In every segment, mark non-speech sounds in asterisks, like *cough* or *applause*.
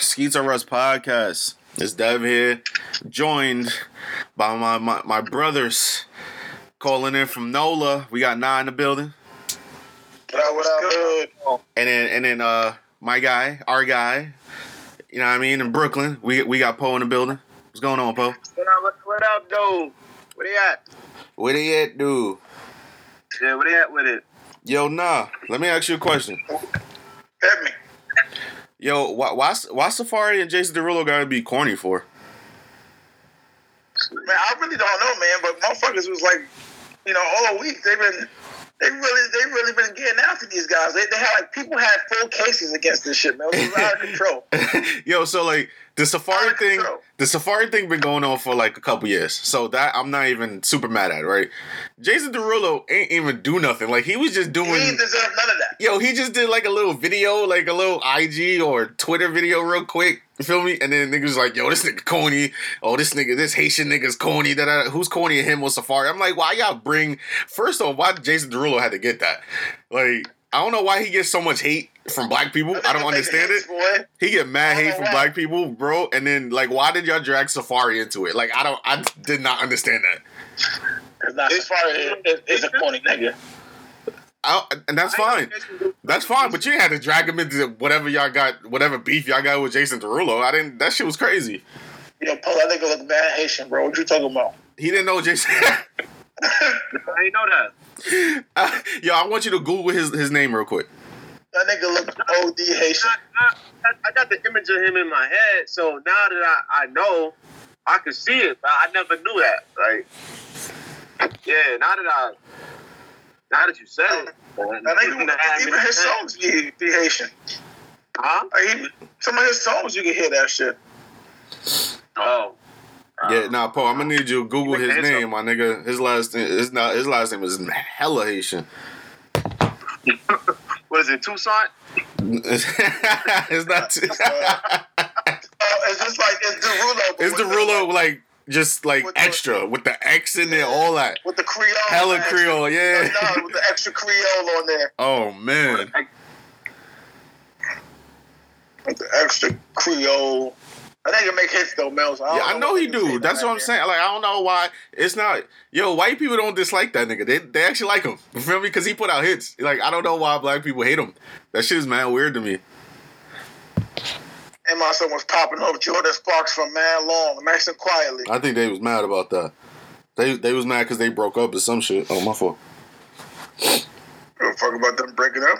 Skeets Are Us podcast. It's Dev here, joined by my, my, my brothers calling in from NOLA. We got nine in the building. What up, what up? Good. And then and then uh my guy, our guy, you know what I mean, in Brooklyn. We we got Poe in the building. What's going on, Poe? What up, what up, dude? Where they at? Where they at, dude? Yeah, where they at with it? Yo, nah. Let me ask you a question. Hit me. Yo, why why, why Safaree and Jason Derulo gotta be corny for? Man, I really don't know, man, but motherfuckers was like, you know, all week they've been they really they really been getting after these guys. They, they had like people had full cases against this shit, man. It was out of control. *laughs* Yo, so like the Safaree thing, control. the Safaree thing been going on for like a couple years. So that I'm not even super mad at, right? Jason Derulo ain't even do nothing. Like he was just doing. ain't deserve none of that. Yo, he just did like a little video, like a little IG or Twitter video, real quick. You feel me? And then niggas like, yo, this nigga corny. Oh, this nigga, this Haitian nigga's corny. That. Who's corny? Him or Safaree? I'm like, why y'all bring? First off, why Jason Derulo had to get that? Like, I don't know why he gets so much hate from black people. I don't understand it. *laughs* He get mad hate from black people, bro. And then like, why did y'all drag Safaree into it? Like, I don't, I did not understand that. It's not Safaree is a corny nigga. I, and that's fine. That's fine. But you had to drag him into whatever y'all got, whatever beef y'all got with Jason Derulo. I didn't. That shit was crazy. Yo, oh, Paul, that nigga look bad Haitian, bro. What you talking about? He didn't know Jason. *laughs* *laughs* I ain't know that. Uh, yo, I want you to Google his his name real quick. That nigga look OD Haitian. I, I, I got the image of him in my head, so now that I, I know, I can see it, but I never knew that. Like, yeah, now that I, now that you said it, uh, man, That it wouldn't have even his songs be, be Haitian. huh? Like, he, some of his songs, you can hear that shit. Oh, uh, Yeah, nah, Paul. I'm gonna need you to Google his make name, my nigga. His last name is not his last name is hella Haitian. *laughs* what is it, Tucson? *laughs* it's not. *laughs* Oh, it's just like it's Derulo. but it's Derulo like just like With the- extra with the X in there, all that. with the Creole. Hella extra- Creole, yeah. No, with the extra Creole on there. *laughs* Oh man. With the extra Creole. I think it make hits though, Mel. So I Yeah, don't I know he do. That's that what I'm saying. Like I don't know why it's not. Yo, white people don't dislike that nigga. They they actually like him. *laughs* You feel me? Because he put out hits. Like I don't know why black people hate him. That shit is mad weird to me. And my son was popping off Jordin Sparks from Man Long, nice and quietly. I think they was mad about that. They they was mad because they broke up or some shit. Oh my fault. Give a fuck about them breaking up.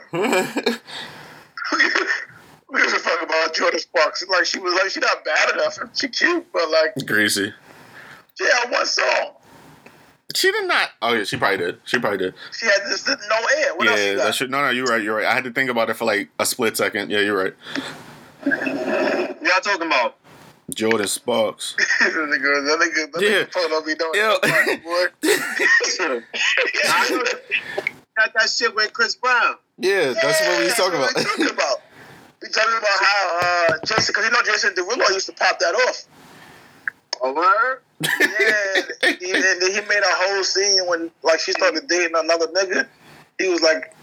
Who gives a fuck about Jordin Sparks? Like she was like she not bad enough. She cute, but like Greasy. Yeah, had one song. She did not. Oh yeah, she probably did. She probably did. She had this, this no air. What else yeah, you got? that shit. No, no, you're right. You're right. I had to think about it for like a split second. Yeah, you're right. What y'all talking about? Jordin Sparks. *laughs* that nigga, that nigga, that Yeah. nigga pulling up, he doing Yo. that, boy. *laughs* *laughs* I know that- got that shit with Chris Brown. Yeah, that's what we was talking what we about. talking about. We talking about how uh, Jason, because you know Jason Derulo used to pop that off. A word? Yeah, he, and then he made a whole scene when like she started dating another nigga. He was like,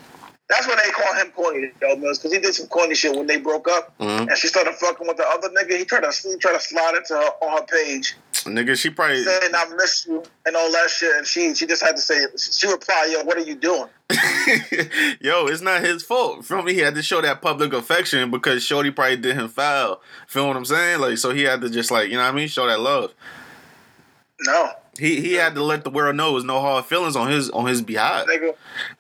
that's when they call him corny, though, Mills, because he did some corny shit when they broke up, Mhm. and she started fucking with the other nigga. He tried to he tried to slide into her on her page, Nigga, she probably. saying I miss you and all that shit, and she she just had to say she replied, "Yo, what are you doing?" *laughs* Yo, it's not his fault. Feel me? He had to show that public affection because Shorty probably did him foul. Feel what I'm saying? Like, so he had to just like, you know what I mean? Show that love. No, He he had to let the world know there's no hard feelings on his on his behalf. nigga.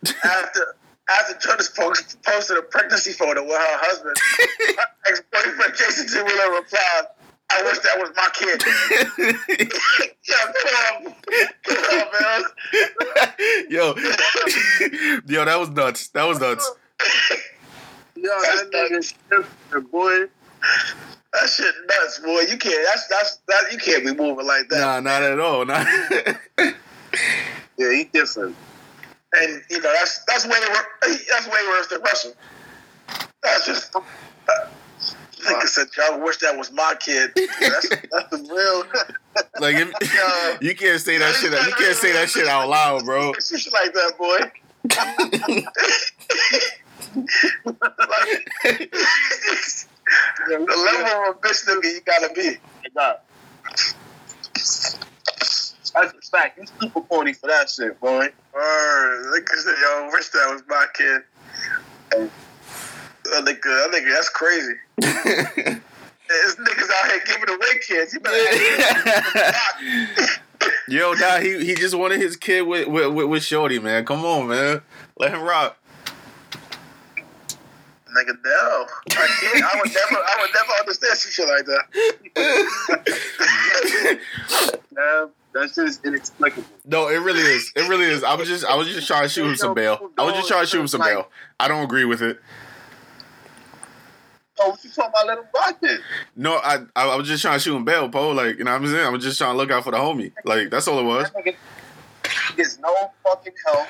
*laughs* After after Jordin post, posted a pregnancy photo with her husband, *laughs* her ex boyfriend Jason Derulo replied, "I wish that was my kid." *laughs* yeah, come on, come on, man. yo, *laughs* yo, that was nuts. That was nuts. Yo, that nigga's different, boy. That shit nuts, boy. You can't. That's that's that. You can't be moving like that. Nah, not at all. Not. Yeah, he different. And you know that's that's way wor- that's way worse than Russell. That's just. Uh, Nigga said, "Y'all wish that was my kid." *laughs* That's, that's the real. *laughs* like if, *laughs* you can't say that shit. You can't say that shit out loud, bro. Shit like that, boy. like, the level of a bitch nigga you gotta be. Nah. That's a fact. You super corny for that shit, boy. Word. Nigga said, yo, wish that was my kid. That nigga, that nigga, that's crazy. *laughs* This niggas out here giving away kids. You better *laughs* Yo, nah, he he just wanted his kid with with, with, with Shorty, man. Come on, man. Let him rock. Nigga, no. I can't. I would never I would never understand some shit like that. *laughs* Man, that shit is inexplicable. No, it really is. It really is. I was just I was just trying to shoot him some bail. I was just trying to shoot him some bail. I don't agree with it. Oh, what you talking about? Let him rock it. No, I I, I was just trying to shoot him bail, Poe. Like, you know what I'm saying? I was just trying to look out for the homie. Like, that's all it was. That gets no fucking help.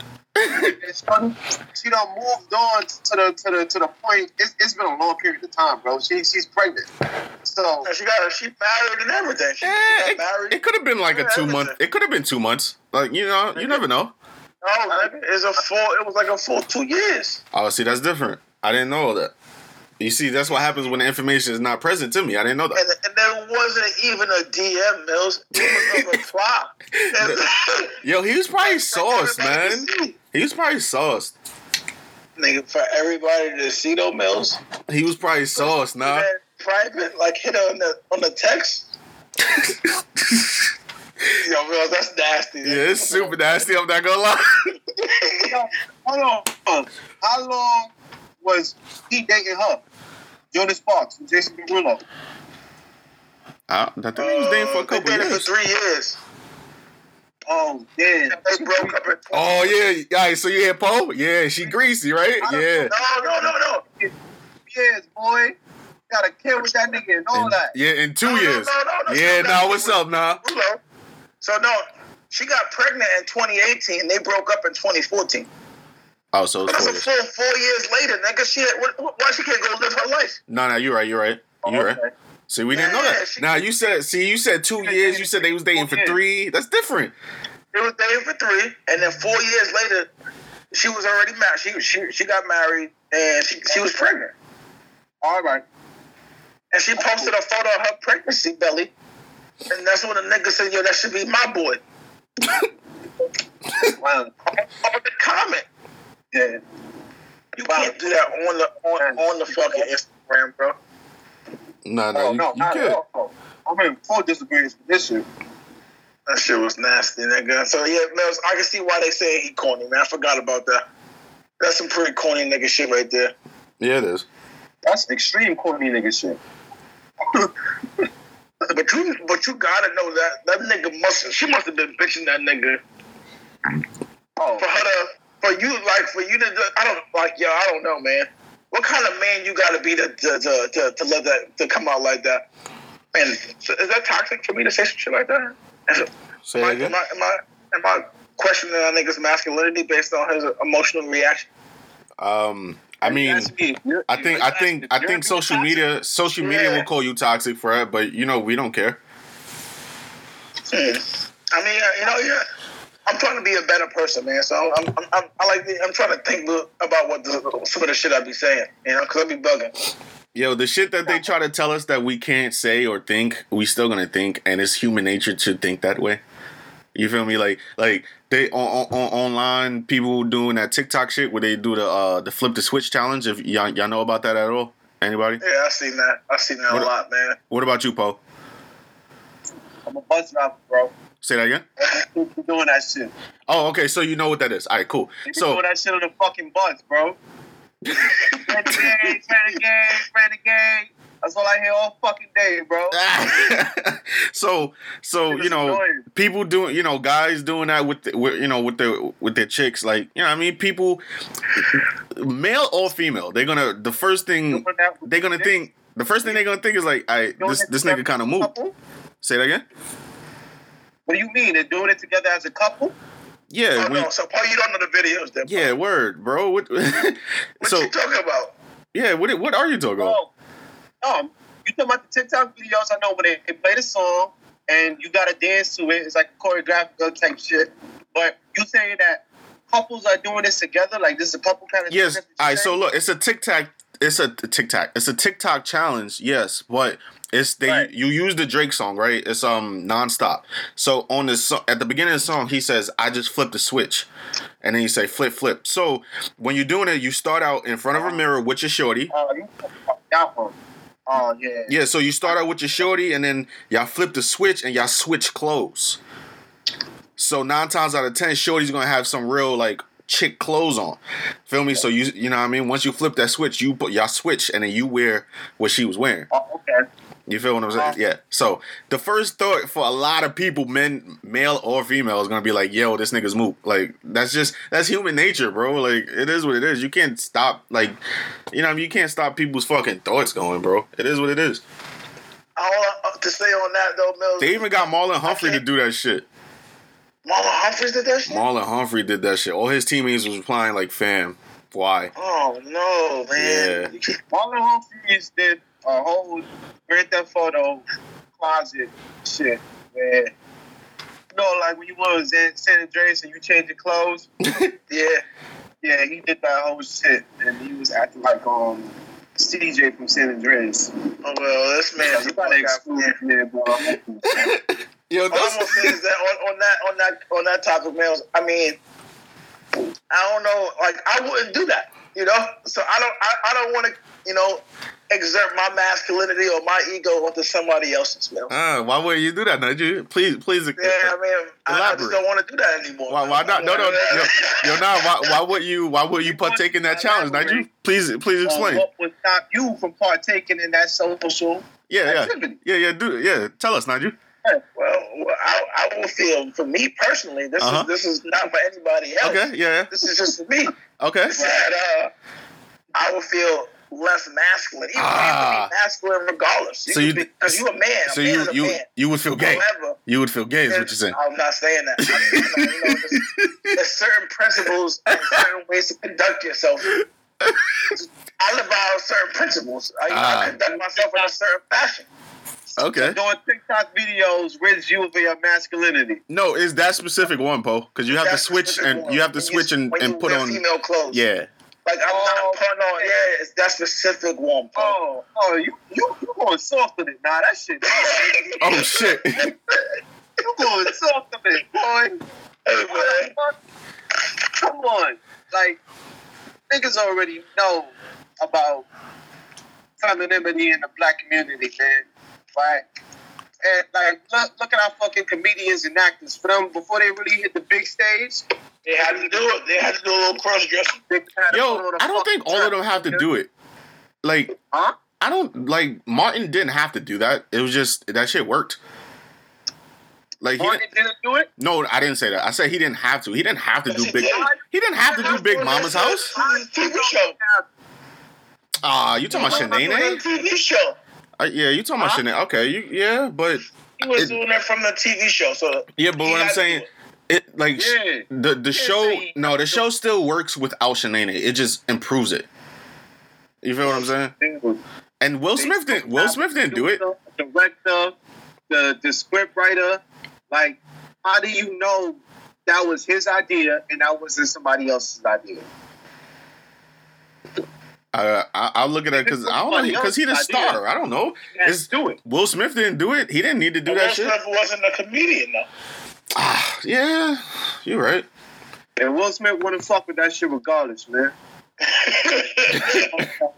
*laughs* It's funny. She done moved on to the to the to the point. It's, it's been a long period of time, bro. She she's pregnant. So And she got she married and everything. She, Eh, she it, got married. it could have been like a Yeah, two month. It could have been two months. Like, you know, you never know. No, it's a full. It was like a full two years. Oh, see, that's different. I didn't know all that. You see, that's what happens when the information is not present to me. I didn't know that. And, and there wasn't even a DM, Mills. It was a *laughs* reply. Yo, he was probably sauced, man. He was probably sauced. Nigga, for everybody to see though, Mills. He was probably sauced, nah. Private, like hit on the on the text. *laughs* Yo, Mills, that's nasty. Yeah, it's super nasty. I'm not gonna lie. Yo, *laughs* hold on. How long was he dating her? Jordin Sparks and Jason Derulo. I, I think he was dating for a couple they dated years. for three years. Oh damn. They broke up Oh yeah, yeah. So you hear Poe? Yeah, she greasy, right? Yeah. No, no, no, no. Years, boy. Got a kid with that nigga and all In, that. yeah, in two No, no, years. no, no, no, Yeah, now nah, what's up, nah? Hello. So no, she got pregnant in 2018. They broke up in 2014. Oh, so it's That's four years. full four years later, nigga. She, what, what- why she can't go live her life? No, no, you're right. You're right. Oh, you're right. Okay. See, we didn't know that. she- Now you said, see, you said two years. You said they was dating for three. That's different. They was dating for three, and then four years later, she was already married. She she she got married, and she she was pregnant. All right. And she posted a photo of her pregnancy belly, and that's when the nigga said, "Yo, that should be my boy." *laughs* Wow. On the comment, Yeah. you can't do that on the on, on the fucking Instagram, bro. No, no, Oh, you, no, you not at all. I mean, in full disagreement with this shit. That shit was nasty, nigga. So yeah, Mills, I can see why they say he corny, man. I forgot about that. That's some pretty corny nigga shit right there. Yeah, it is. That's extreme corny nigga shit. *laughs* But you, but you gotta know that that nigga must. She must have been bitching that nigga Oh, for her to, for you, like for you to. do- I don't like, yo. I don't know, man. What kind of man you gotta be to to to, to, to let that to come out like that? And so is that toxic for me to say some shit like that? Say Am I, it again. am I, am I, am I questioning that nigga's masculinity based on his emotional reaction? Um, I mean, me. I think, I think, I think social toxic. media, social media Yeah. will call you toxic for it, but you know we don't care. Hmm. I mean, uh, you know, yeah. I'm trying to be a better person, man. So I'm, I'm, I'm I like, the, I'm trying to think about what the, some of the shit I be saying, you know, because I be bugging. Yo, the shit that they try to tell us that we can't say or think, we still gonna think, and it's human nature to think that way. You feel me? Like, like they on, on, on online people doing that TikTok shit where they do the uh the flip the switch challenge. If y'all, y'all know about that at all? Anybody? Yeah, I seen that. I seen that What- a lot, man. What about you, Poe? I'm a bus driver, bro. Say that again. Doing that shit. Oh, okay. So you know what that is. All right, cool. So doing that shit on the fucking bus, bro. renegade, renegade, renegade. That's all I hear all fucking day, bro. *laughs* so so you know annoying. people doing you know guys doing that with, the, with you know with their with their chicks like you know what I mean people male or female they're gonna the first thing Doing that with they're gonna think the first thing they're gonna think is like I this this nigga kind of moved say that again What do you mean? They're doing it together as a couple? yeah Oh, we, no, so Paul, you don't know the videos, then. yeah word bro what *laughs* What so you talking about? yeah what what are you talking about Oh, um, you talking about the TikTok videos? I know when they, they play the song and you gotta dance to it. It's like a choreographical type shit. But you saying that couples are doing this together? Like this is a couple kind of yes all right so look it's a TikTok it's a TikTok. It's a TikTok challenge, yes, but it's they Right. you use the Drake song, right? It's um nonstop. So on this so- at the beginning of the song, he says, "I just flipped the switch," and then you say flip flip. So when you're doing it, you start out in front of a mirror with your shorty. Oh, you. Oh yeah. Yeah, so you start out with your shorty, and then y'all flip the switch, and y'all switch clothes. So nine times out of ten, shorty's gonna have some real like chick clothes on. Feel me? So you you know what I mean? Once you flip that switch, you put y'all switch, and then you wear what she was wearing. Oh, okay. You feel what I'm saying? Yeah. So the first thought for a lot of people, men, male or female, is gonna be like, "Yo, this nigga's moot." Like that's just that's human nature, bro. Like it is what it is. You can't stop like, you know, what I mean? you can't stop people's fucking thoughts going, bro. It is what it is. All uh, to say on that though, Mills. They even got Marlon Humphrey to do that shit. Marlon Humphreys did that shit. Marlon Humphrey did that shit. All his teammates was replying like, "Fam, why?" Oh no, man! Marlon Humphreys did a whole Grand Theft Auto closet shit where, you know, like when you was in San Andreas and you changed your clothes. *laughs* Yeah, Yeah, he did that whole shit, and he was acting like um CJ from San Andreas. oh well, this Yeah, man's you a gotta fuck exclude there, bro. *laughs* Yo, All I'm gonna say is that on, on that on that on that topic, Mills. I mean, I don't know. Like, I wouldn't do that. You know, so I don't. I, I don't want to. You know, exert my masculinity or my ego onto somebody else's. Mills. uh, why would you do that, Nigel? Please, please. Yeah, I mean, I, I just don't want to do that anymore. Why, why not? No, no, yo, yo, now, why, why would you? Why would you partake in that challenge, Nigel? Please, please explain. Uh, what would stop you from partaking in that social Yeah, yeah, activity? yeah, yeah. Do yeah. Tell us, Nigel. Well, well, I, I will feel for me personally. This Uh-huh. is this is not for anybody else. Okay, yeah, This is just for me. okay. That uh, I will feel less masculine. Even Ah. you can be masculine regardless. You So you- be- because you a man. A So you is you man. you would feel gay. However, You would feel gay, is what you're saying. I'm not saying that. I mean, you know, you know, there's, there's certain principles and certain ways to conduct yourself. I live by certain principles. I, Ah. I conduct myself in a certain fashion. Okay. Doing TikTok videos rids you of your masculinity. No, it's that specific one, Poe, because you have to switch and you have to switch and, and put on. female clothes. Yeah. Like I'm Oh, not putting on. Yeah, it's that specific one. Bro. Oh, oh, you you you going soft on it? Nah, that shit. *laughs* Oh shit. you going soft on it, boy. Hey, man. Come on, like niggas already know about femininity in the black community, man. Right? And like, look, look at our fucking comedians and actors. For them, before they really hit the big stage, They had to do it. They had to do a little cross dressing. they had to Yo, put on a I don't think all of them have to do it. Like, Huh? I don't like Martin didn't have to do that. It was just that shit worked. Like he Martin didn't, didn't do it. no, I didn't say that. I said he didn't have to. He didn't have to do big. He didn't have to do Big Mama's house. TV show. Ah, you talking about He Shanae? TV show. Uh, yeah, you talking about? Shanae? Okay, you yeah, but He was It- doing that from the TV show. So yeah, but what I'm saying, it. like Yeah. the the show. see, No, the show still works without Shanae. It just improves it. You feel what I'm saying? And Will Smith didn't. Will Smith didn't do it. The director, the the script writer, like, how do you know that was his idea and that wasn't somebody else's idea? I, I I'll look at that because I don't know because he the star. I don't know. Let's It's, do it. Will Smith didn't do it. He didn't need to do Will that shit. Smith wasn't a comedian though. Ah, *sighs* yeah, you're right. And Will Smith wouldn't fuck with that shit regardless, man. *laughs*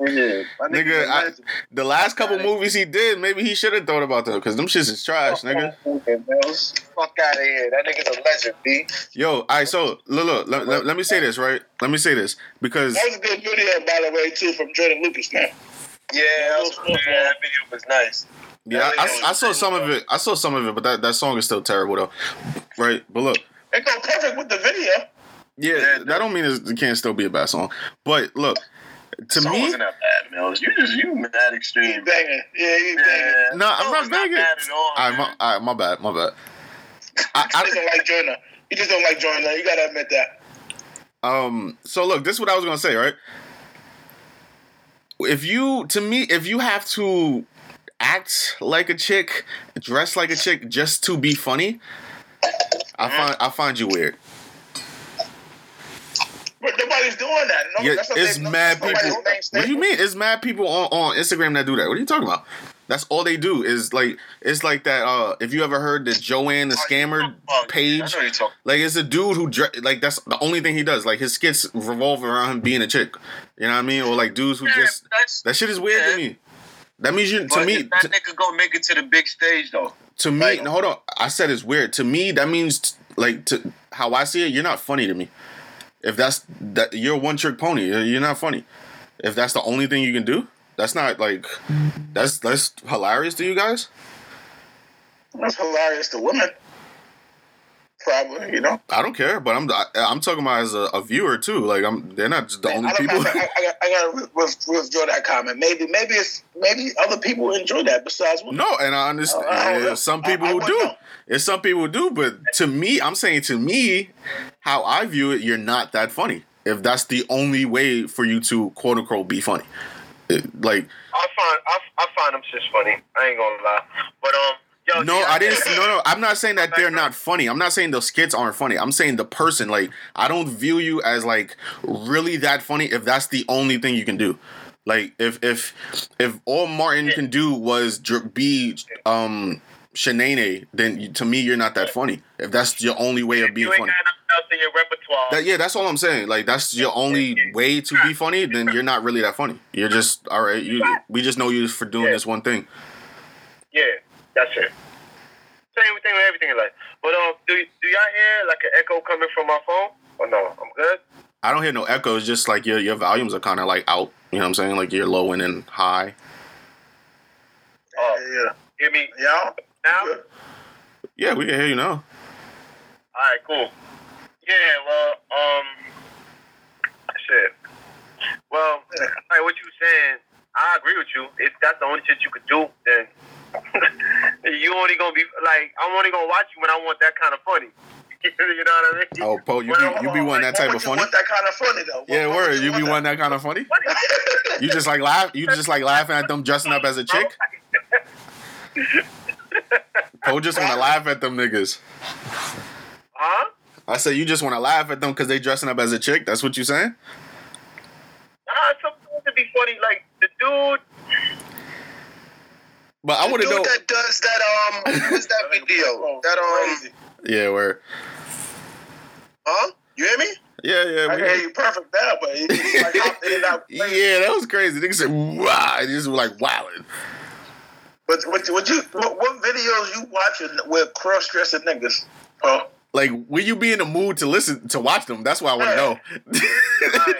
Nigga, I- The last couple movies he did, maybe he should have thought about them because them shits is trash, nigga. Fuck out of here. That nigga's a legend, B. Yo, all right, so look, look let, let, let me say this, right? Let me say this because That was a good video, by the way, too, from Joyner Lucas, man. Yeah, that, was, Will Smith, yeah, that video was nice. Yeah, I, I saw some of it. I saw some of it, but that, that song is still terrible though, right? But look, It go perfect with the video. yeah, Yeah, that don't mean it can't still be a bad song. But look, to Song me, wasn't that bad, Mills. You just you mad He extreme. banging. Yeah, he banging. Yeah. No, I'm not was banging. bad at all. all right, man. my, all right, my bad, my bad. I, He just don't like Joyner. He just don't like Joyner. You gotta admit that. Um. So look, this is what I was gonna say, right? If you, to me, if you have to act like a chick, dress like a chick, just to be funny, I find I find you weird. But nobody's doing that. No, Yeah, it's they- mad people. What do you mean? It's mad people on, on Instagram that do that. What are you talking about? That's all they do is like it's like that. Uh, if you ever heard the Joanne the scammer Oh, page, you're talking. like it's a dude who dre- like that's the only thing he does. Like his skits revolve around him being a chick. You know what I mean? Or like dudes who Yeah, just that shit is weird to me. That means you to but me if that to, nigga gonna make it to the big stage though. to me. like- no, hold on, I said it's weird to me. That means t- like to how I see it. You're not funny to me. If that's that, you're a one trick pony. You're not funny. If that's the only thing you can do, that's not like that's that's hilarious to you guys. That's hilarious to women. Probably, you know. I don't care, but I'm I, I'm talking about as a, a viewer too. Like I'm, they're not just the only I, people. I, I, I, I gotta with, withdraw that comment. Maybe, maybe it's maybe other people enjoy that besides women. No, and I understand. I don't know. There's some people I who do. know. There's some people do, but to me, I'm saying to me, how I view it, you're not that funny. If that's the only way for you to quote unquote be funny, It- like I find I, I find them shits funny. I ain't gonna lie. But um, yo, no, I didn't. No, no, I'm not saying that they're not funny. I'm not saying those skits aren't funny. I'm saying the person. Like I don't view you as like really that funny. If that's the only thing you can do. Like if if if all Martin can do was be um Shanae, then to me you're not that funny. If that's your only way of being funny. got nothing else in your repertoire. That, yeah, that's all I'm saying. Like that's your only way to be funny. Then you're not really that funny. You're just all right. You we just know you for doing Yeah. this one thing. Yeah, that's it. Same thing with everything in life. But um, do do y'all hear like an echo coming from my phone? Oh no, I'm good. I don't hear no echo. It's just like your your volumes are kind of like out. You know what I'm saying? Like you're low and then high. Oh, Yeah, hear me yeah. now? Good. Yeah, we can hear you now. All right, cool. Yeah, well, um, shit. Well, like what you saying, I agree with you. If that's the only shit you could do, then you only gonna be like, I'm only gonna watch you when I want that kind of funny. *laughs* you know what I mean? Oh, Poe, you Well, be you be wanting that type of funny? Want that kind of funny though. Yeah, What- word. would You be want wanting that kind of funny? *laughs* You just like laugh. You just like laughing at them dressing up as a chick. *laughs* Poe just want to laugh at them niggas. Huh? I said you just want to laugh at them because they dressing up as a chick. That's what you saying? Nah, it's supposed to be funny. Like the dude. But I want to dude know. that does that um what's *laughs* that video? That um Crazy. Yeah, where? huh? You hear me? Yeah, yeah. I we- hear you perfect now, but you like *laughs* hopped in and out. Yeah, that was crazy. Niggas said, wow. They just were like wilding. But what, what you what, what videos you watching with cross dressing niggas? Oh, Like, will you be in the mood to listen to watch them? That's what I want to know. *laughs* Right.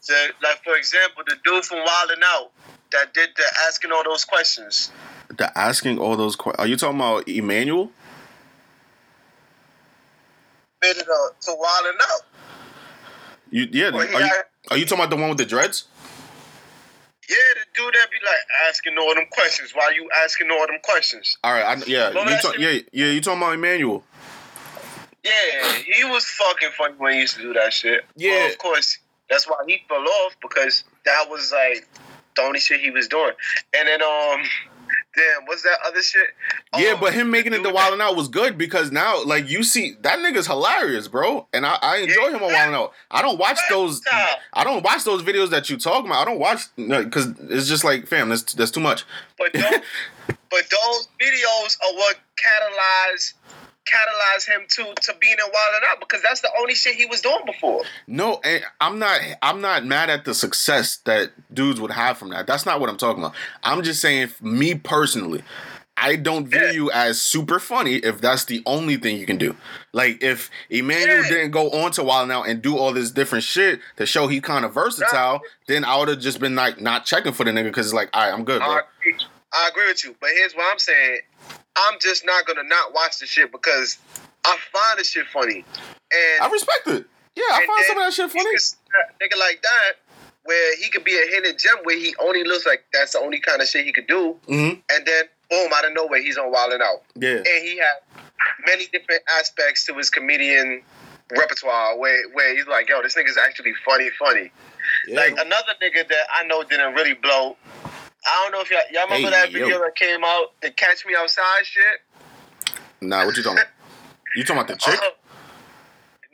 So, like for example, the dude from Wild 'N Out that did the asking all those questions. the asking all those questions. Are you talking about Emmanuel? Made it uh, to Wild 'N Out. You yeah. Well, are, you, got- are you talking about the one with the dreads? Yeah, the dude that be like asking all them questions. Why you asking all them questions? All right. I, yeah. You talk, yeah. Yeah. You talking about Emmanuel? Yeah, he was fucking funny when he used to do that shit. Yeah. Well, of course, that's why he fell off because that was like the only shit he was doing. And then um, damn, what's that other shit? Yeah, but him making it the Wild 'N Out was good because now, like, you see that nigga's hilarious, bro, and I, I enjoy him on Wild 'N Out. I don't watch those. I don't watch those videos that you talking about. I don't watch because it's just like, fam, that's that's too much. But those, *laughs* but those videos are what catalyzed catalyzed him to to being in Wild 'N Out because that's the only shit he was doing before. No, and I'm not. I'm not mad at the success that dudes would have from that. That's not what I'm talking about. I'm just saying, me personally, I don't view Yeah. you as super funny if that's the only thing you can do. Like if Emmanuel Yeah. didn't go on to Wild 'N Out and do all this different shit to show he kind of versatile, then I would have just been like not checking for the nigga because it's like, all right, I'm good, bro. I, I agree with you, but here's what I'm saying: I'm just not gonna not watch the shit because I find the shit funny, and I respect it. Yeah, I find some of that shit funny. Nigga like that, where he could be a hidden gem, where he only looks like that's the only kind of shit he could do, hmm and then boom, out of nowhere, he's on Wild Out. Yeah, and he had many different aspects to his comedian repertoire where where he's like, yo, this nigga's actually funny, funny. yeah. Like another nigga that I know didn't really blow. I don't know if y'all, y'all remember Hey, that video yo. that came out, the Catch Me Outside shit. nah, what you talking about? You talking about the chick? Uh,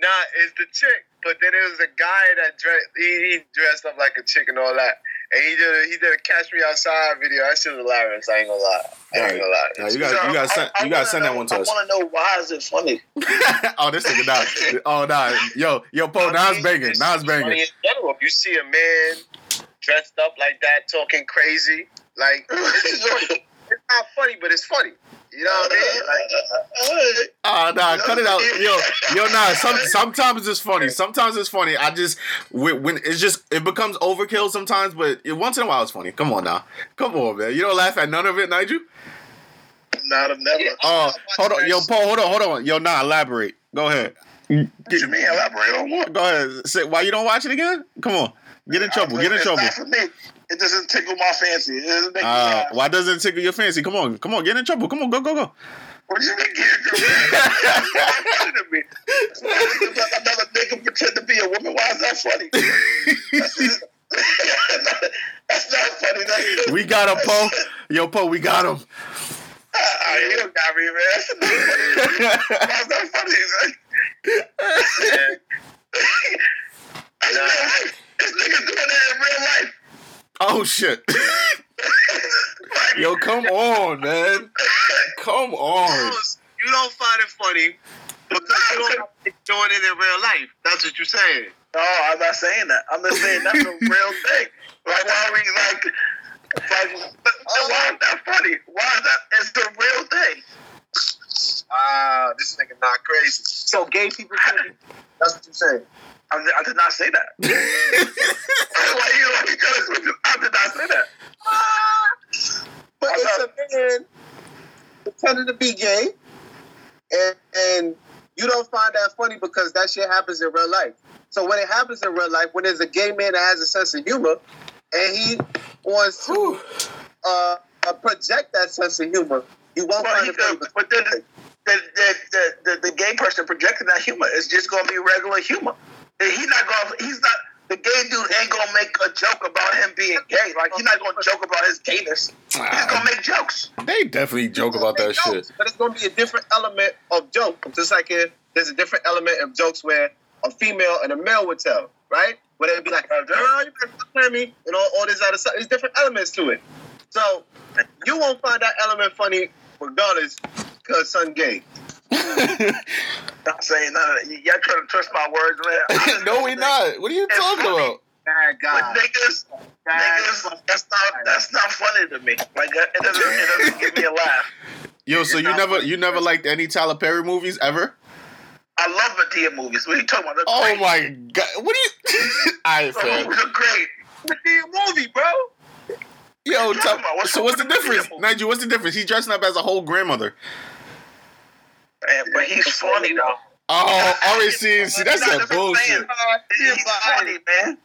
nah, it's the chick. but then there was a guy that dressed he, he dressed up like a chick and all that. And he did a, he did a catch me outside video. That shit was hilarious. I ain't gonna lie. I ain't gonna lie. Nah, you got you got send you got send that one to I us. I want to know why is it funny? *laughs* oh, this nigga nah. Oh nah. Yo, yo, Poe, now it's banging. Now it's funny banging. in general. If you see a man dressed up like that, talking crazy, like it's, funny. it's not funny, but it's funny. You know what I mean? Like, Oh nah, cut it out. Yo, yo, nah. Some sometimes it's funny. Sometimes it's funny. I just when, when it's just it becomes overkill sometimes, but it, once in a while it's funny. Come on now, come on, man. You don't laugh at none of it, Nigel. Not of never. Oh, hold on, yo, Paul, hold on, hold on. Yo, nah, elaborate. Go ahead. What you mean? Elaborate on what? Go ahead. Say why you don't watch it again? Come on, get in trouble. Get in trouble. For me. It doesn't tickle my fancy. It doesn't make Uh, laugh. why doesn't it tickle your fancy? Come on, come on, get in trouble. Come on, go, go, go. What you mean? Get it to me. Another nigga pretend to be a woman. Why is that funny? That's, that's not funny. That's, We got him, Poe. Yo, Poe, we got him. I, you don't got me, man. That's not funny. Why is that funny? man? That's real life. This nigga's doing that in real life. Oh shit. Like, Yo, come on, man. Come on. you don't find it funny because you don't like doing it in real life. That's what you're saying. No, I'm not saying that. I'm just saying that's a real thing. Like, why are we like, like, why is that funny? Why is that? It's the real thing. Ah, this nigga not crazy. So gay people. That's what you're saying. I, did- I did not say that. *laughs* *laughs* why you why you? I did not say that. But I it's a man pretending to be gay, and and you don't find that funny because that shit happens in real life. So when it happens in real life, when there's a gay man that has a sense of humor, and he wants to uh, uh, project that sense of humor, you won't Well, find it funny. but then the, the, the, the, the, the gay person projecting that humor is just gonna be regular humor. And He's not gonna. He's not. The gay dude ain't gonna make a joke about him being gay. Like he's not gonna joke about his gayness. He's gonna make jokes. They definitely joke about that Make shit. But it's to be a different element of joke. Just like if there's a different element of jokes where a female and a male would tell, right? Where they'd be like, girl, you better me, and all, all this other stuff. There's different elements to it. So you won't find that element funny regardless because son gay. Not saying none of that. Y'all trying to twist my words, man. *laughs* No, we think- not. What are you It's talking funny. about? Bad But guy. niggas, Bad niggas, that's not that's not funny to me. Like it doesn't it doesn't give me a laugh. Yo, so you never you never liked any Tyler Perry movies ever? I love Madea movies. What are you talking about? They're Oh great. my god. What are you *laughs* Alright, The fam. movies are great. Madea movie, bro. Yo, What you tell, talking about? What's so what's the difference? difference? Nigel, what's the difference? He's dressing up as a whole grandmother. Man, but he's funny though. Oh, *laughs* already see, see that's Not that bullshit. saying. He's funny, man.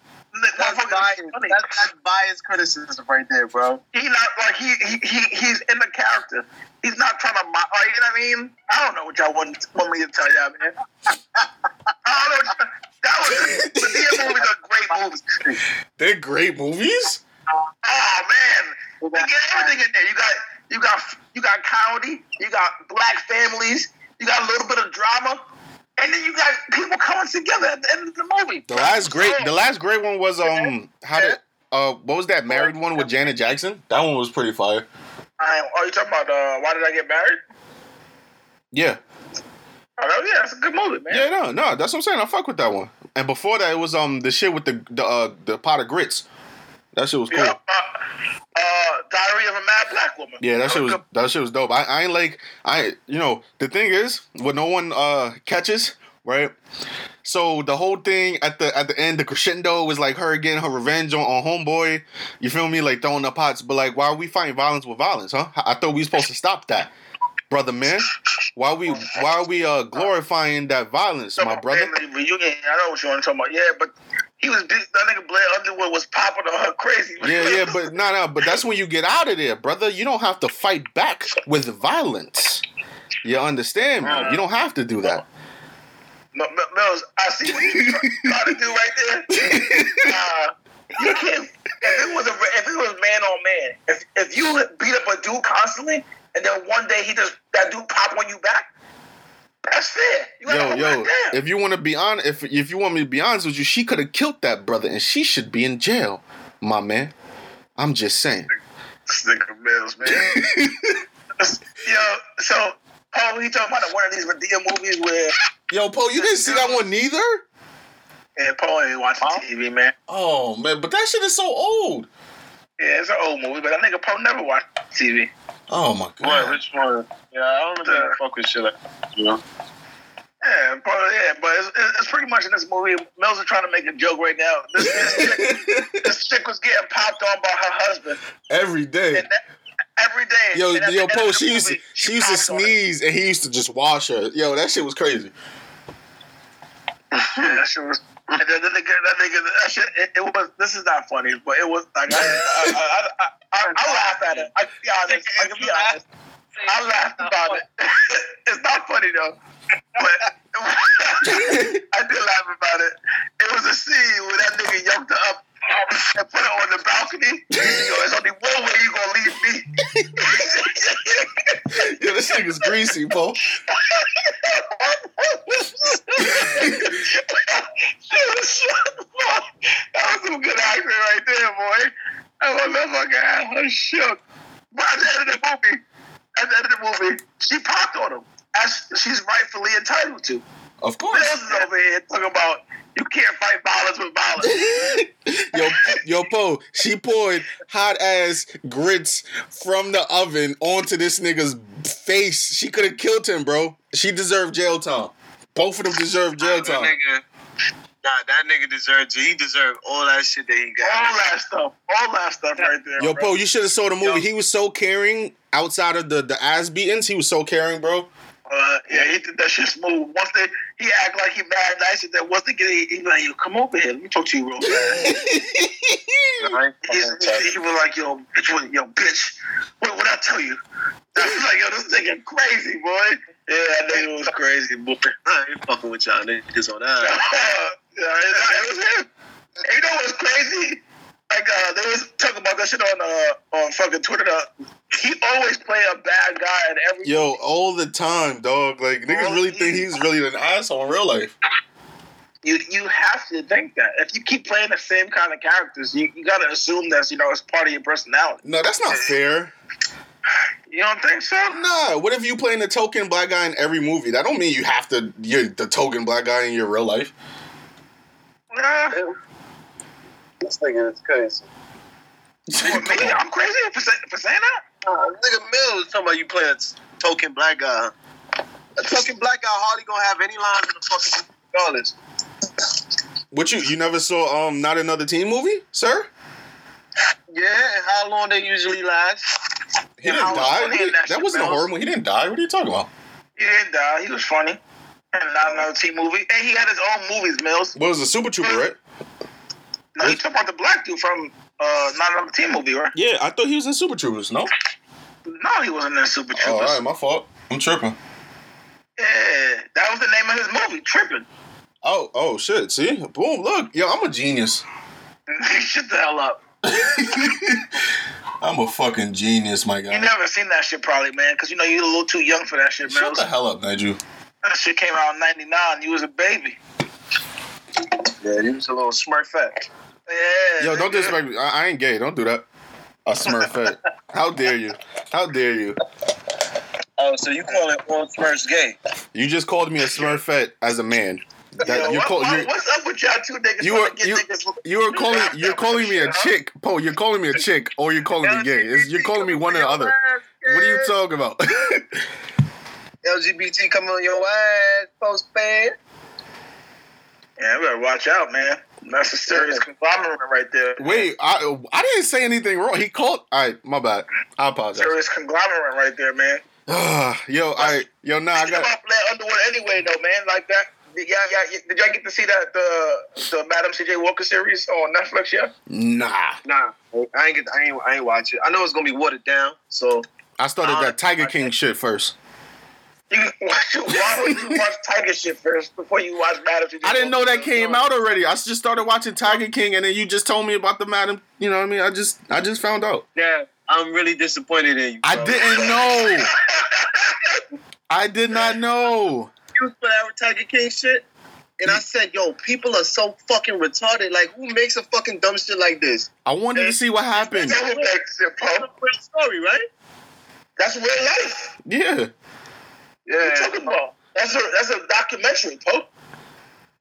That's biased. That's, that's biased criticism right there, bro. He not like he, he he he's in the character. He's not trying to. mo- Like, you know what I mean? I don't know what y'all want, want me to tell y'all, man. *laughs* I don't know. That was Madea *laughs* movies are great movies. They're great movies? Oh man, you get everything in there. You got you got you got comedy, you got black families, you got a little bit of drama, and then you got people coming together at the end of the movie. The last great the last great one was um how did uh what was that married one with Janet Jackson? That one was pretty fire. I, are you talking about uh, why did I get married? Yeah. Oh yeah, that's a good movie, man. Yeah, no, no, that's what I'm saying. I fuck with that one. And before that, it was um the shit with the the uh, the pot of grits. That shit was cool. Yeah, uh, uh, Diary of a Mad Black Woman. Yeah, that shit was that shit was dope. I, I ain't like I you know the thing is what no one uh catches right. So the whole thing at the at the end, the crescendo was like her getting her revenge on, on homeboy. You feel me? Like throwing the pots, but like why are we fighting violence with violence, huh? I thought we supposed to stop that, brother man. Why we why are we uh glorifying that violence, my brother? Reunion. I know what you want to talk about. Yeah, but he was big. That nigga Blair Underwood was popping on her crazy. Yeah, yeah, but no, no, but that's when you get out of there, brother. You don't have to fight back with violence. You understand, man? You don't have to do that. M- M- Mills, I see what you try- trying to do right there. *laughs* Uh, you can't. If it was a, if it was man on man, if if you beat up a dude constantly, and then one day he just that dude pop on you back, That's fair. You Yo, yo, if you want to be on, if if you want me to be honest with you, she could have killed that brother, and she should be in jail, my man. I'm just saying. This nigga Mills, man. *laughs* yo, so Paul, he talking about one of these Madea movies where Yo, Paul, you didn't see that one neither? yeah, Paul ain't watching TV, man. Oh man, but that shit is so old. Yeah, it's an old movie, but that nigga Paul never watched TV. Oh my What? god. Which one? Yeah, I don't really fuck with shit like that, you know. Yeah, Paul, yeah, but it's, it's it's pretty much in this movie. Mills is trying to make a joke right now. This, this, chick, *laughs* this chick was getting popped on by her husband, every day. That, every day. Yo, and yo, end Poe, the she used to she used to popped on him. sneeze, and he used to just wash her. Yo, that shit was crazy. Yeah, that shit was. And then the nigga, that nigga, that shit, it, it was. This is not funny, but it was like I, I, I, I, I, I *laughs* laugh at it. I can be honest. I can be *laughs* honest. I laughed about it. *laughs* it's not funny though, but I did laugh about it. It was a scene where that nigga yoked her up and put her on the balcony. Yo, there's only one way you gonna leave me. Yo, this nigga's greasy, Poe. *laughs* that was some good acting right there, boy. I That motherfucker her shook. But at the end of the movie, at the end of the movie, she popped on him. As she's rightfully entitled to. Of course. is over here talking about you can't fight violence with violence. *laughs* yo, yo, Poe, she poured hot ass grits from the oven onto this nigga's face. She could have killed him, bro. She deserved jail time. Both of them deserve jail That time. nigga, nah, that nigga deserved. It. He deserved all that shit that he got. all that stuff. All that stuff right there. Yo, bro. Poe, you should have saw the movie. Yo. He was so caring outside of the, the ass beatings. He was so caring, bro. Uh, yeah, he did that shit smooth. Once they, he act like he mad nice, and then once they get, he, he like, yo, come over here. Let me talk to you real fast. I ain't He's, fucking touching. he was like, yo, bitch, what, yo, bitch, what what I tell you? *laughs* I was like, yo, this nigga crazy, boy. Yeah, that nigga was crazy, boy. I ain't fucking with y'all niggas on that. *laughs* yeah, it, it was him. And you know what's crazy? Like, uh, they was talking about that shit on uh on fucking Twitter. Uh, he always play a bad guy in every. Yo, all the time, dog. Like niggas really think he's really an asshole in real life. You you have to think that if you keep playing the same kind of characters, you, you gotta assume that's you know it's part of your personality. No, that's not fair. You don't think so? Nah, what if you playing the token black guy in every movie? That don't mean you have to. You're the token black guy in your real life. Nah. This nigga is crazy. What, me? I'm crazy for, for saying that. Uh, nigga Mills talking about you playing a t- token black guy. A token black guy hardly gonna have any lines in the fucking regardless. What you you never saw um not another teen movie, sir? Yeah, and how long they usually last? He Yeah, didn't I was die. funny What in did- that that wasn't a horror movie. He didn't die. What are you talking about? He didn't die. He was funny. And not another teen movie. And he had his own movies, Mills. What was a Super Trooper, right? No, you talking about the black dude from uh, not another teen movie, right? Yeah, I thought he was in Super Troopers. No. No, he wasn't in Super Oh, Troopers. all right, my fault. I'm tripping. Yeah, that was the name of his movie, Tripping. Oh, oh shit! See, boom! Look, yo, I'm a genius. *laughs* *laughs* Shut the hell up. I'm a fucking genius, my guy. You never seen that shit, probably, man, because you know you're a little too young for that shit, Shut Mills. the hell up, Nigel. That shit came out in '99. You was a baby. Yeah, he was a little smurfette. Yeah. Yo, don't disrespect me. I, I ain't gay. Don't do that. A Smurfette. How dare you? How dare you? Oh, so you call it all Smurfs gay? You just called me a Smurfette as a man. That Yo, you what- call what- you what's up with y'all two niggas? you trying were- you- niggas- you are calling you're calling me a Huh? chick, Poe. You're calling me a chick, or you're calling me gay. It's, you're calling me one or the other. What are you talking about? *laughs* LGBT coming on your ass, post fan. Yeah, we better watch out, man. That's a serious conglomerate right there. Wait, I I didn't say anything wrong. He called. All right, my bad. I apologize. Serious conglomerate right there, man. Ah, yo, all right, yo, nah, I Thinking got. about Blair Underwood anyway, though, man. Like that. Yeah, yeah. Did y'all get to see that the the Madam C.J. Walker series on Netflix yet? Nah, Nah, I ain't get. I ain't. I ain't watch it. I know it's gonna be watered down. So I started that Tiger King shit first. *laughs* You watch it. Why would you watch Tiger shit first before you watch Madam I didn't know that came out already. I just started watching Tiger King, and then you just told me about the Madam. You know what I mean? I just I just found out. yeah, I'm really disappointed in you. I didn't know. *laughs* I did not know. excuse for that Tiger King shit. And I said, yo, people are so fucking retarded. Like, who makes a fucking dumb shit like this? I wanted to see what happened. That's what makes it, That's a real story, right? That's real life. Yeah. What you Yeah. talking about? That's a that's a documentary, bro.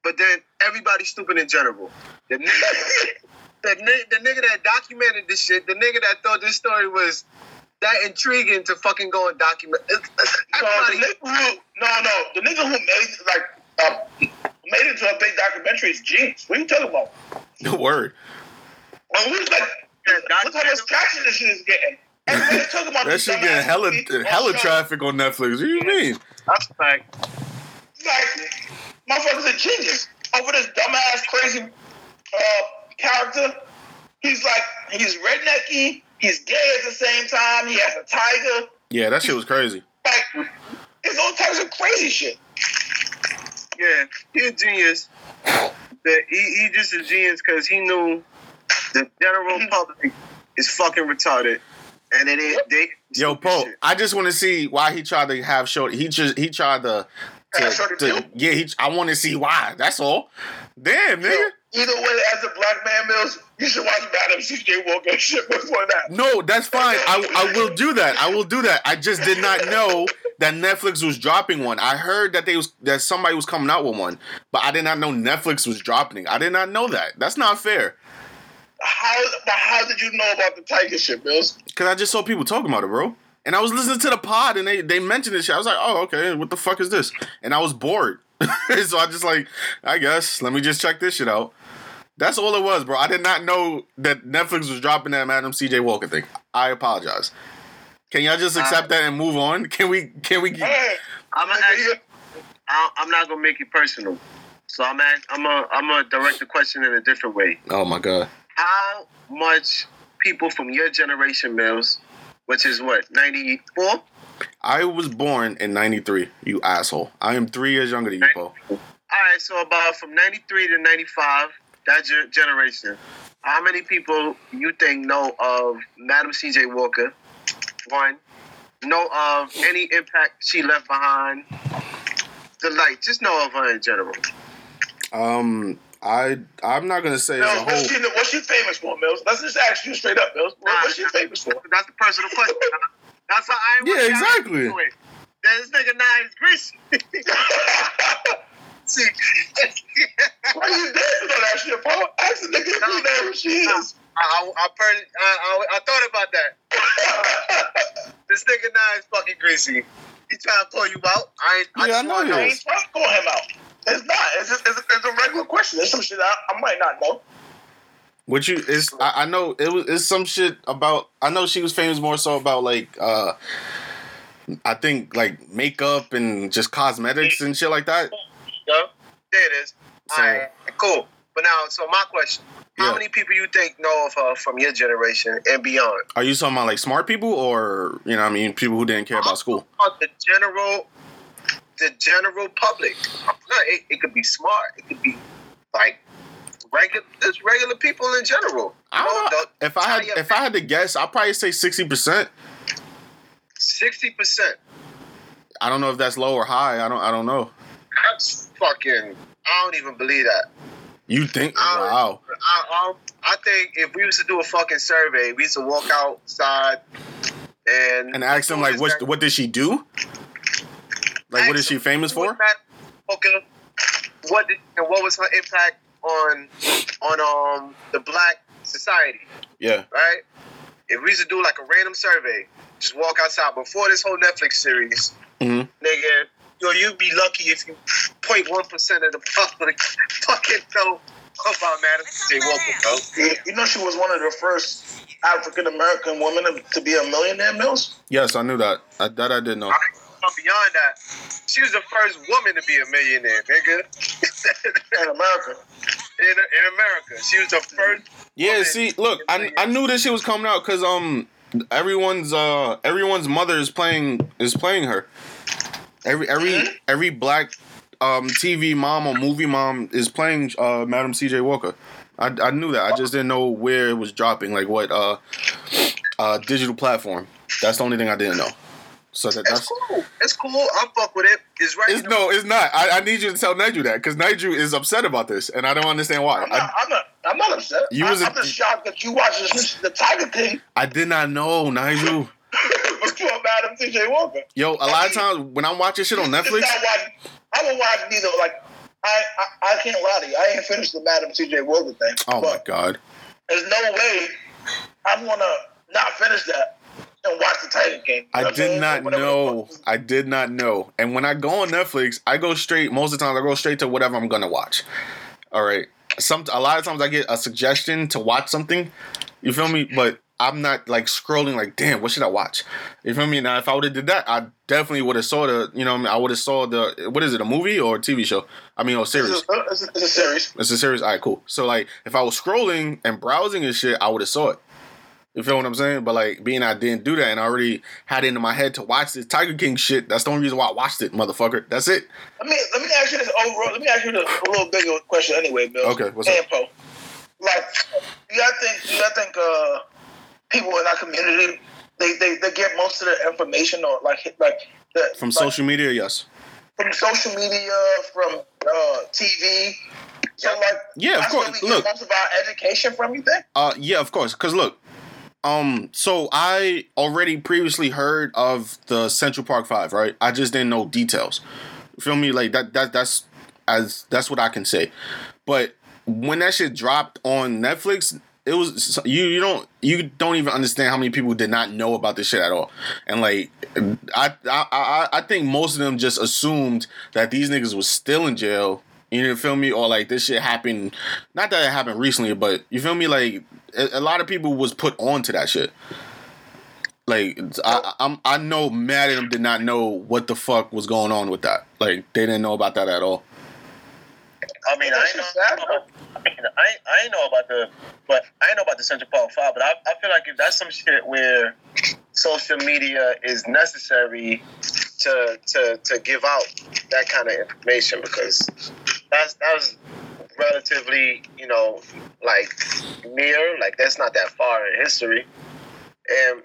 But then everybody's stupid in general. The nigga, *laughs* the, ni- the nigga that documented this shit, the nigga that thought this story was that intriguing to fucking go and document. it's- it's- No, the Everybody, nigga who no no the nigga who made like uh, made it to a big documentary is genius. What are you talking about? The word. Well, who's like look how much traction this shit is getting. Everybody's talking about That shit dumbass getting hella movie. hella traffic on Netflix. What do you mean? that's a fact. Like, motherfucker's a genius over this dumbass crazy uh, character. He's like he's rednecky. He's gay at the same time. He has a tiger. Yeah, that shit was crazy. Like, it's all types of crazy shit. Yeah, he's a genius. But he, he just a genius because he knew the general public is fucking retarded. And it ain't, they. Yo, Pope, I just want to see why he tried to have Shorty. He just he tried to. to, to- yeah, he. I want to see why. That's all. Damn, nigga. Either way, as a black man, Mills, you should watch Madam C.J. Walker shit before that. No, that's fine. I, I will do that. I will do that. I just did not know that Netflix was dropping one. I heard that they was that somebody was coming out with one, but I did not know Netflix was dropping. it. I did not know that. That's not fair. How, but how did you know about the tiger shit, Mills? Cause I just saw people talking about it, bro. And I was listening to the pod and they they mentioned this shit. I was like, oh, okay, what the fuck is this? And I was bored. *laughs* so I just like, I guess, let me just check this shit out. That's all it was, bro. I did not know that Netflix was dropping that Madam CJ Walker thing. I apologize. Can y'all just accept that and move on? Can we can we Hey, I'm gonna ask you, I- I'm not gonna make it personal. So I'm ask, I'm a I'm gonna direct the question in a different way. Oh my god. How much people from your generation, Mills, which is what 94? I was born in 93, you asshole. I am three years younger than you, Poe. All right, so about from 93 to 95, that ge- generation. How many people you think know of Madam C.J. Walker? One, know of any impact she left behind. The light. just know of her in general. Um I I'm not gonna say as a whole. what's she, what's she famous for, Mills? Let's just ask you straight up, Mills. What, what's she famous for? That's the personal question. *laughs* That's how I. Yeah, exactly. This nigga now is greasy. *laughs* See, Why you dancing on that shit, bro? Ask the nigga if you know who she is. I, I, I, I, I, I thought about that. *laughs* This nigga now is fucking greasy. He trying to pull you out. I, ain't- I Yeah, just I know he to I is. ain't trying to call him out. It's not. It's just it's, it's a regular question. There's some shit I, I might not know. What you is I, I know it was it's some shit about I know she was famous more so about like uh I think like makeup and just cosmetics and shit like that. Yeah, there it is. So- All right, cool. But now, so my question: How Yeah. many people you think know of her from your generation and beyond? Are you talking about like smart people or you know what I mean people who didn't care about school? The general, the general public. No, it, it could be smart. It could be like regular, just regular people in general. I don't know. If I had if I had to guess, I'd probably say sixty percent. sixty percent, I don't know if that's low or high. I don't I don't know. that's fucking. I don't even believe that. You think I- wow. I, I, I think if we was to do a fucking survey, we used to walk outside and And ask them like what what did she do? Like what is she famous for? Okay. What did, and what was her impact on on um the black society? Yeah. Right. If we used to do like a random survey, just walk outside before this whole Netflix series, Mhm. nigga. Yo, you'd be lucky if you 0.1 percent of the public *laughs* fucking know about Madam J. Walker, bro. You, you know she was one of the first African American women to, to be a millionaire, Mills. Yes, I knew that. I, that I did know. But beyond that, she was the first woman to be a millionaire, nigga. *laughs* in America. in, in America, she was the first. Yeah, woman see, look, I, a I, I millionaire. knew this shit was coming out because um everyone's uh everyone's mother is playing is playing her. Every every every black um TV mom or movie mom is playing uh Madam CJ Walker. I, I knew that. I just didn't know where it was dropping, like what uh uh digital platform. That's the only thing I didn't know. So that, It's that's cool. It's cool. I fuck with it. It's right. it's no, it's not. I, I need you to tell Nigel that because Nigel is upset about this, and I don't understand why. I'm not, I, I'm not, I'm not upset. You I, was a- I'm just shocked that you watched this, the Tiger King I did not know Nigel. before Madam C.J. Walker. Yo, a lot of times when I'm watching shit on Netflix, watching- I will watch neither. Like I, I, I can't lie to you. I ain't finished the Madam C.J. Walker thing. oh my god, there's no way I'm gonna not finish that and watch the Tiger King. You know I did not know. I did not know. And when I go on Netflix, I go straight. Most of the time, I go straight to whatever I'm gonna watch. All right. Some a lot of times I get a suggestion to watch something. You feel me? But I'm not like scrolling like, damn, what should I watch? You feel me? Now, if I would have did that, I definitely would have saw the. You know, I, mean? I would have saw the. What is it? A movie or a TV show? I mean, or series. It's a, it's, a, it's a series. It's a series. All right, cool. So like, if I was scrolling and browsing and shit, I would have saw it. You feel what I'm saying? But like, being I didn't do that, and I already had it in my head to watch this Tiger King shit. That's the only reason why I watched it, motherfucker. That's it. Let me let me ask you this overall. Let me ask you this, a little bigger question anyway, Bill. Okay, what's up? and Poe. Like, do y'all think do y'all think uh, people in our community they, they, they get most of their information or like like the, From like, social media, yes. from social media, from uh, TV. So like, Yeah, of course. we get Look. most of our education from. You think? Uh, yeah, of course. Cause look, um, so I already previously heard of the Central Park Five, right? I just didn't know details. Feel me? Like that. That that's as that's what I can say. But when that shit dropped on Netflix, it was you. You don't you don't even understand how many people did not know about this shit at all. And like, I I I, I think most of them just assumed that these niggas was still in jail. You feel me? Or like this shit happened. Not that it happened recently, but you feel me? Like a, a lot of people was put on to that shit. Like I, I'm, I know mad at them did not know what the fuck was going on with that. Like they didn't know about that at all. I mean, I ain't know. just. I I I know about the, but I know about the Central Park Five. But I, I feel like if that's some shit where social media is necessary to to to give out that kind of information because that's that was relatively, you know, like near, like that's not that far in history, and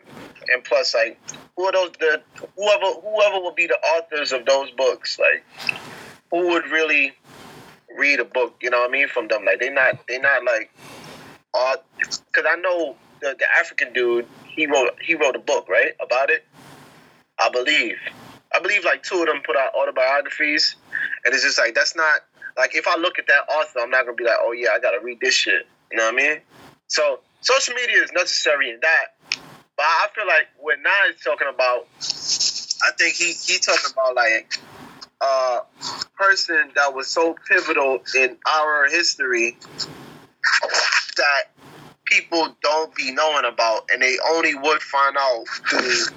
and plus like who are those the whoever whoever would be the authors of those books like who would really read a book, you know what I mean, from them. Like they not they not like all because I know the, the African dude he wrote he wrote a book right about it. I believe I believe like two of them put out autobiographies, and it's just like that's not like if I look at that author, I'm not gonna be like, oh yeah, I gotta read this shit. You know what I mean? So social media is necessary in that, but I feel like when Nas is talking about, I think he he talking about like a person that was so pivotal in our history that people don't be knowing about and they only would find out through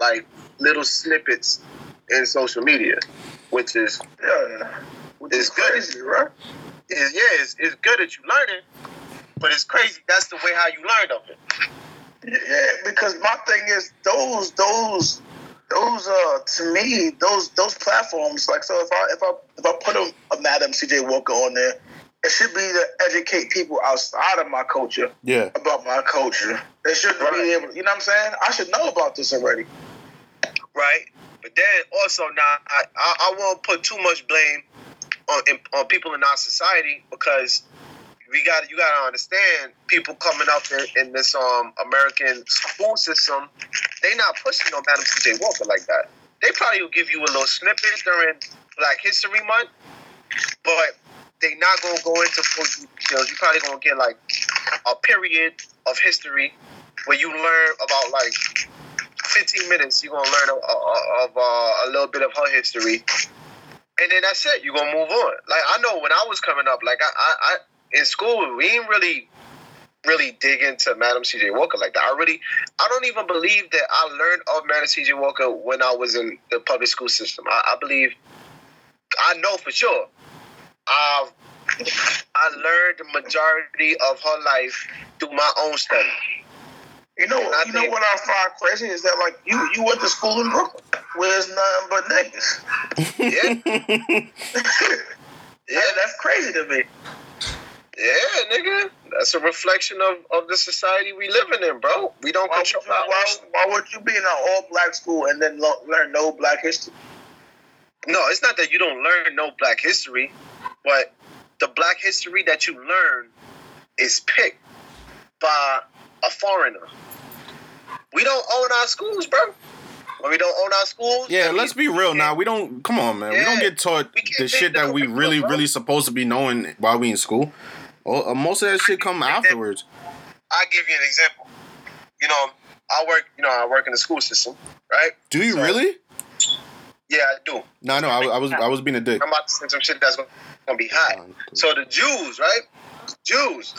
like little snippets in social media which is Yeah, It's good. crazy, right? is yeah it's, it's good that you learn it but it's crazy that's the way how you learned of it Yeah, because my thing is those those those uh to me those those platforms like so if I if I if I put a, a Madam C.J. Walker on there, it should be to educate people outside of my culture Yeah. about my culture. They shouldn't Right. be able. You know what I'm saying? I should know about this already. right? But then also now I, I, I won't put too much blame on on people in our society because we got you got to understand people coming up in, in this um American school system, they not pushing no Madam C.J. Walker like that. They probably will give you a little snippet during Black History Month, but they not gonna go into full details. You probably gonna get like a period of history where you learn about like 15 minutes, you're gonna learn of, of uh, a little bit of her history, and then that's it. You're gonna move on. Like I know when I was coming up, like I, I, I in school, we didn't really, really dig into Madam C.J. Walker like that. I really, I don't even believe that I learned of Madam C.J. Walker when I was in the public school system. I, I believe, I know for sure. I've, I learned the majority of her life through my own study. You know, you know what I find crazy is that like you you went to school in Brooklyn where there's nothing but niggas. Yeah, *laughs* yeah, that's crazy to me. Yeah, nigga. That's a reflection of, of the society we living in, bro. We don't Why would, control you, why, why would you be in an all black school and then lo- learn no black history? No, it's not that you don't learn no black history, but the black history that you learn is picked by a foreigner. We don't own our schools, bro. When we don't own our schools, Yeah, let's be real now. We don't come on, man. We don't get taught the shit that we really, bro. really supposed to be knowing while we in school. Well, uh, most of that shit come afterwards. I give you an example. You know, I work. You know, I work in the school system, right? Do you So- really? Yeah, I do. No, no. I, was- I was, I was being a dick. I'm about to say some shit that's gonna, gonna be hot. So the Jews, right? Jews.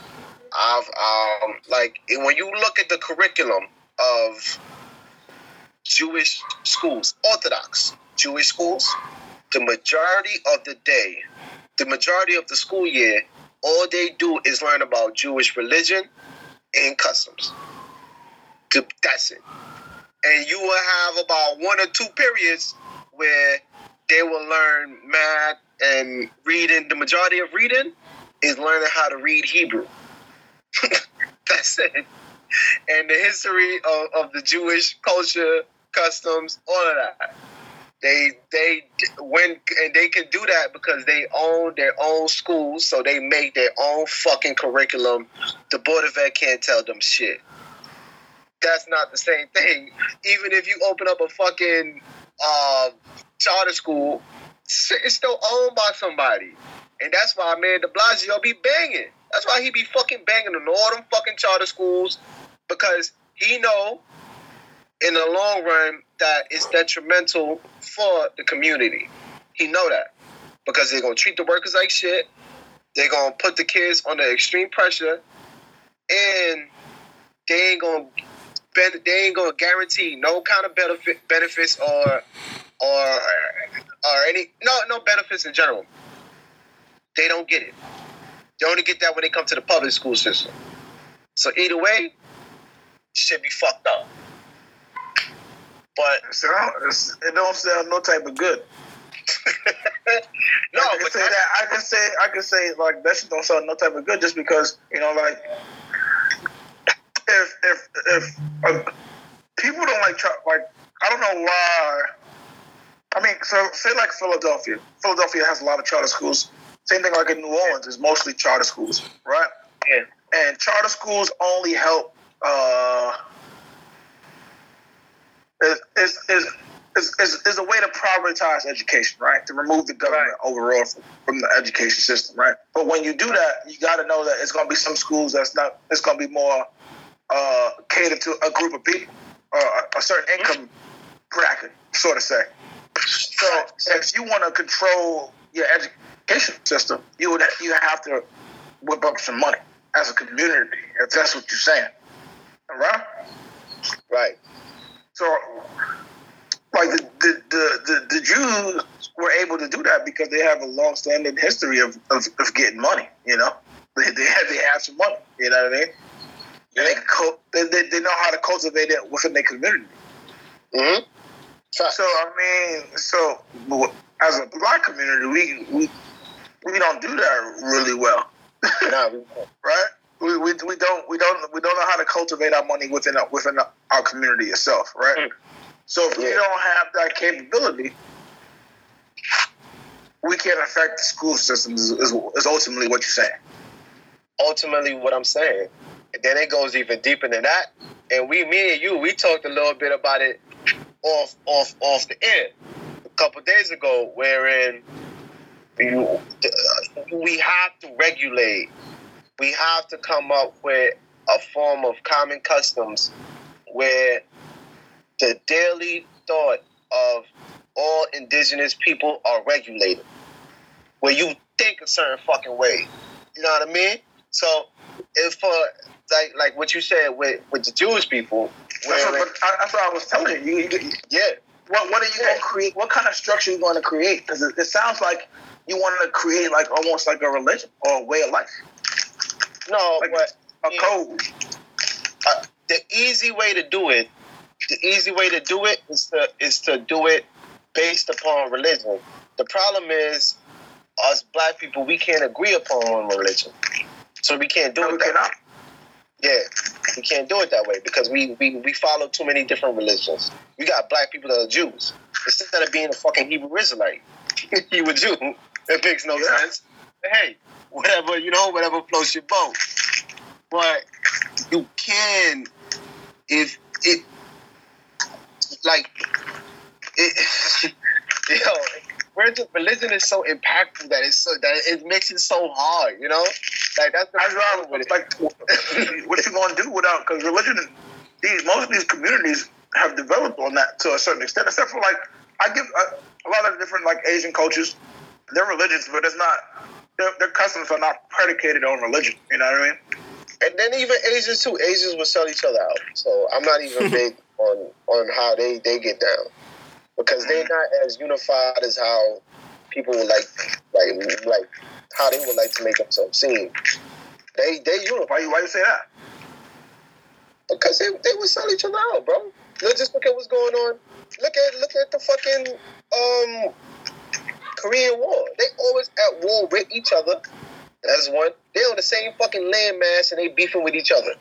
I've um like when you look at the curriculum of Jewish schools, Orthodox Jewish schools, the majority of the day, the majority of the school year, all they do is learn about Jewish religion and customs. That's it. And you will have about one or two periods where they will learn math and reading. The majority of reading is learning how to read Hebrew. *laughs* That's it. And the history of, of the Jewish culture, customs, all of that. They they when and they can do that because they own their own schools, so they make their own fucking curriculum. The board of ed can't tell them shit. That's not the same thing. Even if you open up a fucking uh, charter school, it's still owned by somebody. And that's why man de Blasio be banging. That's why he be fucking banging on all them fucking charter schools because he know in the long run that it's detrimental for the community. He know that because they're gonna treat the workers like shit. They're gonna put the kids under extreme pressure, and they ain't gonna ben- they ain't gonna guarantee no kind of benefit benefits or or or any no no benefits in general. They don't get it. They only get that when they come to the public school system. So either way, shit be fucked up. But It, it don't sound no type of good. *laughs* no, I can but say that. I can say. I can say like that shit don't sound no type of good just because you know like if if if uh, people don't like like I don't know why. I mean, so say like Philadelphia. Philadelphia has a lot of charter schools. Same thing like in New Orleans is mostly charter schools, right? Yeah. And charter schools only help. Uh, is is is is, is, a way to prioritize education, right? To remove the government overall from, from the education system, right? But when you do that, you got to know that it's going to be some schools that's not. It's going to be more uh, catered to a group of people, uh, a certain income bracket, sort of say. So if you want to control your education system, you would you have to whip up some money as a community, if that's what you're saying, right? right. So, like the the, the, the, the Jews were able to do that because they have a long-standing history of, of, of getting money. You know, they they have, they have some money. You know what I mean? And they, co- they, they they know how to cultivate it within their community. Mm-hmm. So I mean, so as a black community, we we we don't do that really well, *laughs* we- right? We, we, we don't we don't we don't know how to cultivate our money within our, within our community itself, right? Mm. So if we don't have that capability, we can't affect the school system. Is, is, is ultimately what you're saying. ultimately what I'm saying. And then it goes even deeper than that. And we, me and you, we talked a little bit about it off, off, off the air a couple days ago, wherein we have to regulate. We have to come up with a form of common customs where the daily thought of all indigenous people are regulated. Where you think a certain fucking way. You know what I mean? So if for like like what you said with with the Jewish people, That's what, but I, that's what I was telling you. You, you, yeah, what what are you going to create? What kind of structure are you going to create? Because it, it sounds like you want to create like almost like a religion or a way of life, no, Like- but a Yeah. code. Uh, the easy way to do it, the easy way to do it is to is to do it based upon religion. The problem is us black people we can't agree upon one religion. So we can't do No, it we that way. Yeah, we can't do it that way because we, we we follow too many different religions. We got black people that are Jews. Instead of being a fucking Hebrew Israelite, *laughs* you a Jew. It makes no Yeah. sense. Hey, whatever you know, whatever floats your boat. But you can, if it, like, it, *laughs* yo, where religion is so impactful that it's so that it makes it so hard. You know, like that's the problem with it. like, what are you gonna do without? Because religion, is- these most of these communities have developed on that to a certain extent. Except for like, I give a, a lot of different like Asian cultures, they're religious, but it's not. Their, their customs are not predicated on religion. You know what I mean? And then even Asians too. Asians will sell each other out. So I'm not even *laughs* big on on how they they get down because they're not as unified as how people would like like like how they would like to make themselves seem. They they unified Why you why you say that? because they they would sell each other out, bro. Look just look at what's going on. Look at look at the fucking um Korean War. They always at war with each other. That's one. They're on the same fucking landmass and they beefing with each other.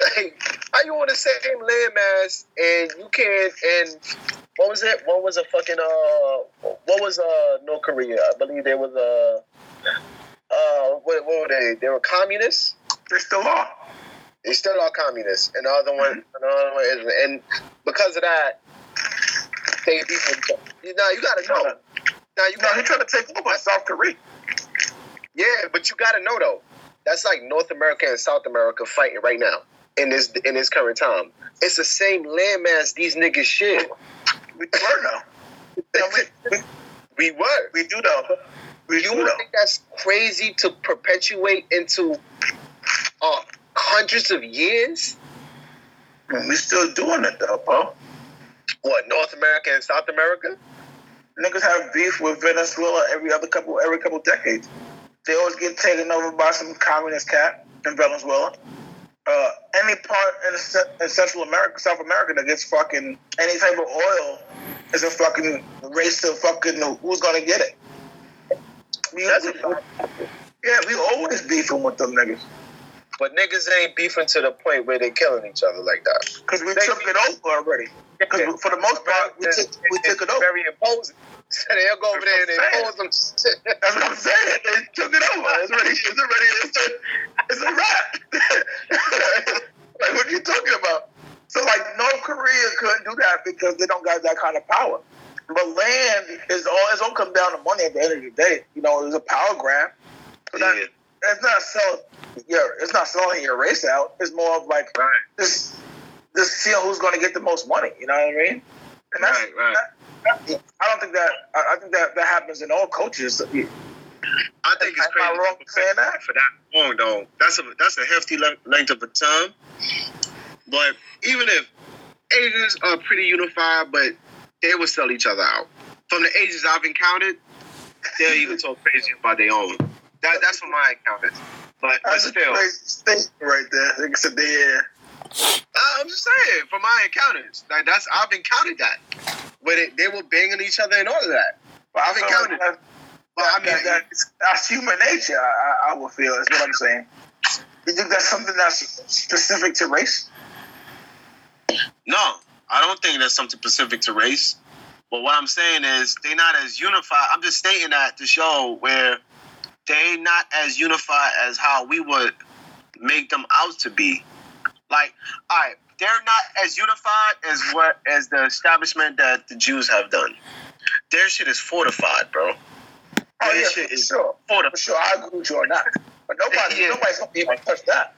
Like, how you on the same landmass and you can't and what was it? What was a fucking uh what was uh North Korea? I believe there was a uh what, what were they? They were communists. They still are. They still are communists, and the other one, and the other one is, and because of that, they beef with each other. Now you gotta know. Now you No, gotta he trying to take over South Korea. yeah, but you gotta know though. That's like North America and South America fighting right now in this in this current time. It's the same landmass these niggas share. We were. *laughs* No, we, we, We were. we do though. We You do would though. think that's crazy to perpetuate into uh, hundreds of years? We still doing it though, bro. What North America and South America? Niggas have beef with Venezuela every other couple every couple decades. They always get taken over by some communist cat in Venezuela. Uh, any part in, in Central America, South America that gets fucking any type of oil is a fucking race to fucking who's gonna get it. We, we- yeah, we always beefing with them niggas But niggas ain't beefing to the point where they killing each other like that. because we They- took it over already. Because for the most part, we took we took it over. Very imposing. *laughs* So they'll go over there and impose them shit. That's what I'm saying. They took it over. It's already, it's already, it's a, it's a wrap. *laughs* like, what are you talking about? So, like, North Korea couldn't do that because they don't got that kind of power. But land is all, it's all come down to money at the end of the day. You know, it's a power grab. It's not, Yeah. It's not selling your, it's not selling your race out. It's more of like, Right. just, just seeing who's going to get the most money. You know what I mean? And that's, Right, right. that- I don't think that, I think that that happens in all cultures. I think it's Am I crazy. wrong for saying that? For that long, though, that's a that's a hefty length of a time. But even if Asians are pretty unified, but they will sell each other out. From the Asians I've encountered, they'll even talk crazy about their own. That, that's from my encounters. But, but That's a still, crazy statement right there. Like I said, yeah. Uh, I'm just saying, for my encounters, like that's I've encountered that, where they, they were banging each other and all of that. But I I've feel encountered like that, But I mean, that, that's human nature. I, I I would feel is what I'm saying. You think that's something that's specific to race? no, I don't think that's something specific to race. But what I'm saying is they're not as unified. I'm just stating that to show where they not as unified as how we would make them out to be. Like, all right, they're not as unified as what as the establishment that the Jews have done. Their shit is fortified, bro. Oh Their yeah, shit for is sure, fortified. for sure. I agree with you on that. But nobody, Yeah. nobody's gonna be able to touch that.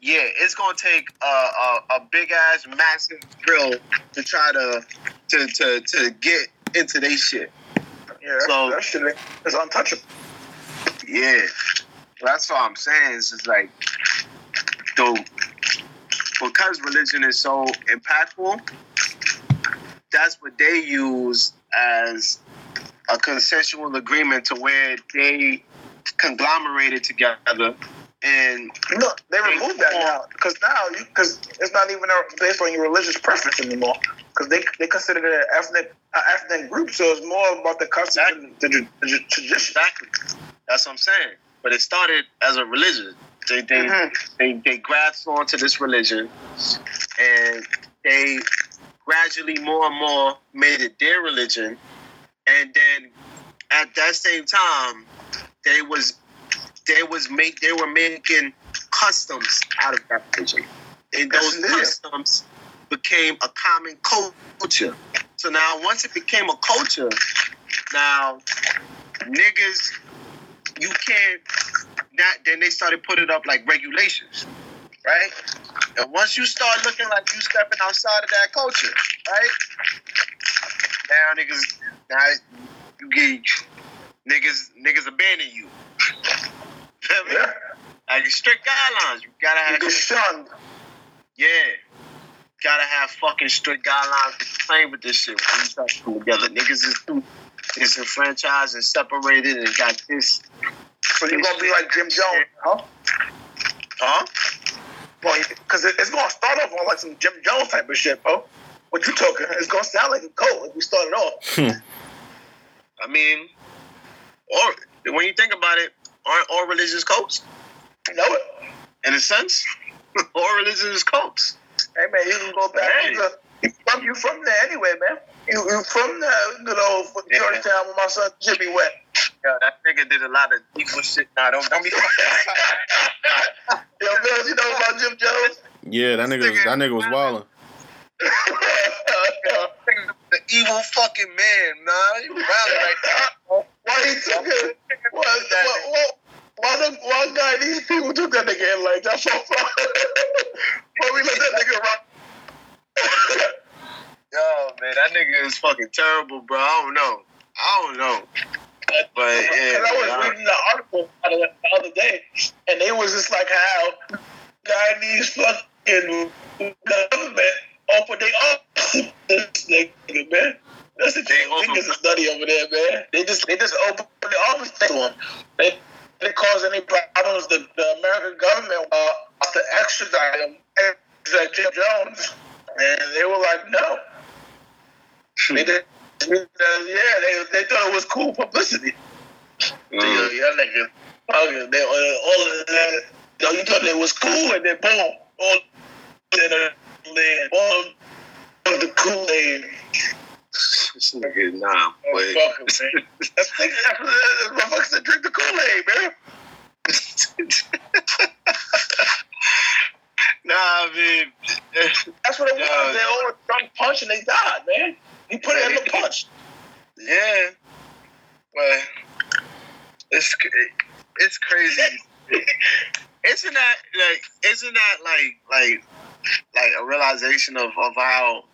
Yeah, it's gonna take a, a, a big ass massive drill to try to to to, to get into they shit. Yeah, So- that shit is untouchable. Yeah, that's all I'm saying. It's just like, though, because religion is so impactful, that's what they use as a consensual agreement to where they conglomerated together and look, they removed that now because now you because it's not even based on your religious preference anymore. Because they they consider it an ethnic an ethnic group, so it's more about the customs and the, the, the tradition. Exactly. That's what I'm saying. but it started as a religion. They they Mhm. they, they grasped onto this religion, and they gradually more and more made it their religion, and then at that same time, they was they was make they were making customs out of that religion, and those customs became a common culture. So now, once it became a culture, now niggas, you can't. That then they started putting up like regulations, right? And once you start looking like you stepping outside of that culture, right? Now niggas, now you get niggas, niggas abandon you. *laughs* Feel me? Yeah. Like strict guidelines. You gotta You have get shunned. yeah. Gotta have fucking strict guidelines to play with this shit when you start coming together. Niggas is too disenfranchised and separated and got this. So you're gonna be like Jim Jones, huh? Huh? Well, because it's gonna start off on like some Jim Jones type of shit, bro. What you talking? It's gonna sound like a cult if we started off. Hmm. I mean, or when you think about it, aren't all religious cults? You know it? In a sense, *laughs* all religious cults. Hey man, you can go back. Hey. You, you from you from there anyway, man. You, you from there, you know, from Yeah. Georgetown with my son Jimmy Wet. Yeah, that nigga did a lot of evil shit. Nah, don't don't be. *laughs* Yo, Mills, you know about Jim Jones? Yeah, that nigga, was, that nigga was wilding. the evil fucking man, nah. You rally right now. why he took it? What, what, what, why the why guy these people took that nigga in like that's so fun? *laughs* why we let that nigga rock? *laughs* Yo, man, that nigga is fucking terrible, bro. I don't know. I don't know. But yeah, Because I was man, reading the article the other day, and it was just like how Guyana's fucking government open their office. This nigga, man. That's the thing. Niggas is nutty over there, man. They just they just open the office to him. They they cause any problems. The, the American government uh, to extradite him, extradite Jim Jones, and they were like, no. They did. Yeah, they, they thought it was cool publicity. Mm. Yeah, y'all niggas. Okay, they, uh, all of that. You, thought it was cool, and then boom, all the all of the Kool Aid. This nigga, nah, but Motherfucker, man. That's motherfuckers that drink the Kool Aid, man. *laughs* nah, I mean, That's what it was. Yeah. They all drunk punch and they died, man. He put it in the punch. yeah, but it's it's crazy. *laughs* Isn't that like? Isn't that like like like a realization of of how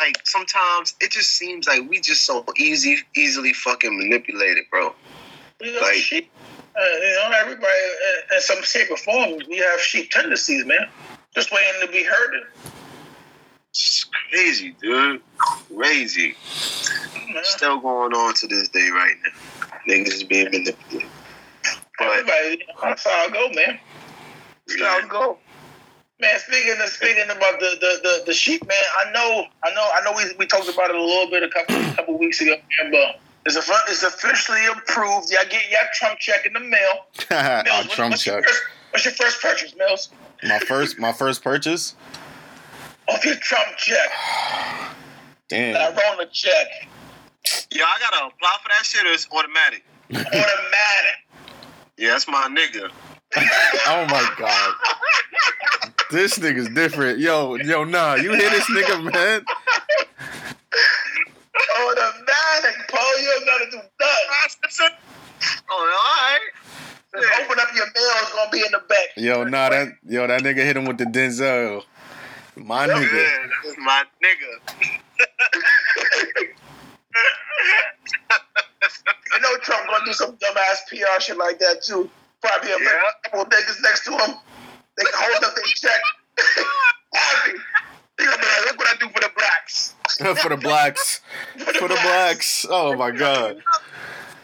like sometimes it just seems like we just so easy easily fucking manipulated, bro. You know, Like- sheep. Uh, you know, everybody in, in some shape or form, we have sheep tendencies, man. Just waiting to be herded. It's crazy, dude. Crazy. Still going on to this day right now. Niggas is being manipulated. But Everybody, that's how I go, man. That's how I go. Man, speaking of speaking about the, the, the, the sheep, man, I know, I know, I know. We, we talked about it a little bit a couple couple weeks ago, man, but it's a, it's officially approved. Y'all get your Trump check in the mail. *laughs* Mills, Trump what's your check. first- What's your first purchase, Mills? My first, my first purchase. Off your Trump check, *sighs* Damn. that Rona check, yo, I gotta apply for that shit or it's automatic. automatic. Yeah, that's my nigga. *laughs* Oh my god. This nigga's different. Yo, yo, nah. You hear this nigga, man? Automatic, Paul. You don't gotta do nothing. *laughs* Oh, alright. Just open up your mail. It's gonna be in the back. Yo, nah. That yo, that nigga hit him with the Denzel. My nigga. that's my nigga. *laughs* You know Trump gonna do some dumbass PR shit like that too. Probably a Yeah. couple niggas next to him. They can hold up their check. *laughs* They gonna be like, look what I do for the blacks. *laughs* For the blacks. For the blacks. Oh my god.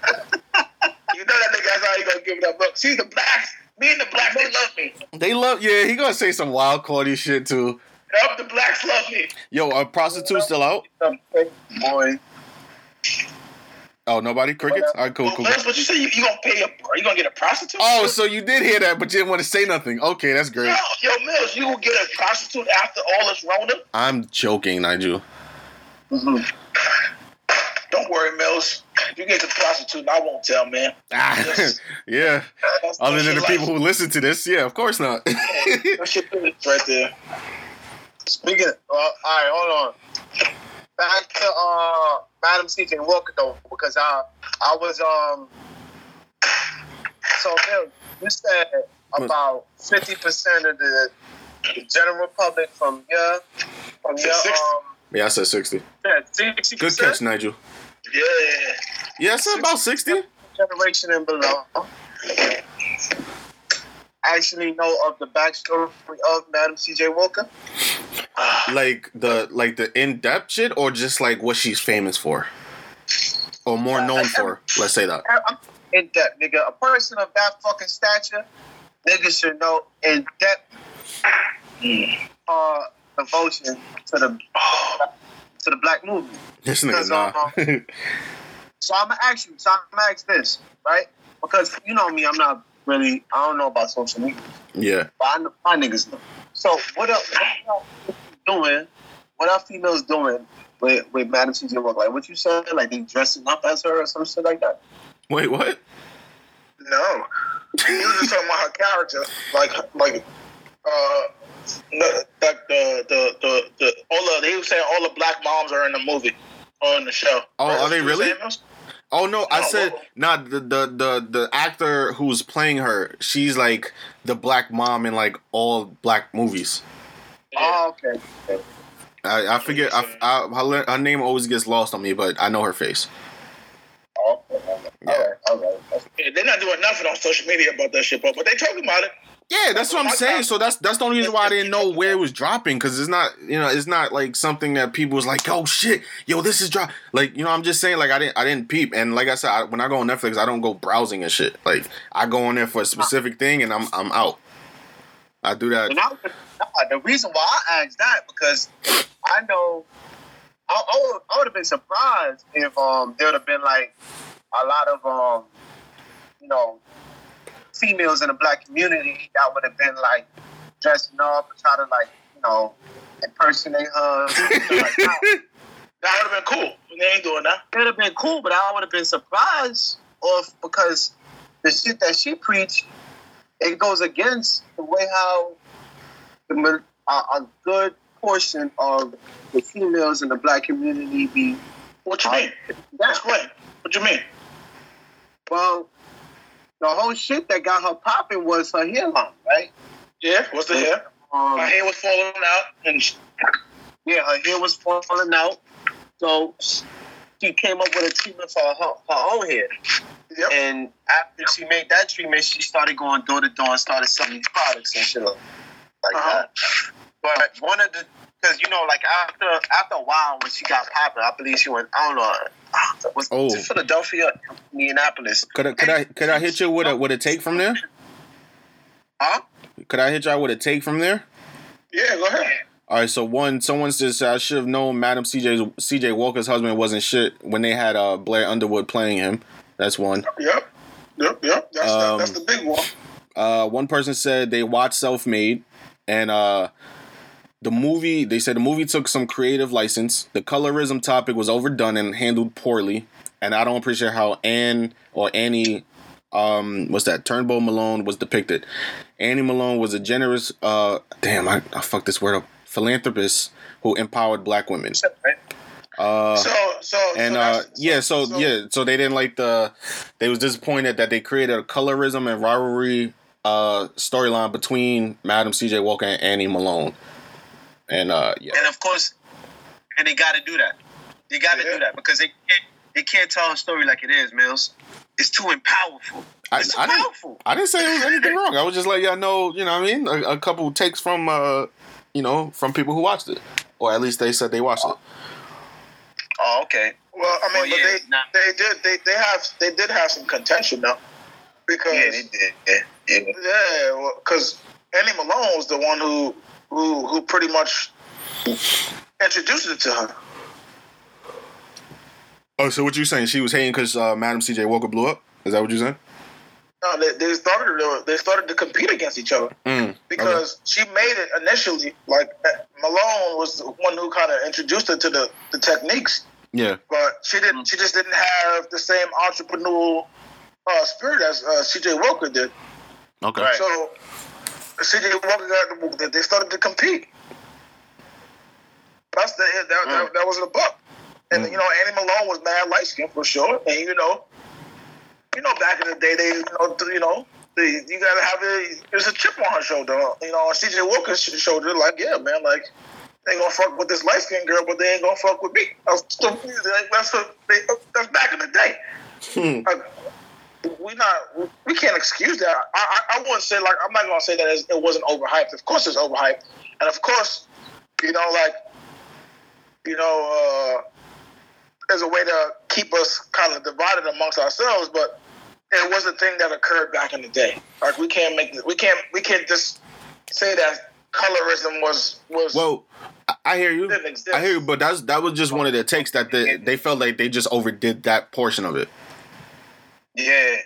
You know that nigga, that's how he gonna give it up. Look, see the blacks. Me and the blacks, they love me. They love. Yeah, he gonna say some wild Claudia shit too. Yup, the blacks love me. Yo, are prostitutes still out? Boy. Oh, nobody crickets. All right, cool, Well, cool. Mills, what you say? You, you gonna pay? A, are you gonna get a prostitute? Oh, so you did hear that, but you didn't want to say nothing. Okay, that's great. Yo, yo, Mills, you gonna get a prostitute after all this Rona? I'm joking, Nigel. Mhm. Don't worry, Mills. You get the prostitute, I won't tell, man. Ah, *laughs* yeah. Other than the people life. who listen to this, yeah, of course not. That's your business right there. Speaking, of, uh, all right, hold on. Back to uh, Madam C.J. Walker though, because I I was um. So Bill, you said about fifty percent of the, the general public from your from your um yeah, I said sixty. yeah sixty Good catch, Nigel. Yeah. Yeah, I said about sixty. generation and below actually know of the backstory of Madam C.J. Walker. Like the like the in depth shit, or just like what she's famous for, or more known for. Let's say that. In depth, nigga. A person of that fucking stature, nigga should know in depth uh devotion to the to the black movement. This nigga Because, nah. um, *laughs* So I'm gonna ask you. So I'm gonna ask this, right? Because you know me, I'm not really. I don't know about social media, yeah. but I know my niggas know. So what up? What are doing? What are females doing with with Madam C.J. Walker? Like what you said? Like they dressing up as her or some shit like that? Wait, what? No. You was just talking about her character, like like uh no, like the the the, the all the they were saying all the black moms are in the movie or in the show. Oh, are they really? saying those? Oh no, I No, said not the, the the the actor who's playing her. She's like the black mom in like all black movies. Oh, okay. I, I figure I, I, her, her name always gets lost on me, but I know her face. Oh, okay. okay. All right. All right. Yeah, they're not doing nothing on social media about that shit, but but they talking about it. Yeah, that's what I'm saying. So that's that's the only reason why I didn't know where it was dropping because it's not you know it's not like something that people was like oh shit yo this is drop like you know I'm just saying like I didn't I didn't peep and like I said I, when I go on Netflix I don't go browsing and shit like I go on there for a specific thing and I'm I'm out. I do that. And I, the reason why I asked that because I know I, I would, I would have been surprised if um there would have been like a lot of um you know females in the black community that would have been like dressing up and try to like you know impersonate her. *laughs* like that. That would have been cool. They ain't doing that. It would have been cool, but I would have been surprised of because the shit that she preached, it goes against the way how the, a, a good portion of the females in the black community be. What you mean? That's Explain. What you mean? well, the whole shit that got her popping was her hairline, right? Yeah. What's the hair? Um, My hair was falling out, and yeah, her hair was falling out, so she came up with a treatment for her, her own hair. yep. And after she made that treatment, she started going door to door and started selling these products and shit like Uh-huh. that. But one of the, because you know, like after after a while when she got popular, I believe she went. I don't know. Was Oh. Philadelphia, Indianapolis? Could I, could I could I hit you with a with a take from there? Huh? Could I hit y'all with a take from there? Yeah. Go ahead. All right, so one, someone says I should have known Madam CJ CJ Walker's husband wasn't shit when they had uh, Blair Underwood playing him. That's one. Yep. Yep. Yep. That's Um, the, that's the big one. Uh, one person said they watched Self Made, and uh, the movie. They said the movie took some creative license. The colorism topic was overdone and handled poorly, and I don't appreciate how Anne or Annie, um, what's that? Turnbo Malone was depicted. Annie Malone was a generous. Uh, damn, I, I fucked this word up. Philanthropist who empowered black women. Uh, So so and so uh, yeah, so, yeah, so they didn't like the. They was disappointed that they created a colorism and rivalry uh storyline between Madam C.J. Walker and Annie Malone, and uh, yeah, And of course, and they got to do that. They got to Yeah. do that because they can't, they can't tell a story like it is, Mills. It's too empowerful. I, It's too I didn't. powerful. I didn't say it was anything wrong. I was just letting y'all know, you know what I mean? A, a couple takes from, uh, you know, from people who watched it, or at least they said they watched it. Oh, okay. Well, I mean, Well, yeah, but they nah. they did they, they have they did have some contention though, because Yeah, they did. Yeah, yeah. yeah, because Annie Malone was the one who who who pretty much introduced it to her. Oh, so what you saying? She was hating because uh, Madam C.J. Walker blew up? Is that what you saying? No, they, they started to, they started to compete against each other Mm. because she made it initially. Like Malone was the one who kind of introduced her to the, the techniques, Yeah. but she didn't. She just didn't have the same entrepreneurial uh, spirit as uh, C.J. Walker did. Okay. Right. So C.J. Walker got they started to compete. That's the that, that, that was the book. And Mm. you know, Annie Malone was mad light skin for sure. And you know, you know, back in the day, they you know, you know, they, you gotta have a there's a chip on her shoulder. You know, on C.J. Walker's sh- shoulder, like yeah, man, like they ain't gonna fuck with this light skinned girl, but they ain't gonna fuck with me. That's that's what that's back in the day. Hmm. Like, we not we can't excuse that. I, I I wouldn't say like I'm not gonna say that it wasn't overhyped. Of course it's overhyped, and of course, you know, like you know, uh, there's a way to keep us kind of divided amongst ourselves, but it was a thing that occurred back in the day. Like we can't make we can't we can't just say that colorism was was Well, I, hear you. I hear you, but that's that was just one of the takes that they, they felt like they just overdid that portion of it. Yeah,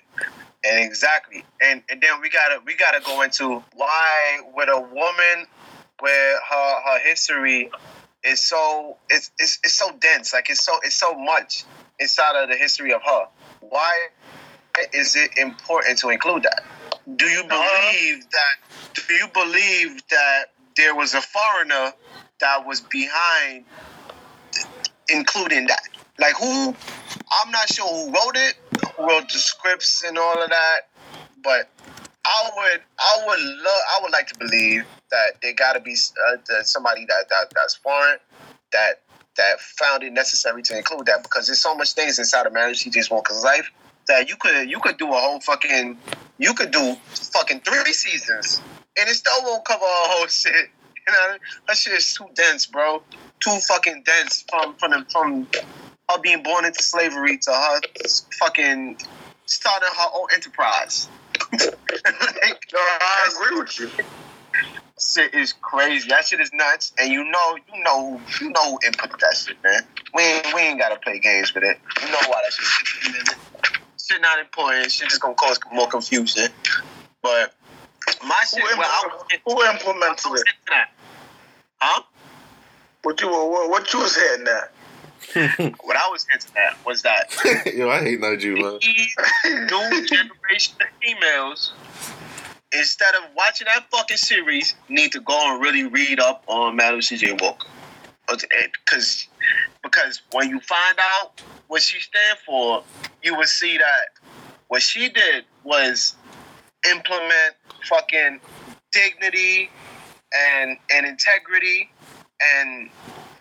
and exactly, and and then we gotta we gotta go into why with a woman where her her history is so it's it's, it's so dense, like it's so it's so much inside of the history of her. Why is it important to include that? Do you uh-huh. believe that? Do you believe that there was a foreigner that was behind including that? Like who? I'm not sure who wrote it, wrote the scripts and all of that, but I would, I would love, I would like to believe that there got to be uh, that somebody that, that that's foreign that that found it necessary to include that because there's so much things inside of marriage C.J. Walker's life that you could you could do a whole fucking you could do fucking three seasons and it still won't cover a whole *laughs* shit. You know that shit is too dense, bro. Too fucking dense from from from her being born into slavery to her fucking starting her own enterprise. *laughs* like, No, I agree with you. shit is crazy. That shit is nuts. And you know, you know, you know who input that shit, man. We ain't, we ain't gotta play games with it. You know why that shit. Is. Shit not important. Shit just gonna cause more confusion. But my shit, Who, well, implement- who implemented it? that. Huh? What you what, what you was hitting at? *laughs* What I was hinting at was that *laughs* Yo, I hate Nigel, man. these new *laughs* generation of females, instead of watching that fucking series, need to go and really read up on Madam C.J. Walker. Because because when you find out what she stand for, you will see that what she did was implement fucking dignity and and integrity and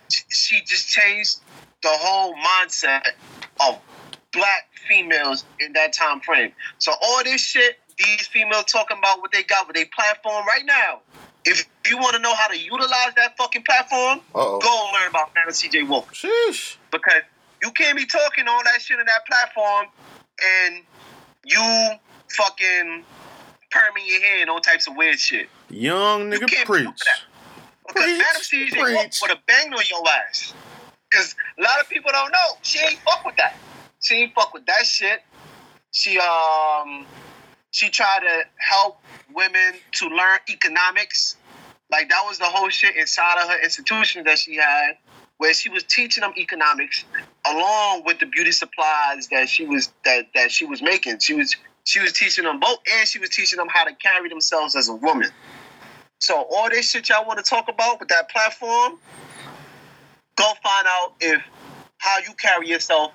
she just changed the whole mindset of black females in that time frame. So all this shit, these females talking about what they got with their platform right now. If you want to know how to utilize that fucking platform, Uh-oh. go learn about Madam CJ Walker. Sheesh. Because you can't be talking all that shit in that platform and you fucking perming your hair and all types of weird shit. Young You nigga preach. Do that. Because Preach, Madam CJ preach. would have banged on your ass. Because a lot of people don't know. She ain't fuck with that. She ain't fuck with that shit. She um she tried to help women to learn economics. Like that was the whole shit inside of her institution that she had, where she was teaching them economics along with the beauty supplies that she was that that she was making. She was she was teaching them both, and she was teaching them how to carry themselves as a woman. So all this shit y'all want to talk about with that platform, go find out if how you carry yourself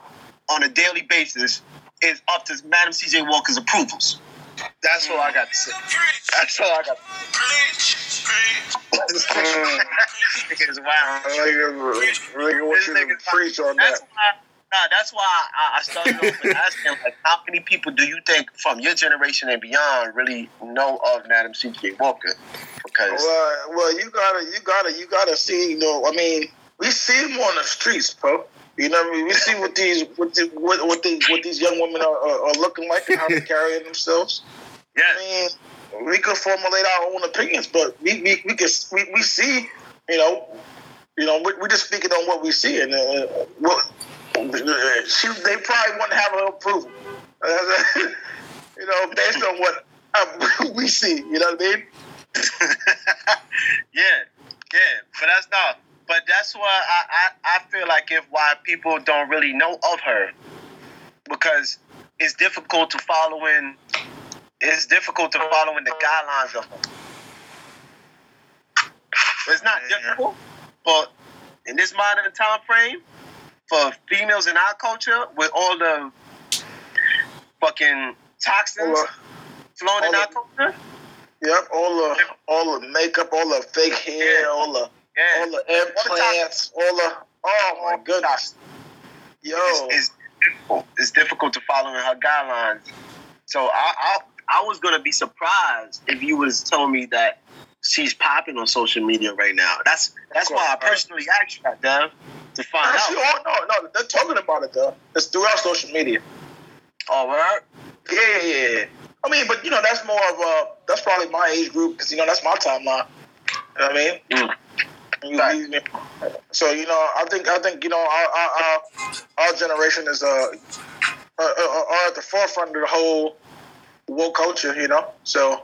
on a daily basis is up to Madam CJ Walker's approvals. That's all I got to say. That's all I got. this nigga is wild. Nigga, nigga, what you preach on that? That's why. Nah, that's why I, I started off with asking, like, how many people do you think from your generation and beyond really know of Madam C.J. Walker? Because Well, well, you gotta, you gotta, you gotta see. You know, I mean, we see them on the streets, bro. You know, what I mean, we see what these, what, the, what, what these, what these young women are, are, are looking like and how they're carrying themselves. yeah, I mean, we could formulate our own opinions, but we, we, we can, we, we see, you know, you know, we, we're just speaking on what we see and uh, what, *laughs* she, they probably wouldn't have her approval. *laughs* you know, based on what um, *laughs* we see. You know what I mean? yeah, yeah, but that's not. But that's why I, I, I feel like if why people don't really know of her because it's difficult to follow in. It's difficult to follow in the guidelines of her. It's not Yeah. difficult, but in this modern time frame, for females in our culture, with all the fucking toxins All the- flowing in all our the- culture, Yep, all the all the makeup, all the fake hair, Yeah. all the yeah, all the implants, all the oh my goodness, yo, it's, it's difficult. It's difficult to follow in her guidelines. So I, I, I was gonna be surprised if you was telling me that she's popping on social media right now. That's that's why I uh, personally asked you that, Dev, to find Actually, out. oh, no, no, they're talking about it though. It's throughout social media. Oh? Yeah, yeah, yeah, yeah. I mean, but you know, that's more of a that's probably my age group because you know that's my timeline. You know what I mean? Mm. Right. so you know, I think I think you know our our, our, generation is uh, uh, uh, are at the forefront of the whole woke culture. You know, so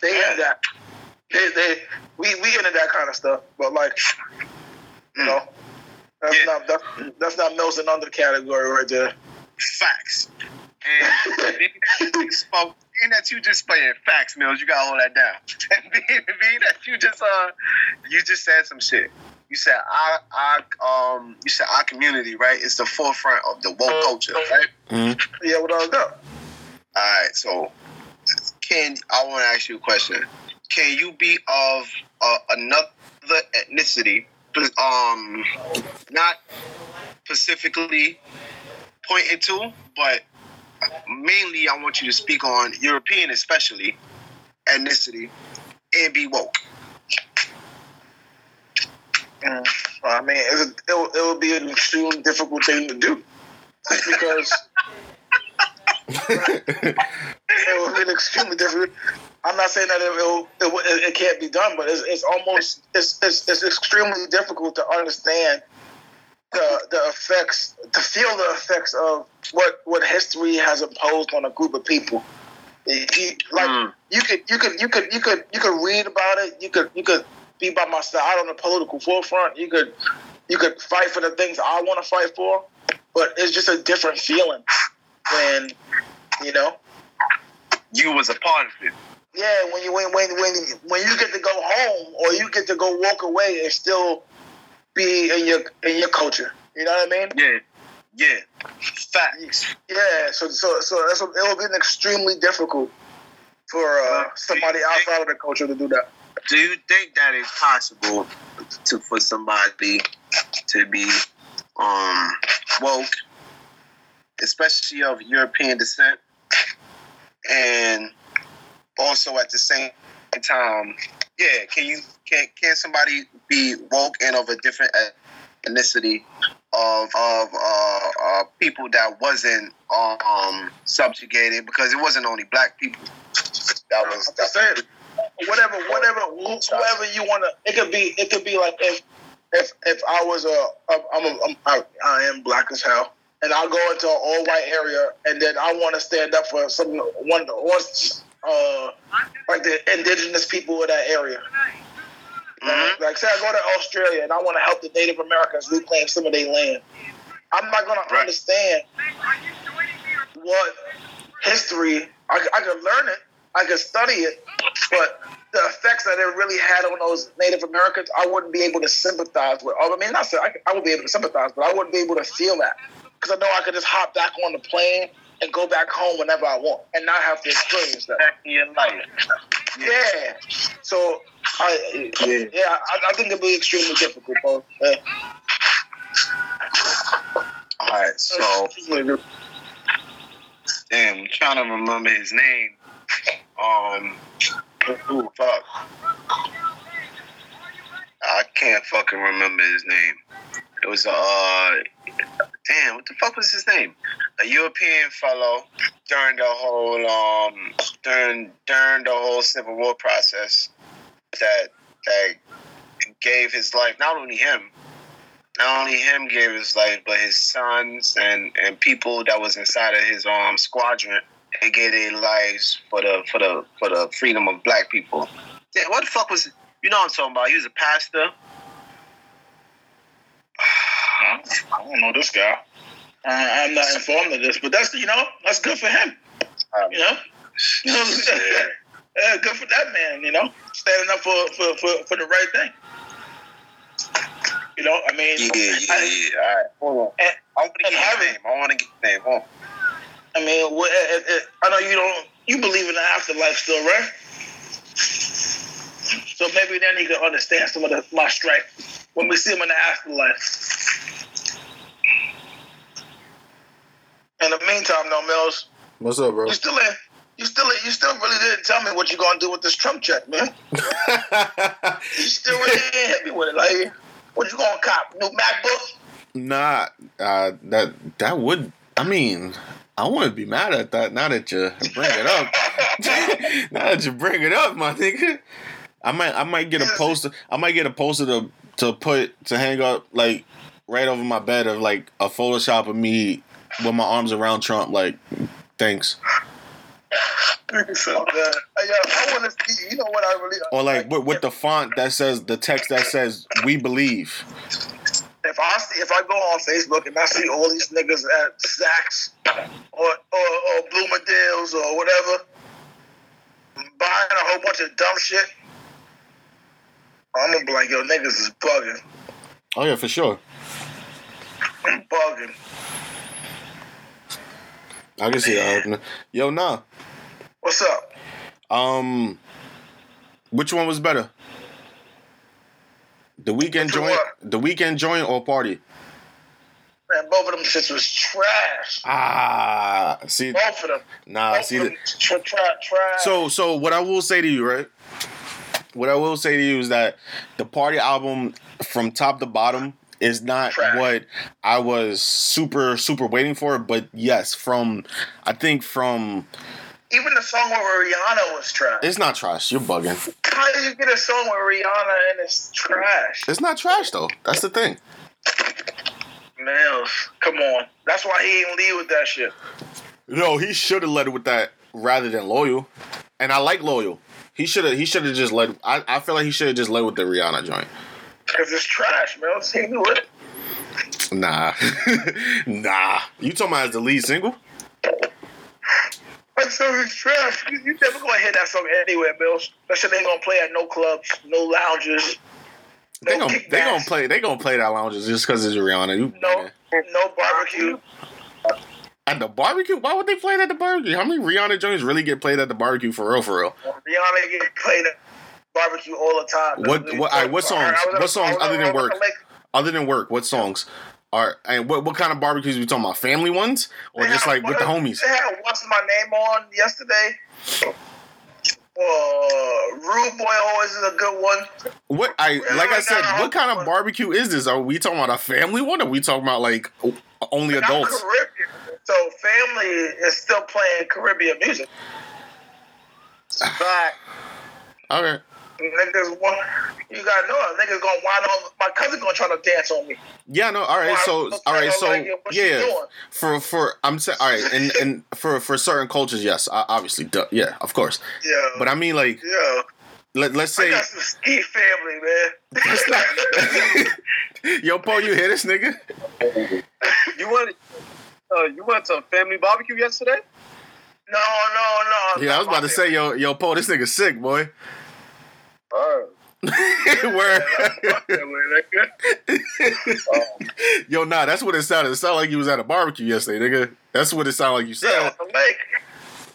they Yeah. that. They they we we into that kind of stuff, but like you Mm. know. That's Yeah. not that's, that's not Nelson under category right there. Facts. And *laughs* being that you being that you just playing facts, Mills, you gotta hold that down. *laughs* And being, being that you just uh, you just said some shit. You said our, our um, you said our community, right? Is the forefront of the woke culture, right? Yeah, without a doubt. All right, so can I want to ask you a question? Can you be of uh, another ethnicity, but, um, not specifically pointed to, but mainly I want you to speak on European, especially ethnicity, and be woke. Mm, I mean, it's it, will, it will *laughs* *laughs* be an extremely difficult thing to do because it will be an extremely difficult. I'm not saying that it, it, it, it can't be done, but it's, it's almost it's, it's, it's extremely difficult to understand the the effects, to feel the effects of what what history has imposed on a group of people. It- like Mm. you could you could you could you could you could read about it. You could you could be by my side on the political forefront. You could you could fight for the things I want to fight for, but it's just a different feeling when you know. You was a part of it. Yeah, when you when when when when you get to go home or you get to go walk away and still be in your in your culture. You know what I mean? Yeah, yeah. Facts. Yeah. So so so that's what, it will be extremely difficult for uh, somebody outside of the culture to do that. Do you think that it's possible to for somebody to be um woke, especially of European descent, and also at the same time, yeah, can you can can somebody be woke and of a different ethnicity of of uh, uh, people that wasn't um subjugated because it wasn't only black people that was Like I said, whatever, whatever, whoever you want to. It could be. It could be like if, if, if I was a, a I'm, a, I'm I, I am black as hell, and I go into an all white area, and then I want to stand up for some one, one uh, like the indigenous people of that area. Mhm. Like, say I go to Australia and I want to help the Native Americans reclaim some of their land. I'm not going to Right. understand what history. I, I could learn it, I could study it, but the effects that it really had on those Native Americans, I wouldn't be able to sympathize with. I mean, not say I, I would be able to sympathize, but I wouldn't be able to feel that because I know I could just hop back on the plane and go back home whenever I want and not have to experience that. back in life. Yeah. So I yeah, I, I think it'd be extremely difficult, bro. Yeah. All right, so damn, I'm trying to remember his name. Um, ooh, fuck. I can't fucking remember his name. It was a uh, damn. What the fuck was his name? A European fellow during the whole um during during the whole Civil War process that that gave his life. Not only him, not only him gave his life, but his sons and and people that was inside of his um squadron. They gave their lives for the for the for the freedom of black people. Yeah, what the fuck was? You know what I'm talking about? He was a pastor. *sighs* I don't know this guy. Uh, I'm not informed of this, but that's you know that's good for him. You know, *laughs* you know, yeah, good for that man. You know, standing up for for, for, for the right thing. You know, I mean, Yeah, yeah, I, yeah. All right, hold on. And- I want to get name. I want to get his name. Hold on. I mean, what, uh, uh, I know you don't. You believe in the afterlife still, right? So maybe then he can understand some of the, my strife when we see him in the afterlife. In the meantime, though, Mills, What's up, bro? you still in. You still, you still really didn't tell me what you're gonna do with this Trump check, man. *laughs* You still really didn't hit me with it. Like, what you gonna cop? New MacBook? nah, uh, that that would. I mean, I wouldn't be mad at that. Now that you bring it up, *laughs* now that you bring it up, my nigga, I might I might get a poster. I might get a poster to to put to hang up like right over my bed of like a Photoshop of me with my arms around Trump. Like, thanks. So, I want to see. You know what I really? Or like with, with the font that says the text that says "We believe." if I see if I go on Facebook and I see all these niggas at Saks or or, or Bloomingdale's or whatever buying a whole bunch of dumb shit, I'm gonna be like, yo, niggas is bugging, Oh yeah, for sure. I'm bugging. I can see that. Yo, nah. What's up? Um, which one was better? The Weeknd Which joint, the Weeknd joint, or party? Man, both of them shits was trash. Ah, see, Both of them. nah, Both see. them tra- tra- trash. so, so what I will say to you, right? What I will say to you is that the party album, from top to bottom, is not Trash. what I was super, super waiting for. But yes, from I think from even the song with Rihanna was trash. it's not trash. You're bugging. How did you get a song with Rihanna and it's trash? It's not trash though. That's the thing. Mills, come on. That's why he ain't lead with that shit. No, he should have led with that rather than loyal. And I like loyal. He should have. He should have just led. I, I feel like he should have just led with the Rihanna joint. Because it's trash, Mills. He knew it. Nah, *laughs* nah. You talking about as the lead single? That song is trash. You, you never gonna hear that song anywhere, Mills. That shit ain't gonna play at no clubs, no lounges, They gonna they gonna play they gonna play that lounges just because it's Rihanna. You no, no barbecue. at the barbecue? Why would they play it at the barbecue? How many Rihanna joints really get played at the barbecue for real? For real? Rihanna get played at barbecue all the time. What- what- alright, what songs- I was at- what songs I was at- other than I was at work? Other than work, what songs are and what what kind of barbecues are we talking about? Family ones or They just like with the homies? They had What's My Name on yesterday. Uh, Rude Boy always is a good one. What I like I said, what kind of barbecue is this? Are we talking about a family one? Or are we talking about like o- only Not adults? Caribbean. So family is still playing Caribbean music. *sighs* Fact. Okay. Niggas want you gotta know it. Niggas gonna wind on my cousin gonna try to dance on me. Yeah, no. All right. So, all right. So, Like, yeah. doing? For for I'm saying, all right, and and for for certain cultures, yes, o- obviously, duh, yeah, of course. Yeah. But I mean, like, yeah. let let's I say, got some ski family, man. *laughs* yo, Paul, you hear this nigga? You went, uh, you went to a family barbecue yesterday? no, no, no. Yeah, I was about to say, yo, yo, Paul, this nigga sick, boy. Uh, *laughs* Where? yo, nah, that's what it sounded. It sounded like you was at a barbecue yesterday, nigga. That's what it sounded like you said. Yeah, the lake.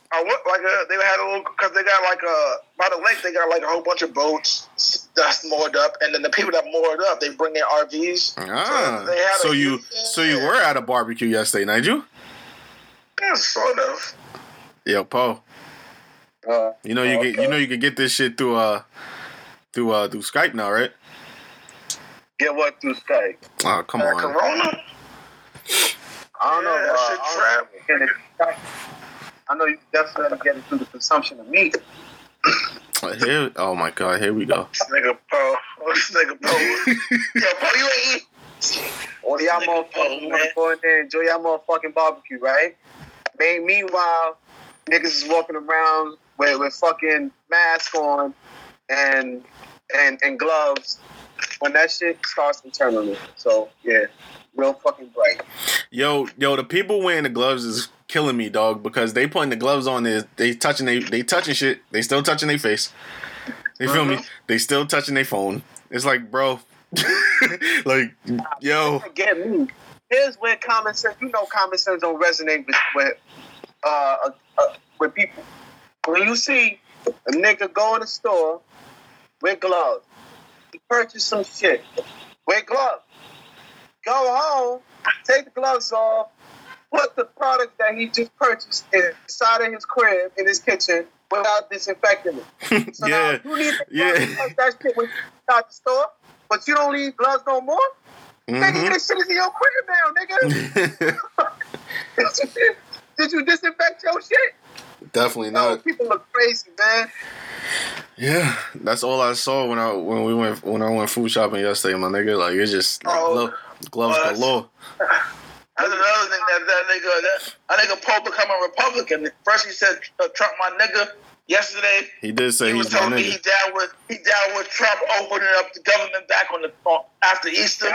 I went like a, they had a little because they got like a by the lake they got like a whole bunch of boats that's moored up, and then the people that moored up they bring their RVs. Ah, so a- you so you were at a barbecue yesterday, Nigel? Yeah, sort of. Yo, Paul. uh, You know you get you know you can get this shit through uh through uh through Skype now, right? get what through Skype? Oh come Uh, on. Corona. I don't know. Yeah, that uh, shit I don't know. I know you definitely get it through the consumption of meat. Here, oh my god, here we go. This nigga Paul. *laughs* This nigga Paul. *laughs* Yo, Paul, you ain't eat. y'all motherfuckers oh, want to man. go in there and enjoy y'all motherfucking barbecue, right? Me- Meanwhile, niggas is walking around with, with fucking mask on and and and gloves when that shit starts to turn on me. So yeah, real fucking bright. Yo, yo, the people wearing the gloves is killing me, dog, because they putting the gloves on there, they touching they they touching shit, they still touching their face. They feel me? They still touching their phone. It's like, bro, *laughs* like, yo, Get me. Here's where common sense. You know, common sense don't resonate with with uh, uh, uh with people. When you see a nigga go in the store with gloves, he purchase some shit Wear gloves. Go home, take the gloves off, put the product that he just purchased inside of his crib in his kitchen without disinfecting it. *laughs* So yeah, now you need to yeah. that shit when you out the store, but you don't need gloves no more. Nigga, Mhm. this shit is in your crib now, nigga. *laughs* *laughs* Did you disinfect your shit? Definitely No, not. people look crazy, man. Yeah, that's all I saw when I when we went when I went food shopping yesterday, my nigga. Like it's just like, Oh. glo- gloves Well, galore. *laughs* That's another thing that that nigga that, that nigga Pope become a Republican. First he said uh, Trump my nigga. Yesterday He did say he was telling me he down with he down with Trump opening up the government back on the on, after Easter.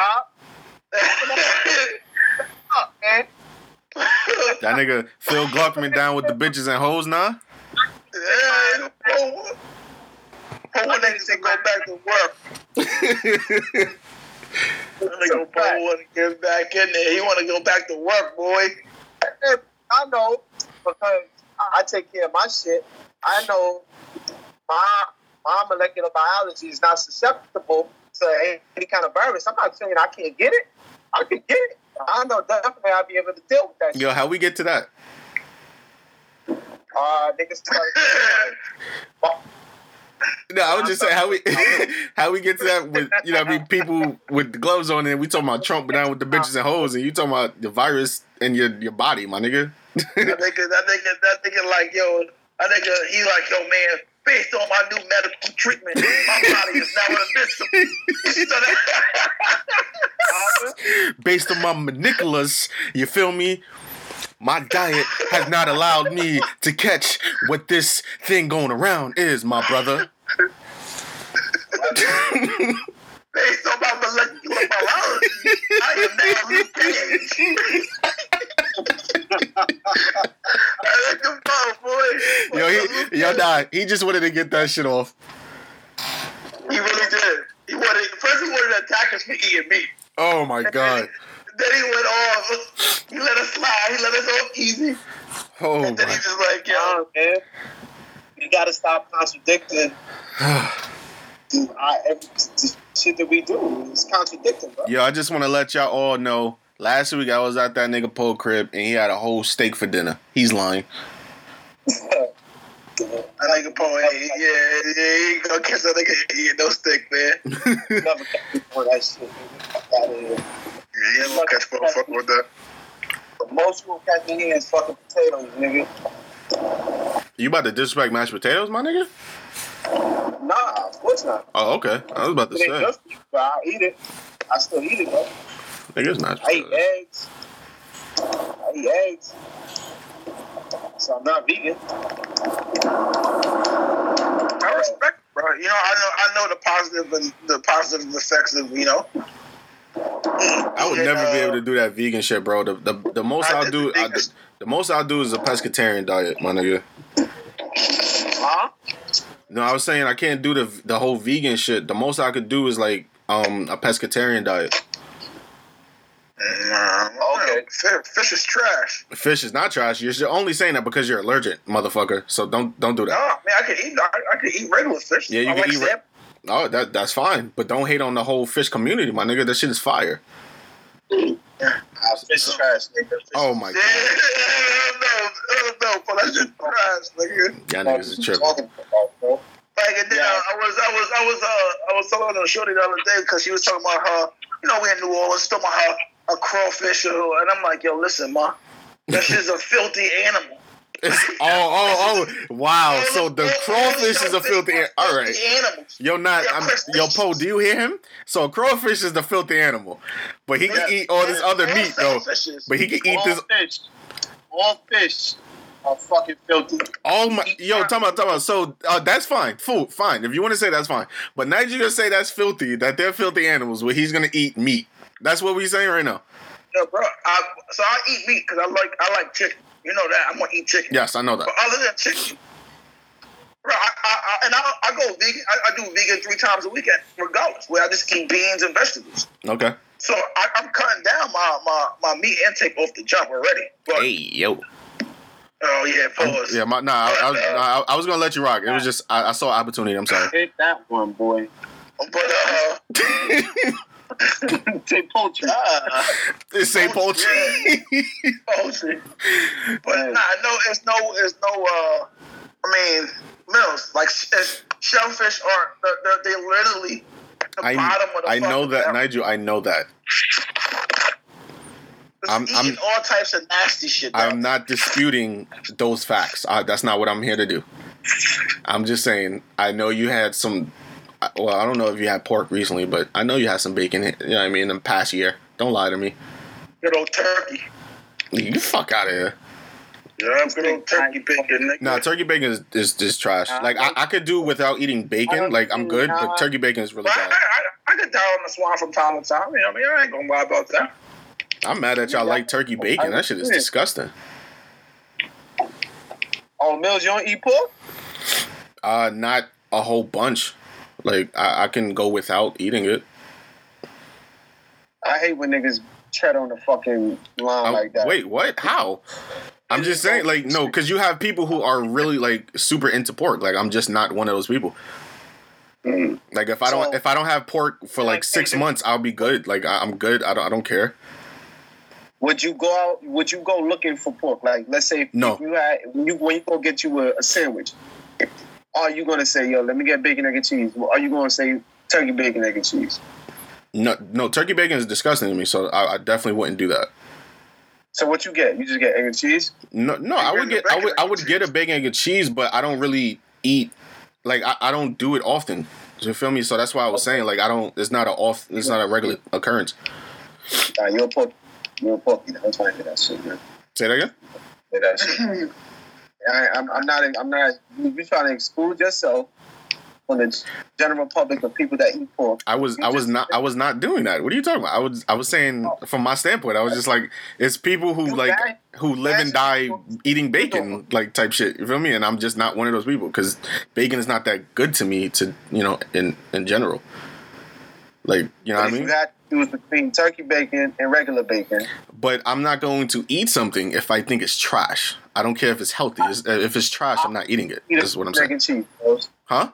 Fuck, *laughs* man. That nigga Phil Gluckman down with the bitches and hoes now. Yeah, Pope. Pope niggas say go back to work. That nigga Pope want to get back in there. He want to go back to work, boy. Hey, I know because I I take care of my shit. I know my my molecular biology is not susceptible to any, any kind of virus. I'm not saying I can't get it. I can get it. I know definitely I'll be able to deal with that. shit. Yo, how we get to that? Uh, niggas started. *laughs* No, I was just saying how we *laughs* *laughs* how we get to that with you know I mean people with the gloves on and we talking about Trump but down with the bitches and hoes and you talking about the virus in your your body, my nigga. that nigga, that nigga, that nigga, like yo, that nigga, he like yo, man. Based on my new medical treatment, my body is now invincible. So that- Based on my maniculas, you feel me? My diet has not allowed me to catch what this thing going around is, my brother. *laughs* based on my molecular biology, I am now Luke *laughs* Cage. That nigga, oh, boy. Yo, he yo nah, he just wanted to get that shit off. He really did. He wanted first he wanted to attack us for eating meat. Oh my god. Then he went off. He let us slide. He let us off easy. Oh And then he just like, yo, Yo, man, you gotta stop contradicting *sighs* uh, every shit that we do. is contradicting, bro. Yo, I just want to let y'all all know. Last week I was at that nigga Poe crib and he had a whole steak for dinner. He's lying. I like a poet. Yeah, yeah, you ain't gonna catch that nigga eating no stick, man. *laughs* Never catch for that shit. nigga. Fuck here. Yeah, you ain't gonna catch motherfucker with that. The most you gonna catch me here is fucking potatoes, nigga. You about to disrespect mashed potatoes, my nigga? Nah, of course not. Oh, okay. I was about to It say. good for you, but I eat it. I still eat it, though. Nigga's mashed I eat eggs. I eat eggs. So I'm not vegan. I respect, it, bro. You know, I know, I know the positive and the positive effects of you know. I would never be able to do that vegan shit, bro. The the, the most I I'll do, the I, vegan- the most I'll do is a pescatarian diet, my nigga. Huh? No, I was saying I can't do the the whole vegan shit. The most I could do is like um a pescatarian diet. Nah, Okay. Fish, fish is trash. Fish is not trash. You're only saying that because you're allergic, motherfucker. So don't don't do No, that. man, I could eat. I, I could eat regular fish. Yeah, you I can like eat re- Oh, that that's fine, but don't hate on the whole fish community, my nigga. That shit is fire. Uh, fish is trash, nigga. Fish Oh my Yeah, god, *laughs* no, no, but that's just trash, nigga. y'all niggas is tripping. Talking about, bro. Like, and then Yeah. uh, I was, I was, I was, uh, I was talking to shorty the other day because she was talking about her. You know, we in New Orleans, talking about her a crawfish, or, and I'm like, yo, listen, ma, this is a filthy animal. It's, *laughs* oh, oh, oh! Wow. So the crawfish is a filthy. an- All right. Animals. Yo, not. I'm, yo, Poe. Do you hear him? So a crawfish is the filthy animal, but he can eat all this other meat though. shellfishes. But he can eat all this. fish, all fish are fucking filthy. Oh my, yo, talk about, talk about. So uh, that's fine, food, fine. If you want to say that's fine, but now you're gonna say that's filthy, that they're filthy animals, where he's gonna eat meat. That's what we saying right now. Yo, bro. I, so I eat meat because I like I like chicken. You know that I'm gonna eat chicken. Yes, I know that. But other than chicken, bro, I, I, I and I, I go vegan. I, I do vegan three times a week, at- regardless. Where I just eat beans and vegetables. Okay. So I, I'm cutting down my, my, my meat intake off the jump already. But Hey, yo. oh yeah, pause. Yeah, my, nah, I, I, was- I, I was gonna let you rock. It was just I, I saw opportunity. I'm sorry. Hit that one, boy. But uh, *laughs* Say poultry. uh It's say poultry. poultry. But nah, no, it's no, it's no. Uh, I mean, mills like shellfish are they're, they're, they literally the I bottom of the. I know that, barrel. Nigel. I know that. I'm- eating I'm- all types of nasty shit. I'm not disputing those facts. I, that's not what I'm here to do. I'm just saying. I know you had some. I- Well, I don't know if you had pork recently, but I know you had some bacon. You know what I mean? In the past year. Don't lie to me. good old turkey. You fuck out of here. Yeah, good old turkey bacon. Nigga. No, turkey bacon is, is, is trash. Like I, I could do without eating bacon. Like I'm good, but turkey bacon is really bad. I, I, I get down on the swan from time to time. You know what I mean? I ain't gonna lie about that. I'm mad that y'all like turkey bacon. That shit is disgusting. Oh, Mills, you don't eat pork? Uh, not a whole bunch. Like I, I can go without eating it. I hate when niggas tread on the fucking line I'm- like that. Wait, what? How? I'm just saying, like, no, because you have people who are really like super into pork. Like, I'm just not one of those people. Mm. Like, if I don't, if I don't have pork for like six months, I'll be good. Like, I, I'm good. I don't, I don't care. Would you go out? Would you go looking for pork? Like, let's say No. if you had when you when you go get you a, a sandwich, are you gonna say, "Yo, let me get bacon, egg, and cheese"? Or are you gonna say turkey, bacon, egg, and cheese? No, no, turkey bacon is disgusting to me. So I, I definitely wouldn't do that. So what you get? You just get egg and cheese. No, no, I would get, I would, I would get a bacon egg and cheese, but I don't really eat. Like, I, I don't do it often. You feel me? So that's why I was saying, like, I don't. It's not a off. It's not a regular occurrence. Nah, you're a pork. You're a pork. eater. I'm trying to get that shit, man. Say that again. Get that shit. *laughs* I, I'm, I'm not. I'm not. You're trying to exclude yourself from the general public of people that eat pork. I was I was not I was not doing that. What are you talking about? I was I was saying oh. from my standpoint, I was just like it's people who like who live and die eating bacon like type shit. You feel me? And I'm just not one of those people because bacon is not that good to me to you know in in general. Like you know what I mean? You choose between turkey bacon and regular bacon. But I'm not going to eat something if I think it's trash. I don't care if it's healthy. It's- uh, if it's trash, I'm not eating it. Is what I'm egg saying. and cheese. Huh?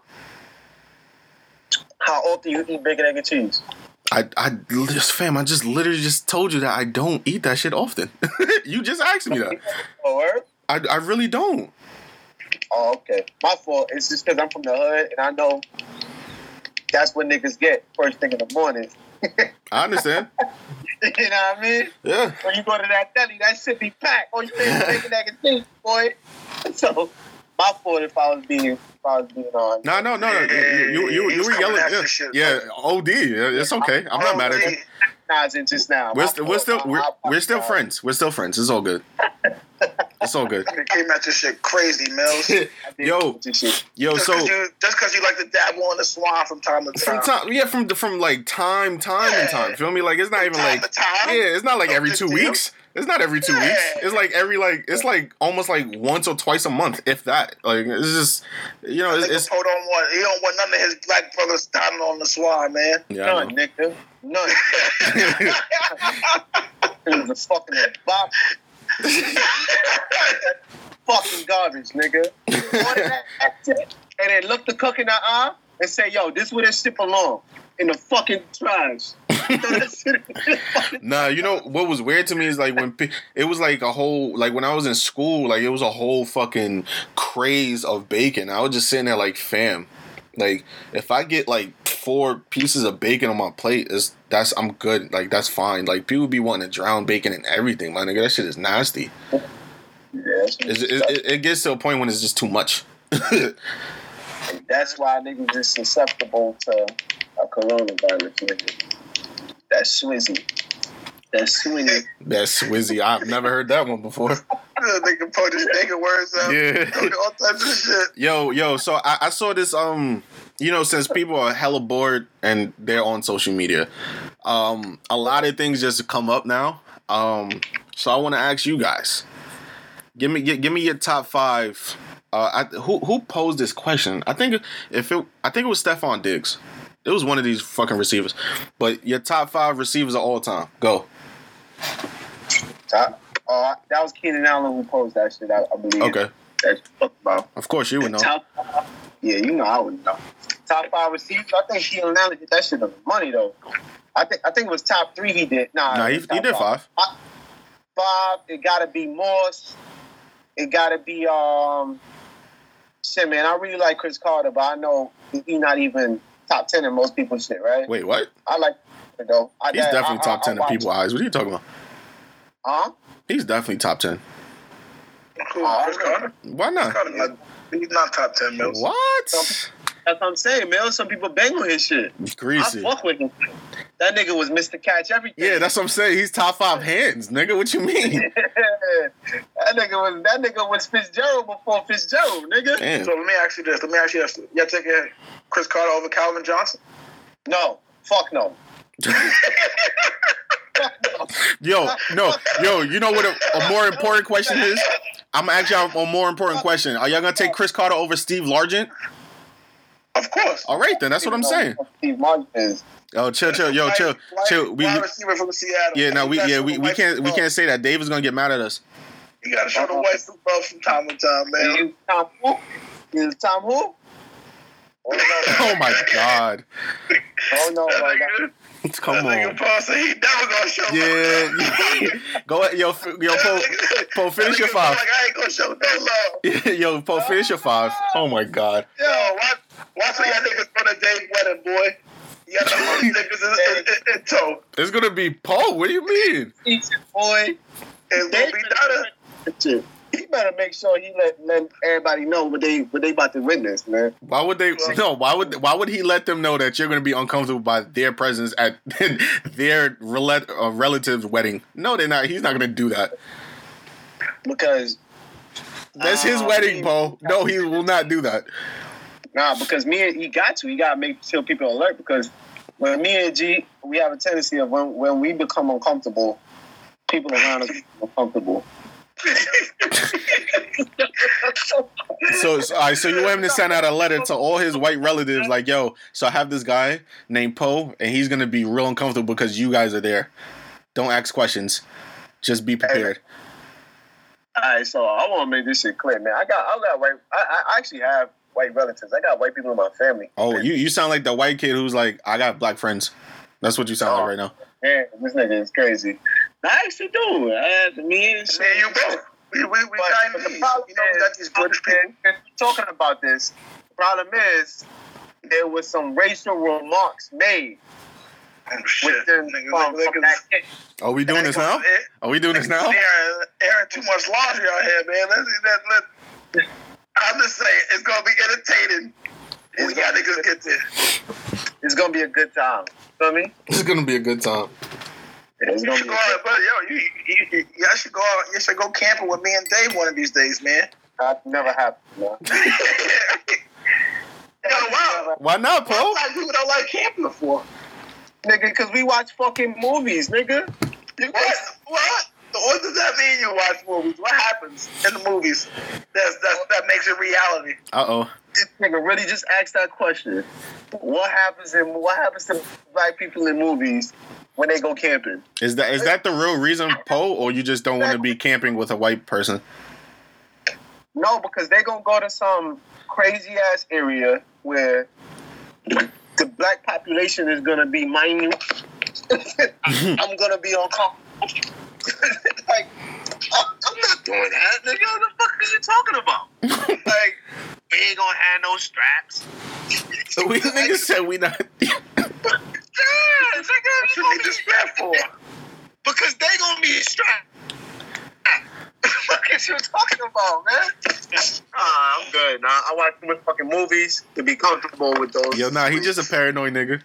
How often you eat bacon, egg, and cheese? I, I just fam, I just literally just told you that I don't eat that shit often. *laughs* you just asked me that. Oh? I, I really don't. Oh, okay. My fault. It's just because I'm from the hood and I know that's what niggas get first thing in the morning. I understand. *laughs* you know what I mean? Yeah. When you go to that deli, that shit be packed. Oh, you think bacon, egg, and cheese, boy? *laughs* So, my fault if I was being, if I was being on. No, no, no, no. You, you, you, you were yelling. Yeah, yeah, OD. It's okay. I'm not mad at you. Recognizing just now. We're, My st- we're still we're, we're still friends. We're still friends. It's all good. *laughs* It's all good. They came at this shit crazy, Mills. *laughs* I Yo, this yo. Just So because you, just 'cause you like to dabble on the swan from time to time. from time, yeah, from from like time, time and time. Feel me? Like it's not even Time like to time. yeah, it's not like No every two deal. weeks. It's not every two weeks. It's like every like it's like almost like once or twice a month, if that. Like it's just you know it's, Nigga it's Poe don't want he don't want none of his black brothers standing on the swan, man. yeah. None, know. nigga. None. It was a fucking bop. fucking garbage, nigga. That and then look the cook in the eye and say, yo, this where this shit belong. In the fucking trash. Throw that shit in the fucking- Nah, you know what was weird to me is like when pe- it was like a whole like when I was in school, like it was a whole fucking craze of bacon. I was just sitting there like, fam, like if I get like four pieces of bacon on my plate, is that's I'm good. Like that's fine. Like people be wanting to drown bacon and everything, my nigga. That shit is nasty. Yeah, that shit It's, is it, it, it gets to a point when it's just too much. *laughs* That's why niggas is susceptible to a coronavirus, nigga. That's Swizzy. That's swizzy. That's Swizzy. I've never heard that one before. nigga put his nigga words up. Yeah. All types of shit. Yo, yo, so I, I saw this um you know, since people are hella bored and they're on social media, um, a lot of things just come up now. Um, so I want to ask you guys, give me give, give me your top five. Uh, I, who who posed this question? I think if it, I think it was Stefon Diggs. It was one of these fucking receivers. But your top five receivers of all time. Go. Top. Uh, that was Keenan Allen who posed that shit. I, I believe. Okay. That's about. Of course you would know. Top. Yeah, you know I would know. Top five receivers. I think Keenan Allen did that shit on the money though. I think I think it was top three he did. Nah, Nah, he, he did five. Five. It gotta be Morse. It gotta be um. Shit, man. I really like Cris Carter, but I know he's not even top ten in most people's shit, right? Wait, what? I like it though. I, He's I- definitely I- top I- ten in I watch people's eyes. What are you talking about? Huh? He's definitely top ten. Who, Oh, Cris Carter? Why not? Not, he's not top ten, Mills. What? That's what I'm saying, man. Some people bang on his shit. Greasy. I fuck with him. That nigga was Mr. Catch Everything. Yeah, that's what I'm saying. He's top five hands, nigga. What you mean? *laughs* that nigga was that nigga was Fitzgerald before Fitzgerald, nigga. Damn. So let me ask you this. Let me ask you this. Y'all taking Cris Carter over Calvin Johnson? No, fuck no. *laughs* *laughs* Yo, no, yo. You know what a, a more important question is? I'm gonna ask y'all a more important question. Are y'all gonna take Cris Carter over Steve Largent? Of course. All right, then. That's what I'm saying. Steve Martin is. Oh, chill, chill, yo, chill, Wide- chill. We, wide we receiver from Seattle. yeah, no, we yeah, we, we can't we can't say that. Dave is gonna get mad at us. You gotta show the white football from time to time, man. You Tom who? You Tom who? Oh no, *laughs* Oh my god. oh no, That like nigga, Come that nigga on. Paul said he never gonna show Yeah. *laughs* Go ahead, yo, f- yo, Poe, Poe, finish your five. Like I ain't gonna show no love. *laughs* Yo, Poe, finish your five. Oh my god. Yo, watch, watch what y'all niggas put a Dave wedding, boy. You got the whole niggas in, in, in, in tow. It's gonna be Paul. What do you mean? Easy, boy. It's gonna be done. He better make sure he let, let everybody know what they what they about to witness, man. Why would they? No. Why would? Why would he let them know that you're going to be uncomfortable by their presence at *laughs* their rela- uh, relative's wedding? No, they're not. He's not going to do that. Because That's his Uh, wedding, Paul. No, he will not do that. Nah, because me and he got to. He got to make sure people alert. Because when me and G, we have a tendency of when when we become uncomfortable, people around us become uncomfortable. *laughs* So, so, all right, so you want him to send out a letter to all his white relatives, like, "Yo, so I have this guy named Poe, and he's going to be real uncomfortable because you guys are there. Don't ask questions. Just be prepared." All right, so I want to make this shit clear, man. I got I got white. I, I actually have white relatives. I got white people in my family. Oh, you you sound like the white kid who's like, "I got black friends." That's what you sound like oh, right now. Man, this nigga is crazy. I actually do. I, me and Me and you both. We, we, we But, but the problem You know, we got these is, British people. talking about this, the problem is there was some racial remarks made Oh, shit. within Niggas, um, from, niggas, from that kid. Are we doing this now? Are we doing this now? Airing, airing too much laundry out here, man. Let's, let, let, I'm just saying, it's gonna be entertaining. when y'all niggas get there. It's gonna be a good time. Feel me? This is gonna be a good time. It's You gonna should go out, but yo, you, you, you, y'all should go out. You should go camping with me and Dave one of these days, man. that never happened, man. *laughs* yo, wow. Why not, Poe? Why people don't like camping for? Nigga, because we watch fucking movies, nigga. You What? What? What does that mean? You watch movies? What happens in the movies? That's, that's that makes it reality. Uh oh. this nigga really just asked that question. What happens in what happens to black people in movies when they go camping? Is that is that the real reason, Poe, or you just don't want to be camping with a white person? No, because they gonna go to some crazy ass area where the black population is gonna be minute. *laughs* I'm gonna be uncomfortable. *laughs* like, I'm I'm not doing that, nigga. What the fuck are you talking about? *laughs* like, we ain't gonna have no straps. So we niggas said we not. *laughs* Yeah, nigga, you What you gonna need be the strap for? because they gonna be strapped. fuck is you talking about, man? Ah, I'm good. Nah, I watch too much fucking movies to be comfortable with those. Yo, nah, he just a paranoid nigga.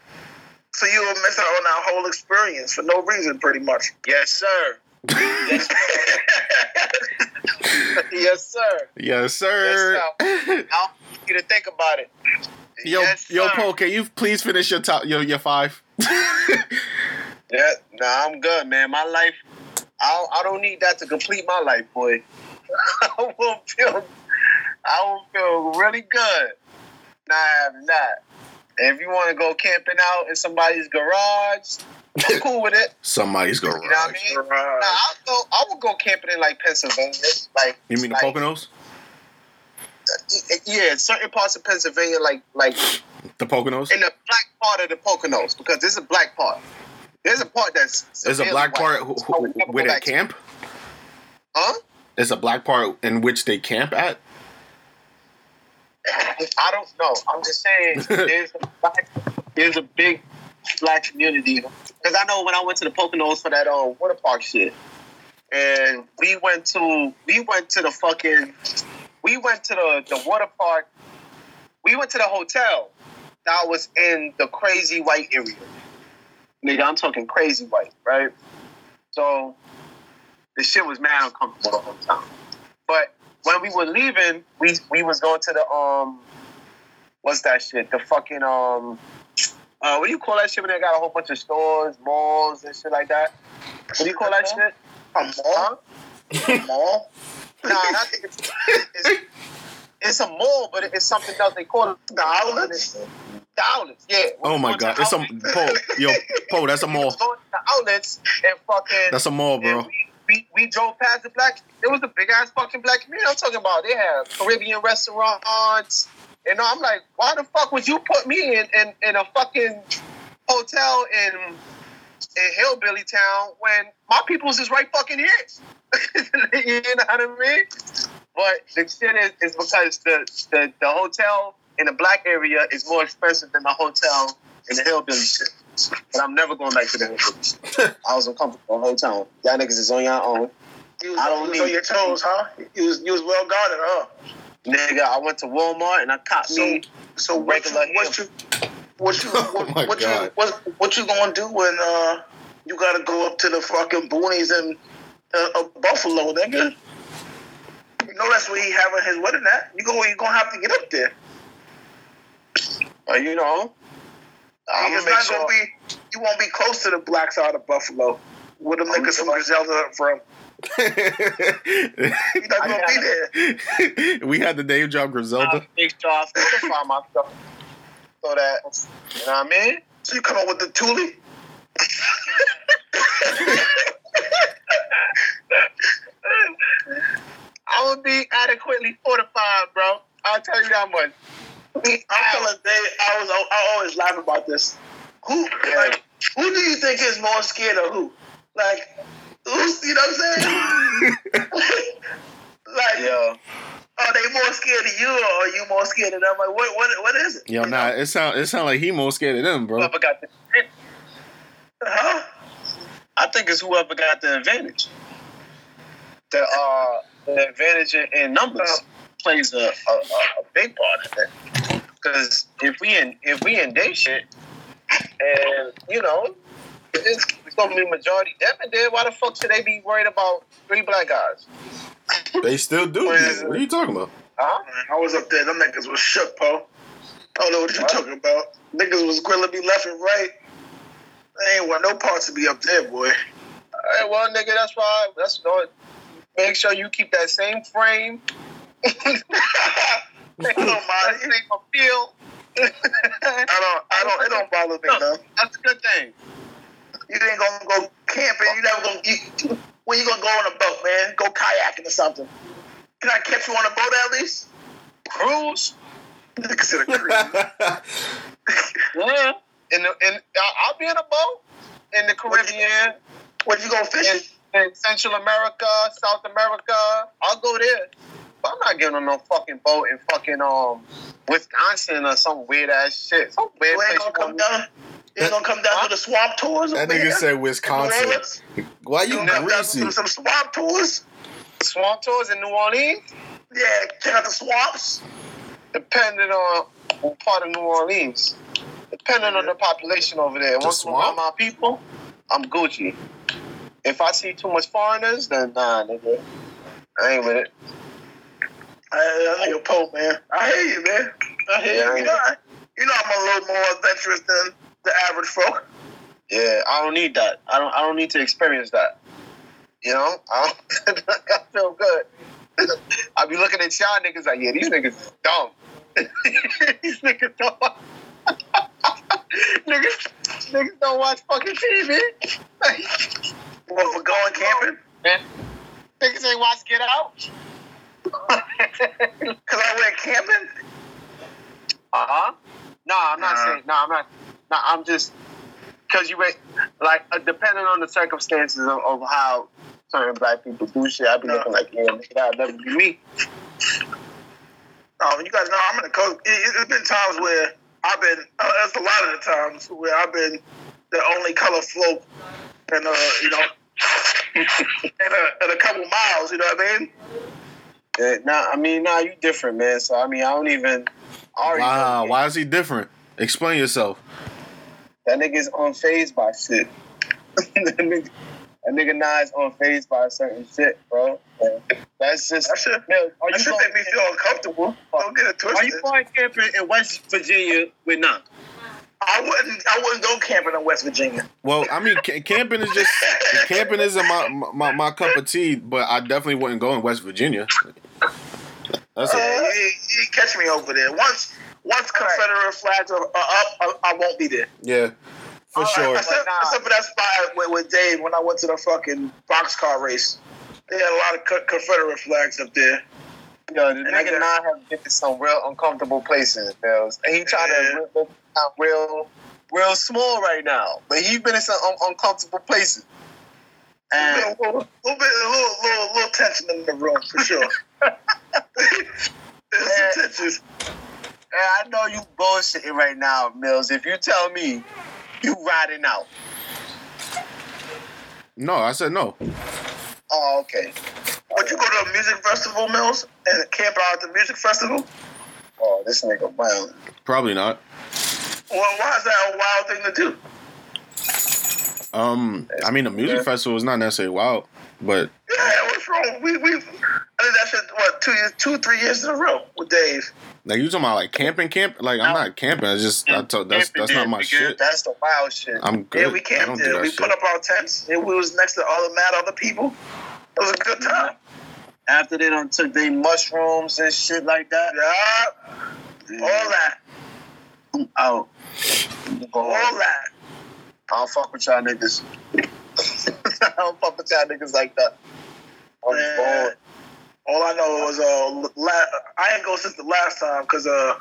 So you were missing on our whole experience for no reason, pretty much. Yes, sir. Yes, *laughs* yes sir. Yes, sir. Yes, I want you to think about it. yo, yes, yo, sir. Paul, can you please finish your top, your your five? *laughs* Yeah, nah, I'm good, man. My life, I don't, I don't need that to complete my life, boy. *laughs* I will feel, I will feel really good. Nah, I'm not. If you want to go camping out in somebody's garage, I'm cool with it. *laughs* Somebody's gonna You know what I mean? Nah, I'll go. I would go camping in like Pennsylvania, like You mean the like, Poconos? Uh, yeah, certain parts of Pennsylvania, like like The Poconos? in the black part of the Poconos, because there's a black part. There's a part that's There's a black white. part who, who, where they back to- camp. Huh? There's a black part in which they camp at. I don't know. I'm just saying *laughs* there's a black, there's a big black community because I know when I went to the Poconos for that uh, water park shit, and we went to we went to the fucking we went to the the water park. We went to the hotel that was in the crazy white area. Nigga, I'm talking crazy white, right? So the shit was mad uncomfortable the whole time. But when we were leaving, we we was going to the um, what's that shit? The fucking um, uh, what do you call that shit when they got a whole bunch of stores, malls, and shit like that? What do you call that shit? A mall? A mall? Nah, not, it's, it's, it's a mall, but it's something else. They call it The outlets? The outlets, yeah. We Oh my god, the it's a outlets. Paul. Yo, Paul, that's a *laughs* We mall. going to the outlets and fucking. That's a mall, and bro. we, we, we drove past the black. It was a big ass fucking black community. I'm talking about. They have Caribbean restaurants. Know, I'm like, why the fuck would you put me in in, in a fucking hotel in in Hillbilly Town when my people's is right fucking here? *laughs* you know what I mean? But the shit is, is because the, the the hotel in the black area is more expensive than the hotel in the hillbilly shit. But I'm never going back to the hillbilly. *laughs* I was uncomfortable the whole time. Y'all niggas is on your own. Was, I don't you need- on your toes, huh? You was, you was well guarded, huh? Nigga, I went to Walmart and I caught So, me. so what you, Regular what you, what you, *laughs* Oh what, my what you, what, what you gonna do when uh you gotta go up to the fucking boonies and uh, uh, Buffalo, nigga? You know that's where he having his wedding at. You go, you gonna have to get up there. Uh, you know, I'm it's gonna make not sure. gonna be. You won't be close to the black side of Buffalo, where them niggas from Griselda from. *laughs* You're not gonna be there. *laughs* we had the name drop Griselda. I'll make sure I fortify myself so that you know what I mean. So you come up with the Thule. I would be adequately fortified, bro. I'll tell you that much. I'm telling Dave, I was I always laugh about this. Who like who do you think is more scared of who? Like who's you know what I'm saying? *laughs* like Yeah. are they more scared of you or are you more scared of them? Like what what what is it? Yo, You nah, know? it sound it sound like he more scared of them, bro. Whoever got the Huh? I think it's whoever got the advantage. The uh the advantage in, in numbers plays a, a, a a big part of it. Because if we in if we in day shit, and you know, it's, it's gonna be majority them and then why the fuck should they be worried about three black guys? They still do. Where- What are you talking about? Huh? I was up there, them niggas was shook, Poe. I don't know what you're What? talking about. Niggas was grilling me left and right. I ain't want no parts to be up there, boy. All right, well, nigga, that's why. That's no. Make sure you keep that same frame. I don't mind. That same appeal. I don't. I don't. It don't bother me, though. That's a good thing. You ain't gonna go camping. You never gonna. You, when you gonna go on a boat, man? Go kayaking or something. Can I catch you on a boat at least? Cruise. A cruise. *laughs* Yeah. In the in, I- I'll be in a boat in the Caribbean, What you go in, fishing? in Central America, South America. I'll go there. But I'm not getting on no fucking boat in fucking um Wisconsin or some weird ass shit. Some weird You ain't place gonna come down. You ain't gonna come down to the swamp tours. That nigga here? said Wisconsin. Why You you gonna down greasy? to some swamp tours? Swamp tours in New Orleans, Yeah, check out the swamps. depending on what part of New Orleans, depending on the population over there. The Once I'm swamp? my people, I'm Gucci. If I see too much foreigners, then nah, nigga, I ain't with it. I, I think a Pope, man. I hear you, man. I hear you. You know, I, you know, I'm a little more adventurous than the average folk. Yeah, I don't need that. I don't. I don't need to experience that. You know, I, don't, *laughs* I feel good. *laughs* I be looking at y'all niggas like, yeah, these niggas dumb. *laughs* these niggas don't. niggas, niggas don't watch fucking TV. Well, for going camping, man. niggas ain't watch Get Out. Because I went camping. Uh huh. No, I'm not Nah. saying. No, I'm not. No, I'm just because you wait. Like, uh, depending on the circumstances of, of how certain black people do shit, I be No. looking like, yeah, that'll never be me. Um, you guys know I'm in the coast. It, it's been times where I've been. Uh, that's a lot of the times where I've been the only color float, and uh, you know, *laughs* in a, in a couple miles. You know what I mean? Yeah, nah, I mean, nah, you different, man. So I mean, I don't even. I Wow, know why is he different? Explain yourself. That nigga's unfazed by shit. *laughs* that, nigga, that nigga nah is unfazed by certain shit, bro. And That's just. That should Yo, are that you should make me feel uncomfortable. Don't get it are you going camping in West Virginia with nah? I wouldn't. I wouldn't go camping in West Virginia. Well, I mean, ca- camping is just *laughs* camping isn't my, my my cup of tea, but I definitely wouldn't go in West Virginia. That's Uh, it. you, you catch me over there. Once once Confederate flags are, are up, I, I won't be there. Yeah, for All right, sure. Except, nah. except for that spot with, with Dave when I went to the fucking boxcar race. They had a lot of co- Confederate flags up there. Yo, the And I nigga got- nah have been to some real uncomfortable places, Bills. And he trying Yeah. to rip real, real small right now. But he's been in some un- uncomfortable places. A And little, little, little a little, little, little tension in the room for sure. *laughs* There's some. And I know you bullshitting right now, Mills. If you tell me you riding out. No, I said no. Oh, okay. Would you go to a music festival, Mills, and camp out at the music festival? Oh, this nigga wild. Probably not. Well, why is that a wild thing to do? Um, I mean, a music Yeah. festival is not necessarily wild, but Yeah, what's wrong? We we I did that shit what two years, two three years in a row with Dave. like you talking about like camping, camp. Like I'm not camping. I just I told, that's that's not my shit. That's the wild shit. I'm good. Yeah, we I camped don't there. do We that put up our tents. And we was next to all the mad other people. It was a good time. After they done took their mushrooms and shit like that. Yeah, all that, I'm out. Go all home. that. I don't fuck with y'all niggas. *laughs* I don't fuck with y'all niggas like that. I'm Man. bored. All I know was uh, la- I ain't go since the last time because uh,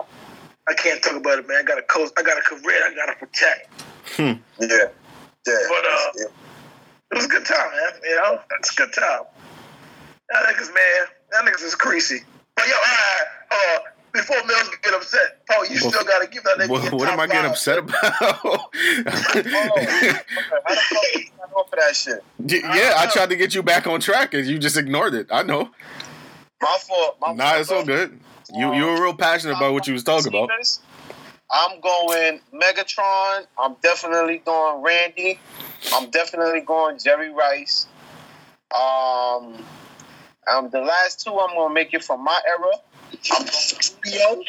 I can't talk about it, man. I got a coast, I got a career, I got to protect. Hmm. Yeah. Yeah. But, uh, yeah. It was a good time, man. You know, it's a good time. That niggas, man, that niggas is greasy. But yo, all right, uh, before Mills can get upset, Paul, you still gotta give that nigga. What, your what am I getting upset about? Oh, how the fuck you sign off for that shit? yeah, I tried to get you back on track, and you just ignored it. I know. My fault. My Nah, fault, it's all good. You you were real passionate about what you was talking about. I'm going Megatron. I'm definitely going Randy. I'm definitely going Jerry Rice. Um, um, the last two I'm gonna make it from my era. I'm going Julio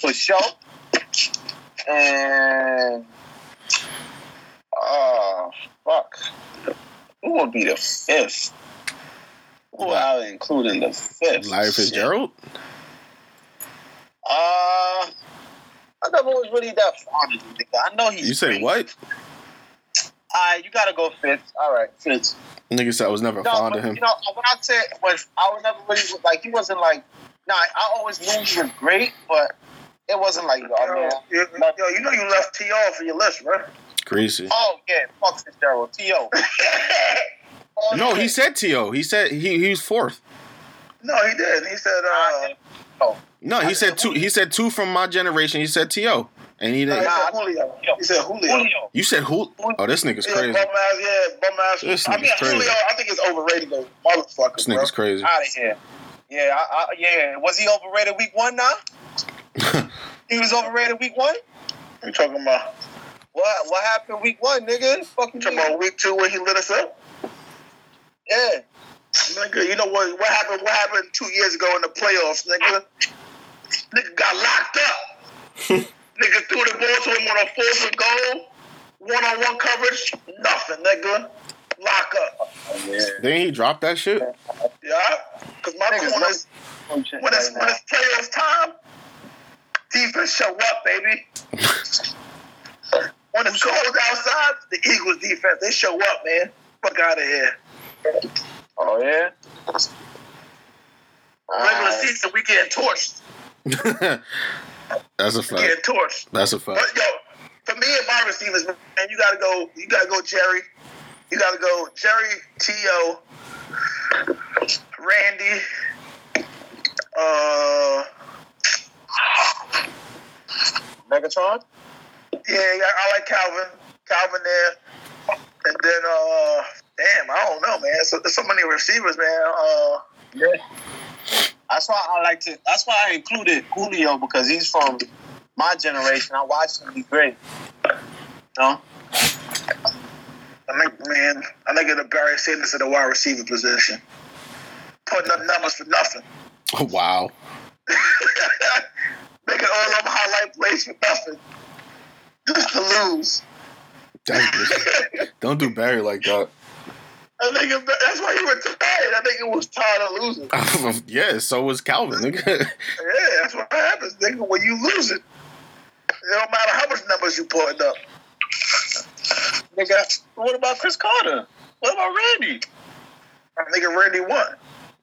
for sure, and uh, fuck, who would be the fifth? Who I include in the fifth? Larry Shit. Fitzgerald. Uh, I never was really that fond of the nigga. I know he's. You say what? Alright, you gotta go fifth. All right, Fitz. Nigga said I was never No, fond of him. you know when I said was I was never really like he wasn't like. Nah, I always knew he was great, but it wasn't like oh Yo, man. you, yo, you know you left T.O. for your list, right? Greasy. Oh yeah, fuck Fitzgerald, T.O. Oh, *laughs* No, yeah. he said To. He said he he was fourth. no, he did. He said, uh, No, he said two. He said two from my generation. He said To, and he no, he didn't. said Julio. He said Julio. Julio. You said who? Oh, this nigga's Yeah, crazy. bum ass, yeah, bum ass. This I mean, nigga's crazy. Julio, I think it's overrated though, motherfucker. This bro. nigga's crazy. Out of here. Yeah, I, I, yeah. Was he overrated week one now? *laughs* he was overrated week one. You talking about? What? What happened week one, nigga? Fucking You talking about week two when he lit us up? yeah. Nigga, you know what? What happened? What happened two years ago in the playoffs, nigga? nigga got locked up. *laughs* nigga threw the ball to him on a fourth and goal, one on one coverage, nothing, nigga. Lock up. Didn't he dropped that shit? Yeah, because my Niggas corners when it's when it's playoffs time, defense show up, baby. *laughs* when it's cold outside, the Eagles defense they show up, man. Fuck out of here. Oh yeah. Regular Alright. season, we getting torched. *laughs* That's a We fact. getting torched. That's a fact. But yo, for me and my receivers, man, you gotta go. You gotta go, Jerry. You gotta go, Jerry, T.O., Randy. Uh, Megatron. yeah, yeah, I like Calvin. Calvin there, and then uh, damn, I don't know, man. So there's so many receivers, man. Uh, That's why I like to. That's why I included Julio because he's from my generation. I watched him be great. No. I think, man, I think it'll Barry Sanders at the wide receiver position. Putting up numbers for nothing. Oh, *laughs* wow. *laughs* Making all them highlight plays for nothing. Just to lose. That's- *laughs* Don't do Barry like that. I think it, that's why he retired. I think it was tired of losing. *laughs* yeah, so was Calvin. Yeah, that's what happens, nigga. When you lose it, it don't matter how much numbers you putting up. Nigga, what about Cris Carter? What about Randy? I think Randy won.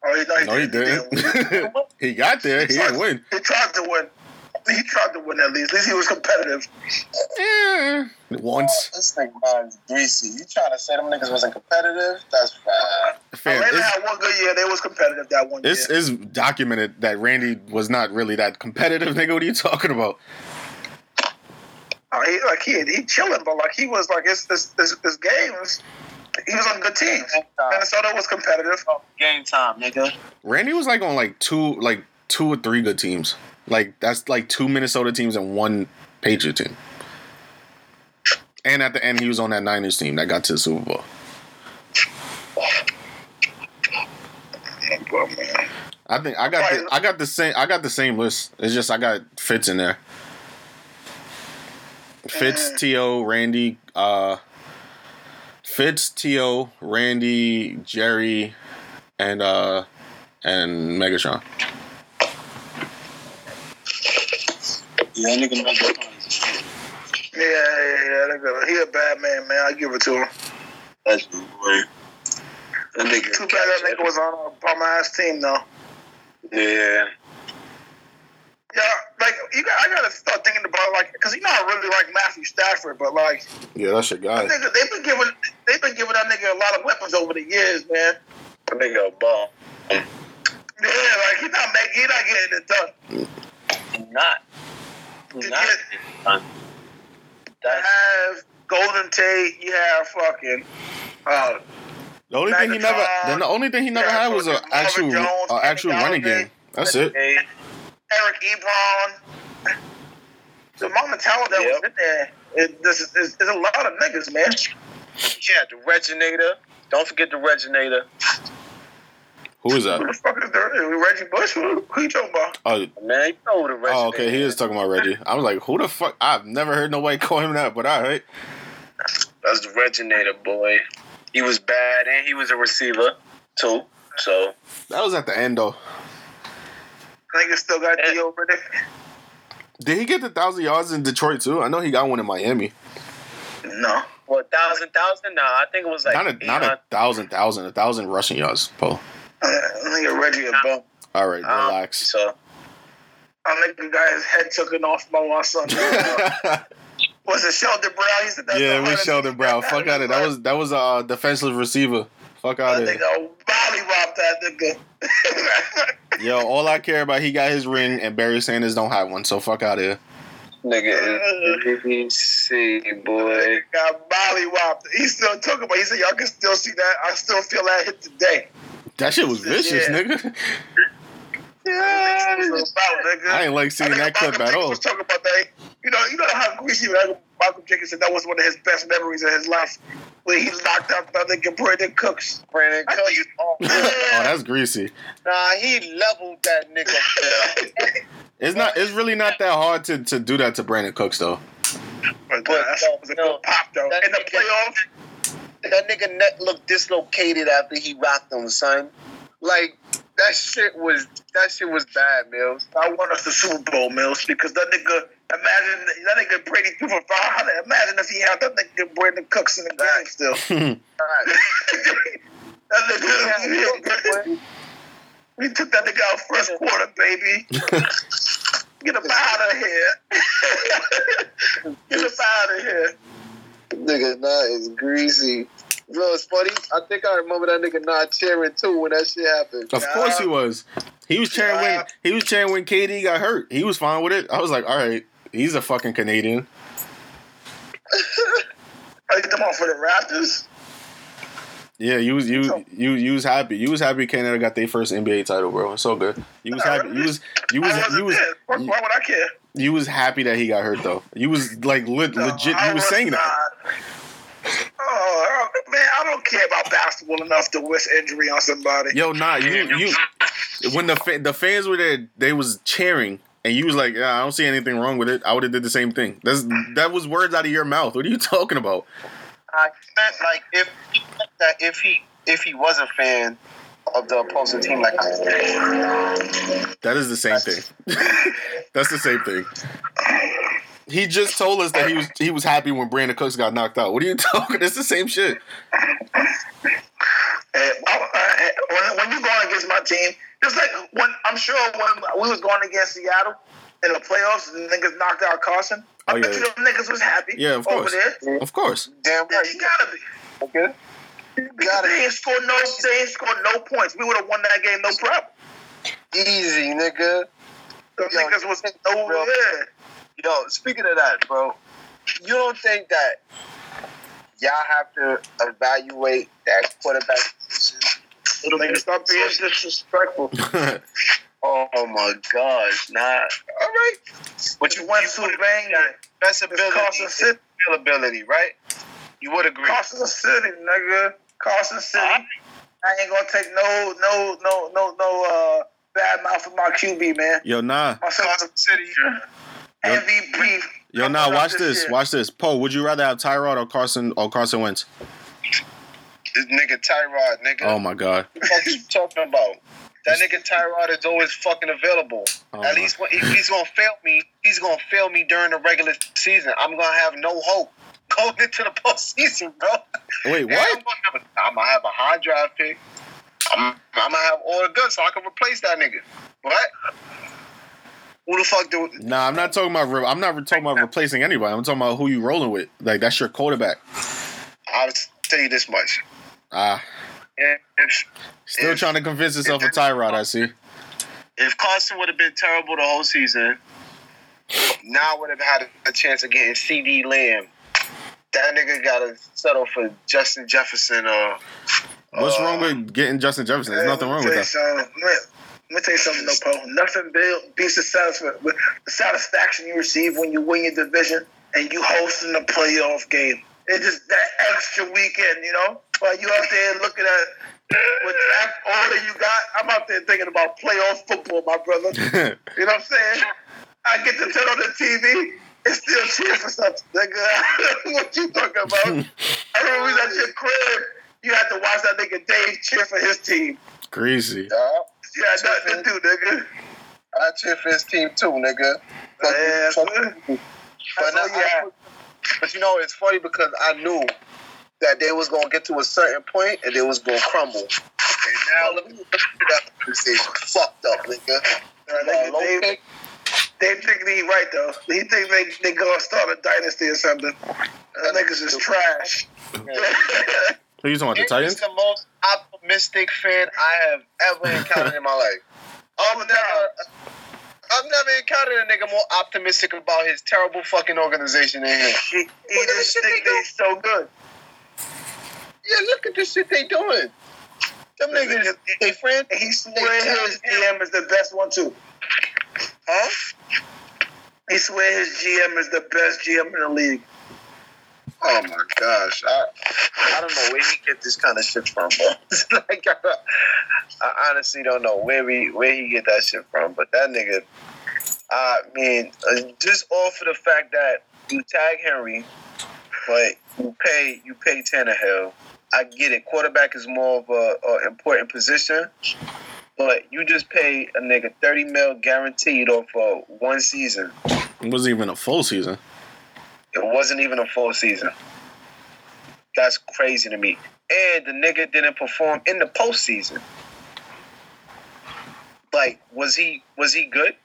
Oh, he, no, he, no, he didn't. *laughs* he got there. He didn't win. He tried to win. He tried to win at least. At least he was competitive. Yeah, once. This nigga is greasy. You trying to say them niggas wasn't competitive? That's fine. Fam, Atlanta it's, had one good year. They was competitive that one it's, year. it's documented that Randy was not really that competitive, *laughs* nigga. What are you talking about? Uh, he, like he he chilling, but like he was like his his, his, his games. He was on good teams. Minnesota was competitive. Game time, nigga. Randy was like on like two, like two or three good teams. Like that's like two Minnesota teams and one Patriot team. And at the end, he was on that Niners team that got to the Super Bowl. I think I got the, I got the same I got the same list. It's just I got Fitz in there. Fitz, T.O., Randy, uh Fitz, T.O., Randy, Jerry, and uh and Megatron. Yeah, nigga. yeah, yeah, yeah. they good. He a bad man, man. I give it to him. That's my boy. That nigga. Too bad that nigga was on a bum ass team though. Yeah. Yeah, like you got, I gotta start thinking about like, cause you know I really like Matthew Stafford, but like, Yeah, that's your guy. nigga, they've been giving they've been giving that nigga a lot of weapons over the years, man. That nigga a ball. Yeah, like he not making, he not getting it done. Not. You Not. get- You That's have Golden Tate, you have fucking uh, The only thing he never Megatron. the only thing he never had was an actual Marvin Jones, uh, actual Kenny running game. That's it. Hey, Eric Ebron. The amount of talent that was in there, it, this is, is, is a lot of niggas, man. yeah, the Reginator. Don't forget the Reginator. Who is Who that? the fuck is there? Reggie Bush? Who, who you talking about? Oh, Man, you know who the Reginator oh, okay. He is talking about Reggie. I was like, who the fuck? I've never heard nobody *laughs* call him that, but all right. That's the Reginator, boy. He was bad, and he was a receiver, too. So, That was at the end though. Niggas still got Yeah. over there. Did he get the thousand yards in Detroit too? I know he got one in Miami. No. what, thousand, thousand? Nah, I think it was like Not a not a 800. thousand thousand, a thousand rushing yards, Paul. Uh, nigga Reggie a bum. All right, Um, relax. So, I nigga got his head taken off by my son. *laughs* Was it Sheldon Brown? He said that's yeah, the we hardest Sheldon thing Brown. that Fuck out of it. That was that was a uh, defensive receiver. Fuck out of it. nigga body robbed that nigga. *laughs* Yo, all I care about, he got his ring, and Barry Sanders don't have one. So fuck out of here. Nigga, let see, boy. Got mollywopped. He still talking about. He said, "Y'all can still see that. I still feel that hit today." That shit was vicious, Yeah. nigga. Yeah, it's about, nigga. I ain't like seeing that clip Malcolm at Jenkins all. Was talking about that. You know, you know how greasy Malcolm Jenkins said that was one of his best memories of his life, when he locked up that nigga Brandin Cooks. Brandon I Cooks. you- Oh, *laughs* Oh, that's greasy. nah, he leveled that nigga. *laughs* It's not. It's really not that hard to, to do that to Brandin Cooks though. But uh, But that no, was a no. good pop though. In the playoffs, that nigga neck looked dislocated after he rocked him, son. Like that shit was that shit was bad, Mills. I want us the Super Bowl, Mills, because that nigga. Imagine that nigga Brady threw for five hundred. Imagine if he had that nigga Brandin Cooks in the game still. *laughs* that nigga. We took that nigga out first quarter, baby. Get him out of here. *laughs* Get him out of here. Nigga, nah, is greasy. You know, it's funny. I think I remember that nigga not cheering too when that shit happened. Of course he was. He was cheering when he was cheering when KD got hurt. He was fine with it. I was like, all right, he's a fucking Canadian. I get them off for the Raptors. Yeah, you was you you you was happy. You was happy Canada got their first NBA title, bro. It's so good. You was happy. You was you was I you was there. Why, why would I care? you was happy that he got hurt though. You was like le- No, legit. You was saying that. Not. Oh man, I don't care about basketball enough to wish injury on somebody. Yo, nah, you you *laughs* when the fa- the fans were there, they was cheering, and you was like, yeah, I don't see anything wrong with it. I would have did the same thing. That's that was words out of your mouth. What are you *laughs* talking about? I meant like if that if he if he was a fan of the opposing team, like That is the same thing. *laughs* That's the same thing. He just told us that he was he was happy when Brandin Cooks got knocked out. What are you *laughs* talking? It's the same shit. And, uh, uh, when, when you going against my team, just like when I'm sure when we was going against Seattle in the playoffs, and niggas knocked out Carson. Oh, I bet yeah. you them niggas was happy. Yeah, of over course. there. Of course. damn Yeah, right. you gotta be. Okay. Because they ain't scored no, they ain't scored no points. We would have won that game no problem. Easy, nigga. The Yo, niggas was *laughs* over bro. there. Yo, speaking of that, bro, you don't think that y'all have to evaluate that quarterback position? a little Niggas bit? stop being disrespectful. *laughs* Oh my gosh, nah. All right. But You you went you to would Bang. best It's ability, Carson City. availability, right? You would agree. Carson City, nigga. Carson City. Huh? I ain't gonna take no, no, no, no, no uh, bad mouth from my QB, man. Yo, nah. My son Carson City. MVP. Yo, nah. Watch this. Watch this. Poe, would you rather have Tyrod or Carson or Carson Wentz? This nigga Tyrod, nigga. Oh my god. What the fuck you talking about? That nigga Tyrod is always fucking available. Oh At my- least when he, he's gonna fail me. He's gonna fail me during the regular season. I'm gonna have no hope *laughs* going into the postseason, bro. Wait, what? I'm, gonna have a, I'm gonna have a high draft pick. I'm, I'm gonna have all the goods so I can replace that nigga. What? Who the fuck do? Nah, I'm not talking about. Re- I'm not talking about replacing anybody. I'm talking about who you rolling with. Like that's your quarterback. I'll tell you this much. Ah, If, still If- trying to convince yourself of Tyrod. I see. if Carson would have been terrible the whole season, now would have had a chance of getting CeeDee Lamb. That nigga gotta settle for Justin Jefferson or What's uh, wrong with getting Justin Jefferson? There's nothing wrong with that. that. Let me tell you something, though, Poe. Nothing built beats the, satisf- with the satisfaction you receive when you win your division and you hosting a playoff game. It's just that extra weekend, you know? While you out there looking at what draft order you got, I'm out there thinking about playoff football, my brother. *laughs* You know what I'm saying? I get to turn on the TV and still cheer for something, nigga. *laughs* what you talking about? *laughs* I remember we was at your crib. You had to watch that nigga Dave cheer for his team. Crazy. Yeah, You had nothing to do, nigga. I cheer for his team too, nigga. Fuck Yeah, fuck But, That's now, all you but you know, it's funny because I knew that they was gonna get to a certain point and they was gonna crumble. And now let me look at that conversation. Fucked up, nigga. Uh, nigga, Dave, Dave think he right though. He think they they gonna start a dynasty or something. That niggas is trash. *laughs* Who you talking about? The He's Titans? the most optimistic fan I have ever encountered in my *laughs* life. I've never, I've never encountered a nigga more optimistic about his terrible fucking organization than him. He, he Look at the just shit think they they so good. Yeah, look at the shit they doing. Them niggas, they friend. He swear his GM is the best one too. Huh? He swear his GM is the best GM in the league. Oh my gosh, I I don't know where he get this kind of shit from, bro. *laughs* like I, I honestly don't know where we where he get that shit from, but that nigga. I mean, uh, just all for the fact that you tag Henry, but you pay you pay Tannehill. I get it. Quarterback is more of a, a important position, but you just pay a nigga thirty mil guaranteed off for one season. It wasn't even a full season. It wasn't even a full season. That's crazy to me. And the nigga didn't perform in the postseason. Like, was he was he good?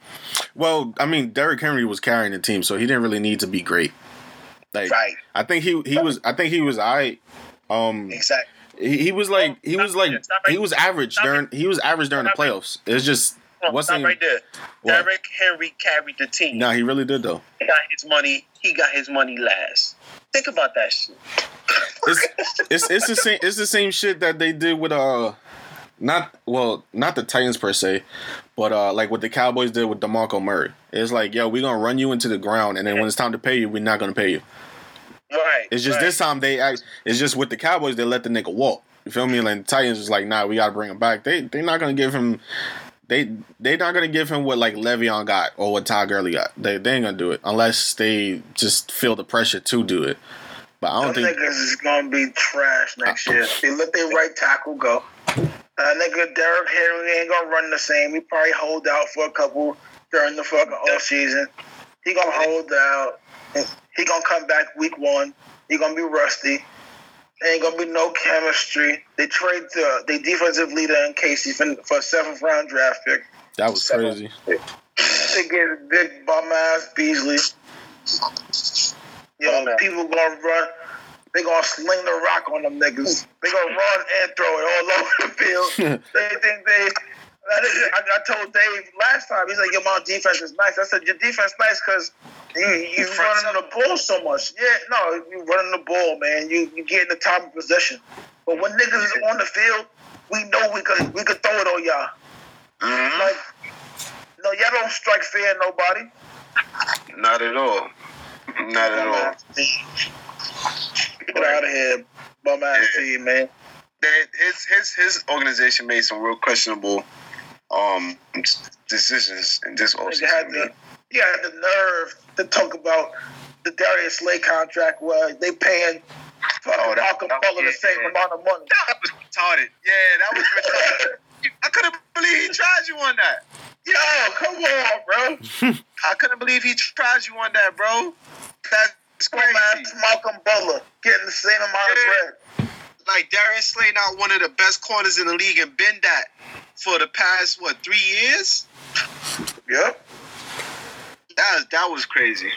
Well, I mean, Derrick Henry was carrying the team, so he didn't really need to be great. Like, Right. I think he he was. I think he was. I. Um, Exactly. he, he was like he was like he was average during he was average during the playoffs. It's just Stop wasn't. right there. What? Derrick Henry carried the team. No, he really did though. He got his money. He got his money last. Think about that shit. *laughs* It's it's it's the same it's the same shit that they did with uh not well not the Titans per se, but uh like what the Cowboys did with DeMarco Murray. It's like yo, we're gonna run you into the ground, and then when it's time to pay you, we're not gonna pay you. Right. It's just right. this time they act. It's just with the Cowboys they let the nigga walk. You feel me? Like the Titans was like, nah, we gotta bring him back. They they're not gonna give him. They they not gonna give him what like Le'Veon got or what Todd Gurley got. They they ain't gonna do it unless they just feel the pressure to do it. But I don't Them think. niggas is gonna be trash next year. They let their right tackle go. Uh, nigga Derrick Henry ain't gonna run the same. He probably hold out for a couple during the fucking off season. He gonna hold out. He gonna come back week one. He gonna be rusty. Ain't gonna be no chemistry. They trade the the defensive leader in Casey for, for a seventh round draft pick. That was crazy. They get big bum ass Beasley. Yo, Bum ass. people gonna run. They gonna sling the rock on them niggas. They gonna run and throw it all *laughs* over the field. *laughs* they think they. I, I, told Dave last time. He's like, "Your mom defense is nice." I said, "Your defense nice because you you running the ball so much." Yeah, no, you running the ball, man. You you get in the top of possession. But when niggas is on the field, we know we could we could throw it on y'all. Mhm. Like, no, y'all don't strike fear in nobody. Not at all. Not at all. Get out of here, bum ass Yeah. team, man. His his his organization made some real questionable um decisions in this Nigga had offseason. the, he had the nerve to talk about the Darius Slay contract where they paying fucking Oh, that- Malcolm that- Butler the same yeah. amount of money. That was retarded. Yeah, that was retarded. I couldn't believe he tried you on that. Yo, come on, bro. *laughs* I couldn't believe he tried you on that, bro. That's Come on, man. crazy. Malcolm Butler getting the same amount of Yeah. bread. Like Darius Slay, not one of the best corners in the league, and been that for the past what three years. Yep. That that was crazy.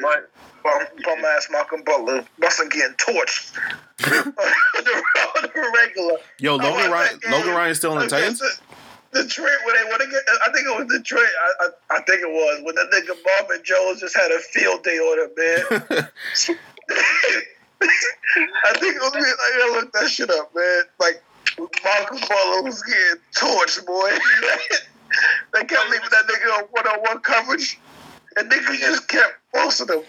But bum, bum ass Malcolm Butler wasn't getting torched. the, *laughs* the regular. Yo, Logan Ryan. that game Logan Ryan's still in the against Titans. the- Detroit, when they want to get, I think it was Detroit. I, I, I think it was when the nigga Marvin Jones just had a field day on him, man. *laughs* *laughs* I think it was. I gotta look that shit up, man. Like Malcolm Butler was getting torched, boy. *laughs* they kept leaving that nigga on one-on-one coverage, and niggas just kept posting him.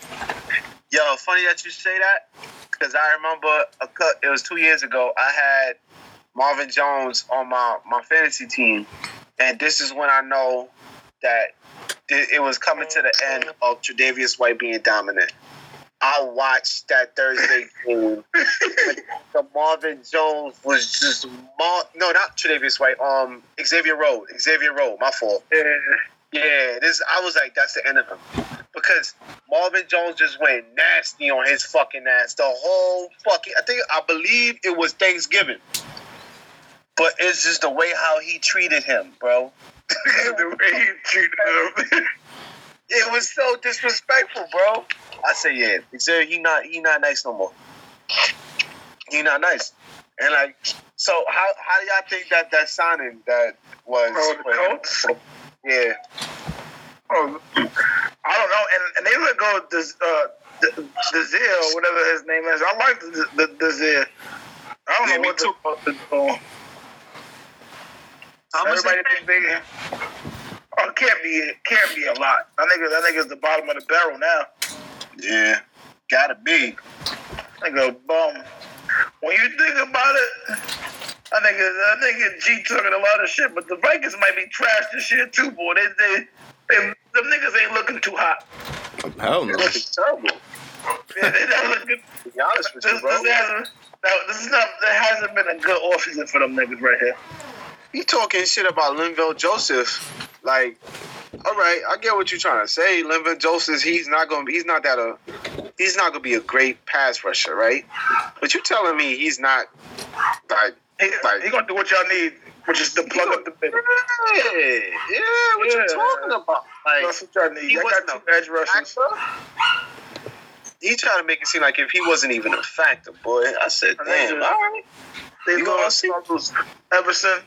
Yo, funny that you say that because I remember a cut. It was two years ago. I had Marvin Jones on my my fantasy team, and this is when I know that it it was coming to the end of Tre'Davious White being dominant. I watched that Thursday game. the Marvin Jones was just mar- no, not Tre'Davious White. Um, Xavier Road. Xavier Road. My fault. Yeah. Yeah, this I was like, that's the end of him. Because Marvin Jones just went nasty on his fucking ass. The whole fucking I think I believe it was Thanksgiving. But it's just the way how he treated him, bro. *laughs* the way he treated him. *laughs* It was so disrespectful, bro. I say yeah. Xavier, he not he not nice no more. He not nice. And like, so how how do y'all think that that signing that was? Oh, the Colts? Yeah, Oh, *clears throat* I don't know. And, and they let go of this, uh, the, Desir, whatever his name is. I like the, the, Desir. I don't Yeah, know what too. the fuck is going how much? Everybody it can't be can't be a lot. I think that nigga's the bottom of the barrel now. Yeah, gotta be. Nigga bum. When you think about it, I think it, I think it G talking a lot of shit, but the Vikings might be trash this year too, boy. They they, they them niggas ain't looking too hot. Hell no. Looking terrible. Yeah, they not looking. *laughs* To be honest with This, you, bro. this hasn't. This is not. There hasn't been a good offseason for them niggas right here. You talking shit about Linval Joseph? Like, all right, I get what you're trying to say. Linval Joseph, he's not gonna. He's not that a. He's not gonna be a great pass rusher, right? But you're telling me he's not like. He, Like- he gonna do what y'all need, which is to plug up the middle. Yeah, yeah. What you Yeah. talking about? Like, That's what y'all need. he I wasn't got two edge rushers. he tried to make it seem like if he wasn't even a factor, boy. I said, damn, all right. They You lost Everson.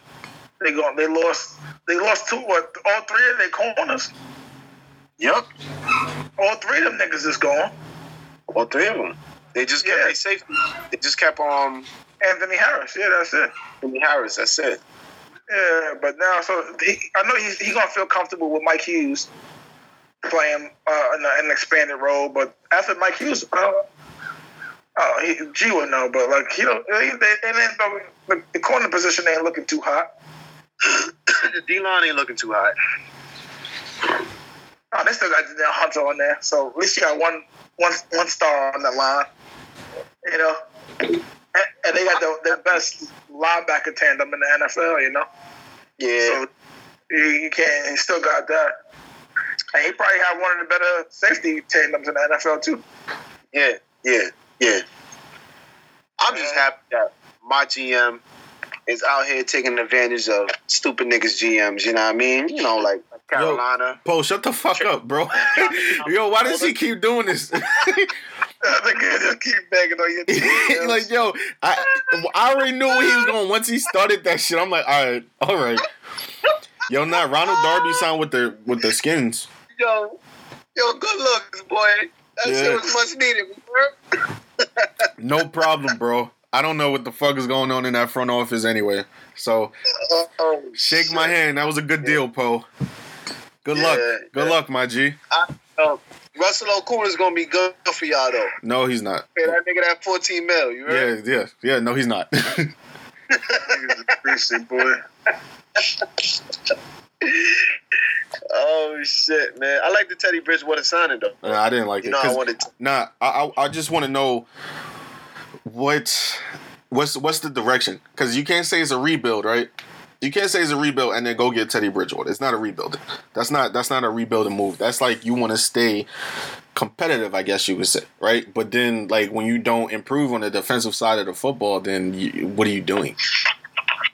They go. They lost. They lost two. or All three of their corners. Yep, All three of them niggas is gone. all three of them. They just kept Yeah. safety. They just kept um Anthony Harris. Yeah, that's it. Anthony Harris. That's it. Yeah, but now, so he, I know he's he gonna feel comfortable with Mike Hughes playing uh, an expanded role. But after Mike Hughes, uh, oh, he, G would know. But like, he don't. They, they, and then the, the, the corner position ain't looking too hot. *coughs* the D line ain't looking too hot. Oh, they still got Hunter on there, so at least you got one one one star on that line. You know, and, and they got the, the best linebacker tandem in the NFL. You know, Yeah, so you, you can't. He still got that, and he probably had one of the better safety tandems in the NFL too. yeah, yeah, yeah. I'm just happy that my GM is out here taking advantage of stupid niggas GMs. You know what I mean? You know, like Carolina. Poe, shut the fuck up, bro. *laughs* yo, why does he keep doing this? I think you just keep begging on your *laughs* team. like, yo, I I already knew where he was going once he started that shit. I'm like, all right, all right. Yo, not Ronald Darby signed with the with the skins. Yo, yo, good looks, boy. That Yeah. shit was much needed. bro. *laughs* No problem, bro. I don't know what the fuck is going on in that front office anyway. So Oh, shake shit. my hand. That was a good deal, Poe. Good luck. Good yeah. luck, my G. Oh, Russell Okung's gonna be good for y'all though. No, he's not. Pay that nigga that 14 mil. You heard? Yeah, yeah, yeah. No, he's not. Niggas a precinct, boy. *laughs* Oh shit, man! I like the Teddy Bridgewater signing though. Uh, I didn't like You it. know, I 'cause- wanted. To, Nah, I, I I just want to know what what's what's the direction? Because you can't say it's a rebuild, right? You can't say it's a rebuild and then go get Teddy Bridgewater. It's not a rebuild. That's not that's not a rebuilding move. That's like you want to stay competitive, I guess you would say, right? But then like when you don't improve on the defensive side of the football, then you, what are you doing?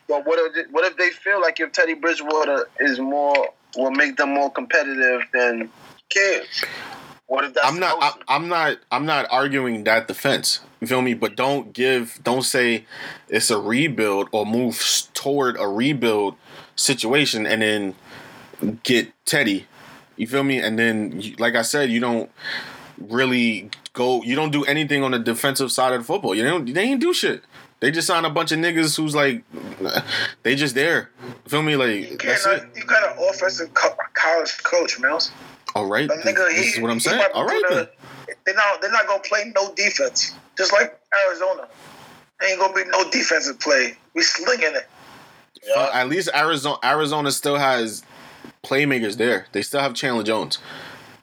Well, what if what if they feel like if Teddy Bridgewater is more will make them more competitive than Cam? What if that's I'm not. I, I'm not. I'm not arguing that defense. You feel me? But don't give. Don't say it's a rebuild or move toward a rebuild situation and then get Teddy. You feel me? And then, like I said, you don't really go. You don't do anything on the defensive side of the football. You don't. They ain't do shit. They just signed a bunch of niggas who's like, they just there. You feel me? Like You that's can't. it. You got an offensive co- college coach, Mills. All right. Nigga, This he, is what I'm saying. to All right the- then. They're not. They're not gonna play no defense. Just like Arizona, ain't gonna be no defensive play. We slinging it. Uh, at least Arizona Arizona still has playmakers there. They still have Chandler Jones.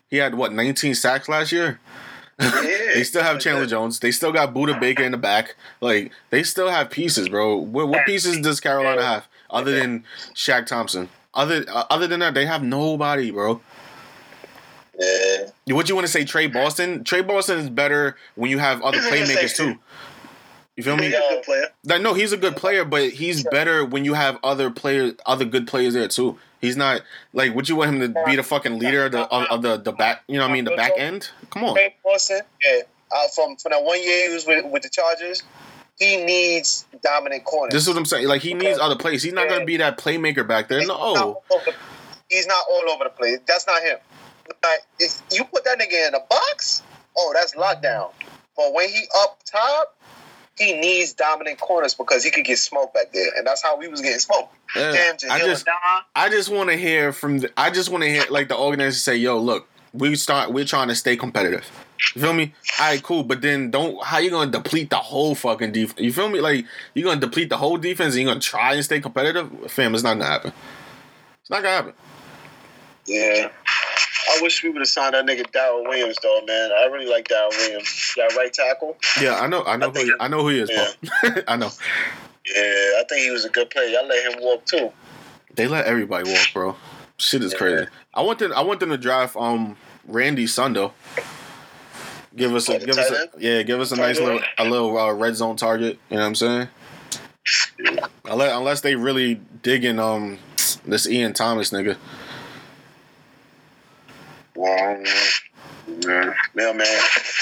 He had what 19 sacks last year. *laughs* they still have Chandler Jones. They still got Budda Baker in the back. Like they still have pieces, bro. What, what pieces does Carolina have other than Shaq Thompson? Other uh, other than that, they have nobody, bro. Yeah. What you want to say, Tre Boston? Tre Boston is better when you have other He's a good playmakers too. You feel me? He's a good player. Like, no, he's a good player, but he's better when you have other players, other good players there too. He's not like would you want him to be the fucking leader of the of, of the the back? You know what I mean? The back end. Come on. Tre Boston, yeah. Uh, from from that one year he was with, with the Chargers, he needs dominant corners. This is what I'm saying. Like he needs other plays. He's not gonna be that playmaker back there. He's No. over- he's not all over the place. That's not him. Like, if you put that nigga in a box, oh, that's lockdown. But when he up top, he needs dominant corners because he could get smoked back there, and that's how we was getting smoked. Yeah. Damn, I just I just want to hear from. The, I just want to hear like the organizers say, "Yo, look, we start. We're trying to stay competitive." You feel me? All right, cool. But then don't. How you gonna deplete the whole fucking defense? You feel me? Like you gonna deplete the whole defense and you gonna try and stay competitive? Fam, it's not gonna happen. It's not gonna happen. Yeah. I wish we would have signed that nigga Daryl Williams though, man. I really like Daryl Williams. That right tackle. Yeah, I know. I know. I who, he- I know who he is. Paul. *laughs* I know. Yeah, I think he was a good player. Y'all let him walk too. They let everybody walk, bro. Shit is crazy. I want them. I want them to draft um Randy Sundo. Give us a the give us a, yeah, give us a nice little a little uh, red zone target. You know what I'm saying? Unless, unless they really digging um this Ian Thomas nigga. Yeah. Mailman.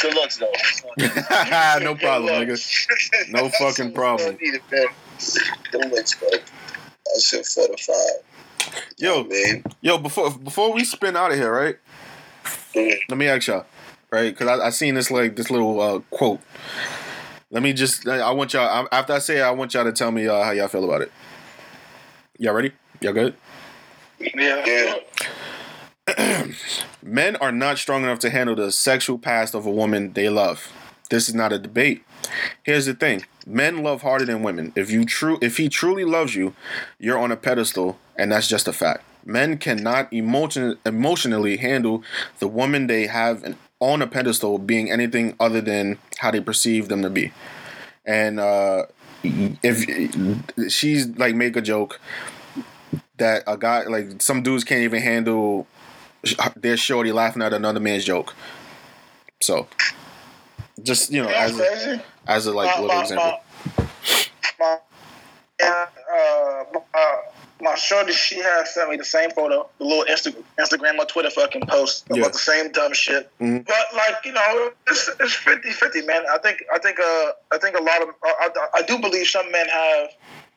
Good looks though. *laughs* no problem, nigga. No *laughs* fucking problem. Need it, man. Good looks, bro. That shit fortified. Yo, man. yo, before before we spin out of here, right? Let me ask y'all, right? Because I, I seen this like this little uh, quote. Let me just. I I want y'all. I- After I say it, I want y'all to tell me uh, how y'all feel about it. Y'all ready? Y'all good? Yeah. Yeah. *clears throat* Men are not strong enough to handle the sexual past of a woman they love. This is not a debate. Here's the thing: men love harder than women. If you true, if he truly loves you, you're on a pedestal, and that's just a fact. Men cannot emotion, emotionally handle the woman they have an- on a pedestal being anything other than how they perceive them to be. And uh, if she's like make a joke that a guy like some dudes can't even handle their shorty laughing at another man's joke. So, just you know, as a, as a like my, little my, example. My, my, uh, my, shorty, she has sent me the same photo, the little Insta, Instagram or Twitter fucking post about Yeah. the same dumb shit. Mhm. But like you know, it's it's 50-50, man. I think I think uh I think a lot of I, I, I do believe some men have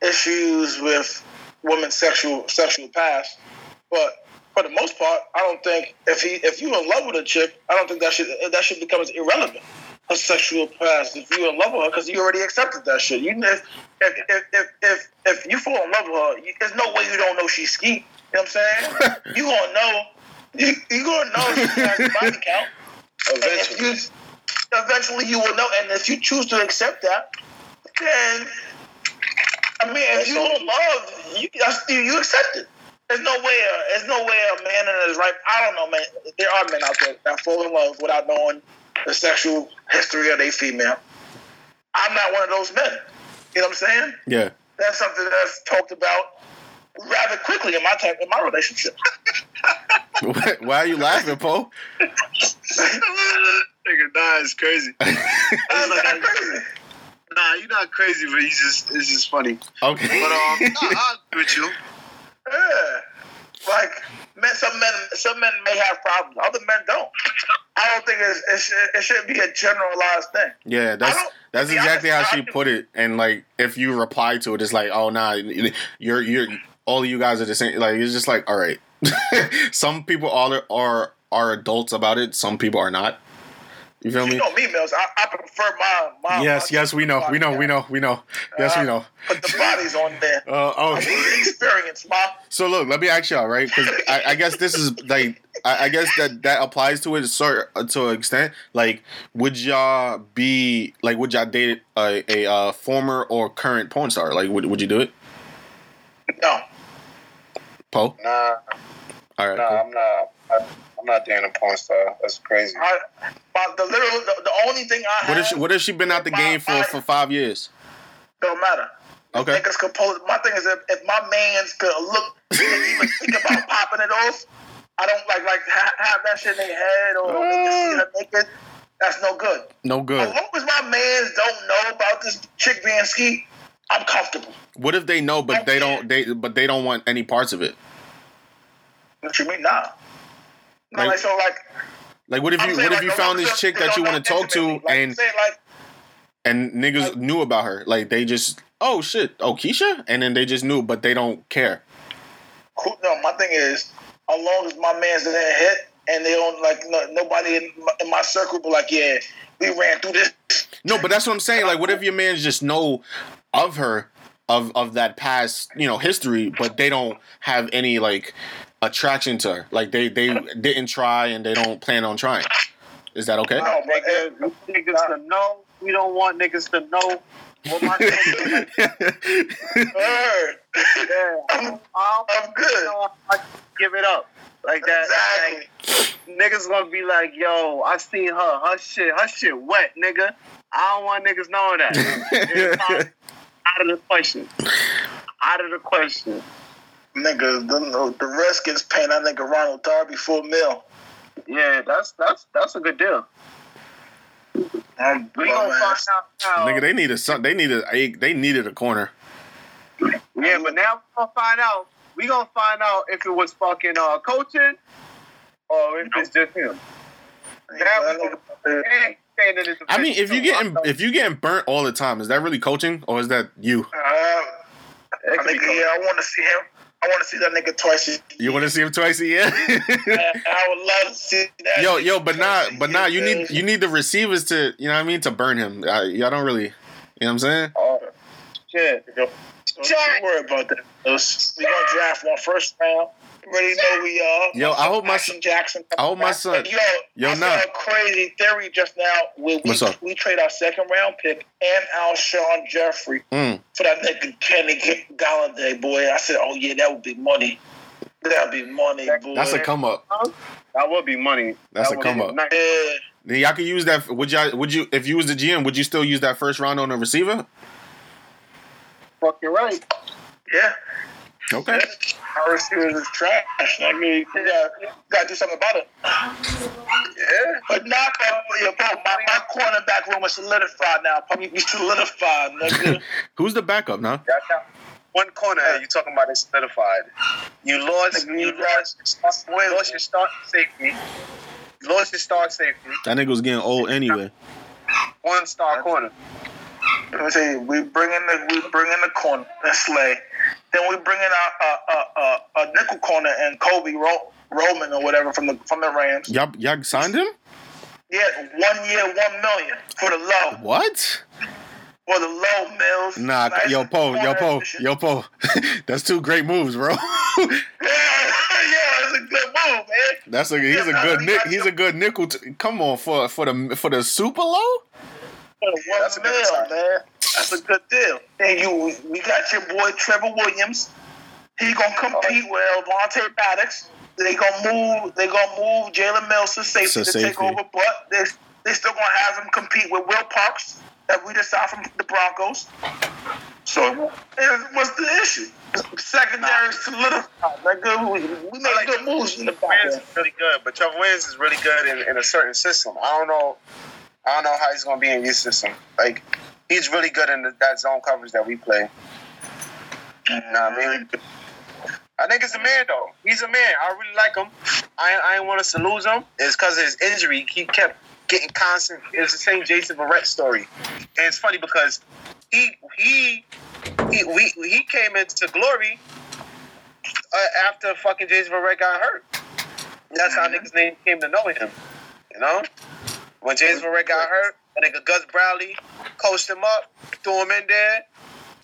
issues with women's sexual sexual past, but for the most part, I don't think if he if you're in love with a chick, I don't think that should that should becomes irrelevant. A sexual past, if you're in love with her, because you already accepted that shit. You if if if if if, if you fall in love with her, you, there's no way you don't know she's ski. You know what I'm saying? *laughs* you gonna know. You you gonna know she has a body count. Eventually. you eventually you will know, and if you choose to accept that, then I mean, if you don't love, you, you accept it. There's no way. Uh, there's no way a man in his right. I don't know, man. There are men out there that fall in love without knowing the sexual history of their female. I'm not one of those men. You know what I'm saying? Yeah. That's something that's talked about rather quickly in my type in my relationship. *laughs* Why are you laughing, Poe? Nigga, nah, it's crazy. *laughs* That's not crazy. Nah, you're not crazy, but he's just it's just funny. Okay. But um, nah, I agree with you. Yeah. Like men, some men, some men may have problems. Other men don't. I don't think it's, it, should, it shouldn't be a generalized thing. Yeah, that's that's exactly how honest, I she put it. And like, if you reply to it, it's like, oh nah, you're you're all you guys are the same. Like, it's just like, all right. *laughs* some people are are are adults about it. Some people are not. You feel You me? know me, Mills. I, I prefer my my. Yes, yes, we know, we know, we know, we know. Yes, we know. Put the bodies on there. *laughs* Uh, oh, I need the experience, ma. So look, let me ask y'all, right? Because I, I guess this is like, I, I guess that that applies to it sort to an extent. Like, would y'all be like, would y'all date a, a uh, former or current porn star? Like, would would you do it, No, Poe? Nah, All right, nah, cool. I'm not. I'm, I'm not dating a porn star. That's crazy. I. My, the literal, the, the only thing I What have if she, what if she been out the game for for five years? don't matter. Okay. Niggas could pull it. My thing is, if, if my man's could look, could even *laughs* think about popping it off, I don't like like ha- have that shit in their head or they can see uh. her naked. That's no good. No good. As good. long as my mans don't know about this chick being ski, I'm comfortable. What if they know, but they don't they but they don't want any parts of it? What you mean, nah? No, Like- like, so like. Like, what if you what if like, you found this chick that you want to talk to and like and niggas knew about her. Like they just, oh shit, oh Keisha, and then they just knew, but they don't care. No, my thing is, as long as my man's in that hit and they don't like no, nobody in my, in my circle, be like, yeah, we ran through this. No, but that's what I'm saying. Like, what if *laughs* your man just know of her, of of that past, you know, history, but they don't have any like attraction to her. Like they they didn't try and they don't plan on trying. Is that okay? No, but Niggas, niggas to know. We don't want niggas to know. What my *laughs* Word. Yeah, I'm, I'm, I'm good. I give it up like that. Exactly. Like, niggas gonna be like, "Yo, I seen her. Her shit. Her shit wet, nigga." I don't want niggas knowing that. *laughs* Out, out of the question. Out of the question. Nigga, the, the Redskins paying that nigga Ronald Darby full mil. Yeah, that's that's that's a good deal. Um, We gonna find out now. Nigga, they needed some. They needed a. They needed a corner. Yeah, but now we gonna find out. We gonna find out if it was fucking uh, coaching or if it's just him. Now we gonna hey, saying that it's a I mean, if you getting if you getting burnt all the time, is that really coaching or is that you? Uh, I it could be think, yeah, I want to see him. I want to see that nigga twice. a year. You want to see him twice a year? I would love to see that. yo, yo, but not, a but year, not. You need you need the receivers to, you know what I mean, to burn him. I, y'all don't really, you know what I'm saying? Oh, shit. Don't you worry about that. Us. We gonna draft one first round. Already know we are. Yo, I hope my son- Jackson. I hope my son- Yo, Yo, I nah. saw a crazy theory just now. Where we, What's up? we trade our second round pick and Alshon Jeffery Mm. for that nigga Kenny Golladay, boy. I said, oh yeah, that would be money. That'd be money, boy. That's a come up. That would be money. That's That a come up. nice. Yeah. Then y'all could use that. Would y'all? Would you? If you was the GM, would you still use that first round on a receiver? Fucking right. Yeah. Okay. Our receivers is trash. I mean, you gotta, you gotta do something about it. Yeah. But not that, yeah, bro, my, my cornerback room is solidified now. Probably be solidified, nigga. *laughs* Who's the backup now? One corner you talking about is solidified. You lost. You lost. You lost your start safety. You lost your start safety. That nigga was getting old anyway. One star corner. Let me say, we bring in the we bring in the corner and Slay. Then we bring in a a, a, a, nickel corner and Kobe Ro- Roman or whatever from the from the Rams. Y'all, y'all signed him? Yeah, one year, one million for the low. What? For the low mills. Nah, Nice yo, po, yo, po, yo, po. *laughs* That's two great moves, bro. *laughs* *laughs* Yeah, yeah, it's a good move, man. That's a he's a good nick. He's a good nickel. T- come on for for the for the super low. For that's a good mil, sign. man. That's a good deal. And you, we got your boy Trevor Williams. He gonna compete oh. with Avonte Maddox. They gonna move. They gonna move Jalen Mills to safety To to take over, but they they still gonna have him compete with Will Parks that we just saw from the Broncos. So what's the issue? Secondary solidified. Like, good, we, we made like good moves in the back Wins is really good, but Trevor Wins is really good in, in a certain system. I don't know. I don't know how he's gonna be in your system. Like he's really good in the, that zone coverage that we play. Nah, I mean, I think it's a man though. He's a man. I really like him. I I didn't want us to lose him. It's because of his injury. He kept getting constant. It's the same Jason Verrett story, and it's funny because he he he we, he came into glory uh, after fucking Jason Verrett got hurt. That's how niggas name came to know him. You know, when James Verrett got hurt, that nigga Gus Bradley coached him up, threw him in there,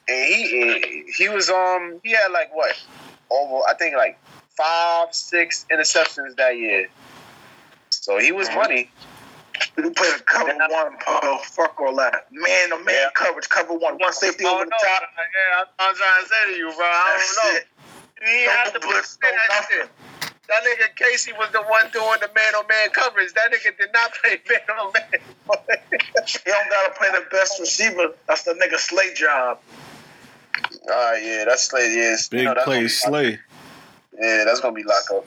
and he he was um he had like what over I think like five six interceptions that year. So he was money. We played a cover one, Paul. Fuck all that. Man to man Yeah. coverage, cover one. One safety I over don't the top. Yeah, I'm trying to say to you, bro. I That's don't know. it. He No had to blitz, play no that nothing. shit. That nigga Casey was the one doing the man on man coverage. That nigga did not play man on man. He don't gotta play the best receiver. That's the nigga Slay job. Ah, yeah, that's Slade. Yes, Big play, slay. Yeah, that's gonna be lock up.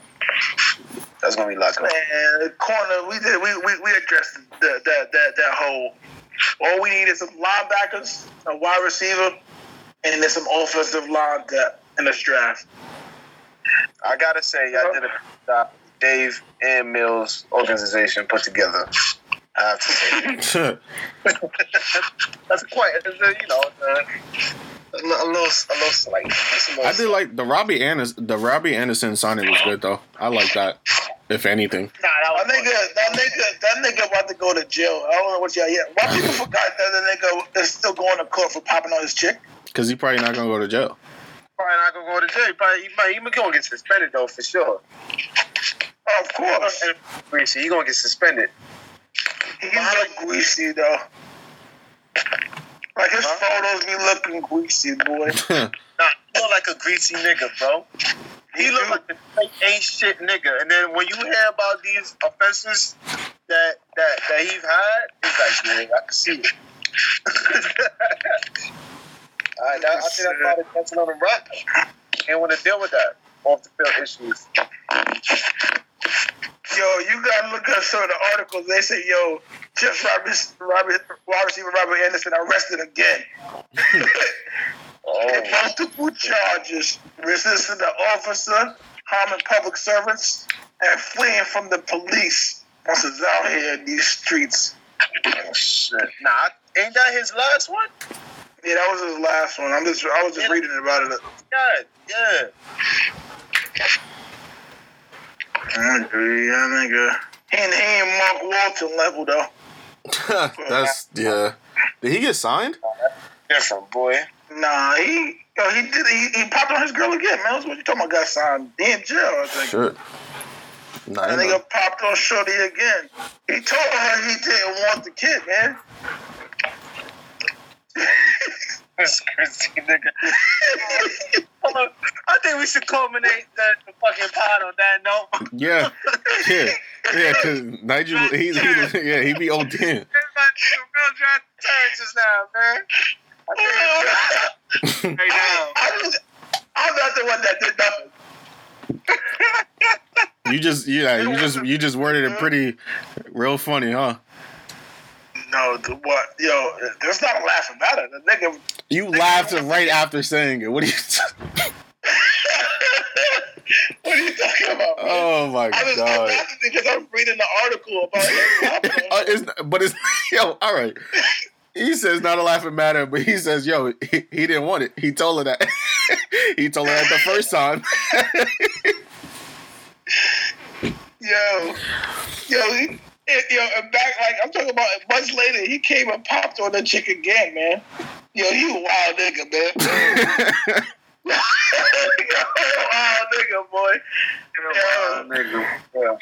That's gonna be lock up. Man, corner, we did we we, we addressed that that that that whole. All we need is some linebackers, a wide receiver, and then some offensive line depth in this draft. I gotta say, y'all did a job. Dave and Mills organization put together. I have to say. *laughs* That's quite, a, you know, uh, a, little, a little slight. Just I did like the Robbie Anderson. The Robbie Anderson signing was good though. I like that. If anything, Nah, that That nigga, that nigga, that nigga about to go to jail. I don't know what y'all yet. Why people forgot that the nigga is still going to court for popping on his chick? because he probably not gonna go to jail. Probably not gonna go to jail. He probably, he might, he gonna get suspended though for sure. Oh, of course. Greasy, he gonna get suspended. He's like greasy though. Like his photos be looking greasy, boy. *laughs* Nah, he look like a greasy nigga, bro. He look like a fake ain't shit nigga. And then when you hear about these offenses that that that he's had, it's like, yeah, I can see it. *laughs* Right, that, I think that's why they're catching on the rap. Can't want to deal with that off the field issues. Yo, you gotta look at some of the articles. They say, yo, Jeff Robert, Robert, wide receiver Robert Anderson arrested again. *laughs* *laughs* Oh, multiple charges: resisting the officer, harming public servants, and fleeing from the police. Once is out here in these streets. Oh, shit. Nah, ain't that his last one? Yeah, that was his last one. I'm just, I was just reading about it. God, yeah. I agree, yeah, nigga. He ain't, he ain't Mark Walton level though. *laughs* That's yeah. Did he get signed? Different, boy. Nah, he, yo, he did, he, he popped on his girl again, man. That's what you talking about? Got signed. He in jail, I think. Shit. Nah, That nigga not. popped on Shorty again. He told her he didn't want the kid, man. *laughs* This crazy nigga. *laughs* I think we should culminate the, the fucking pod on that note. Yeah, yeah, yeah. Because Nigel, he, he, yeah, he be ODing. ten. my real draft turn just now, man. I think *laughs* right now. I was, I'm not the one that did nothing. You just, yeah, you just, you just worded it pretty, real funny, huh? No, the what? Yo, there's not a laughing matter. The nigga. You laughed right after saying it. What are you? *laughs* what are you talking about? man? oh my I was god! laughing because I'm reading the article about it. *laughs* Uh, it's, but it's *laughs* yo. All right. He says not a laughing matter, but he says, "Yo, he, he didn't want it. He told her that. he told her that the first time. Yo, yo, he, yo, and back like I'm talking about months later, he came and popped on the chick again, man. Yo, you a wild nigga, man. *laughs* *laughs* wild nigga, boy. Wild Nigga, yeah.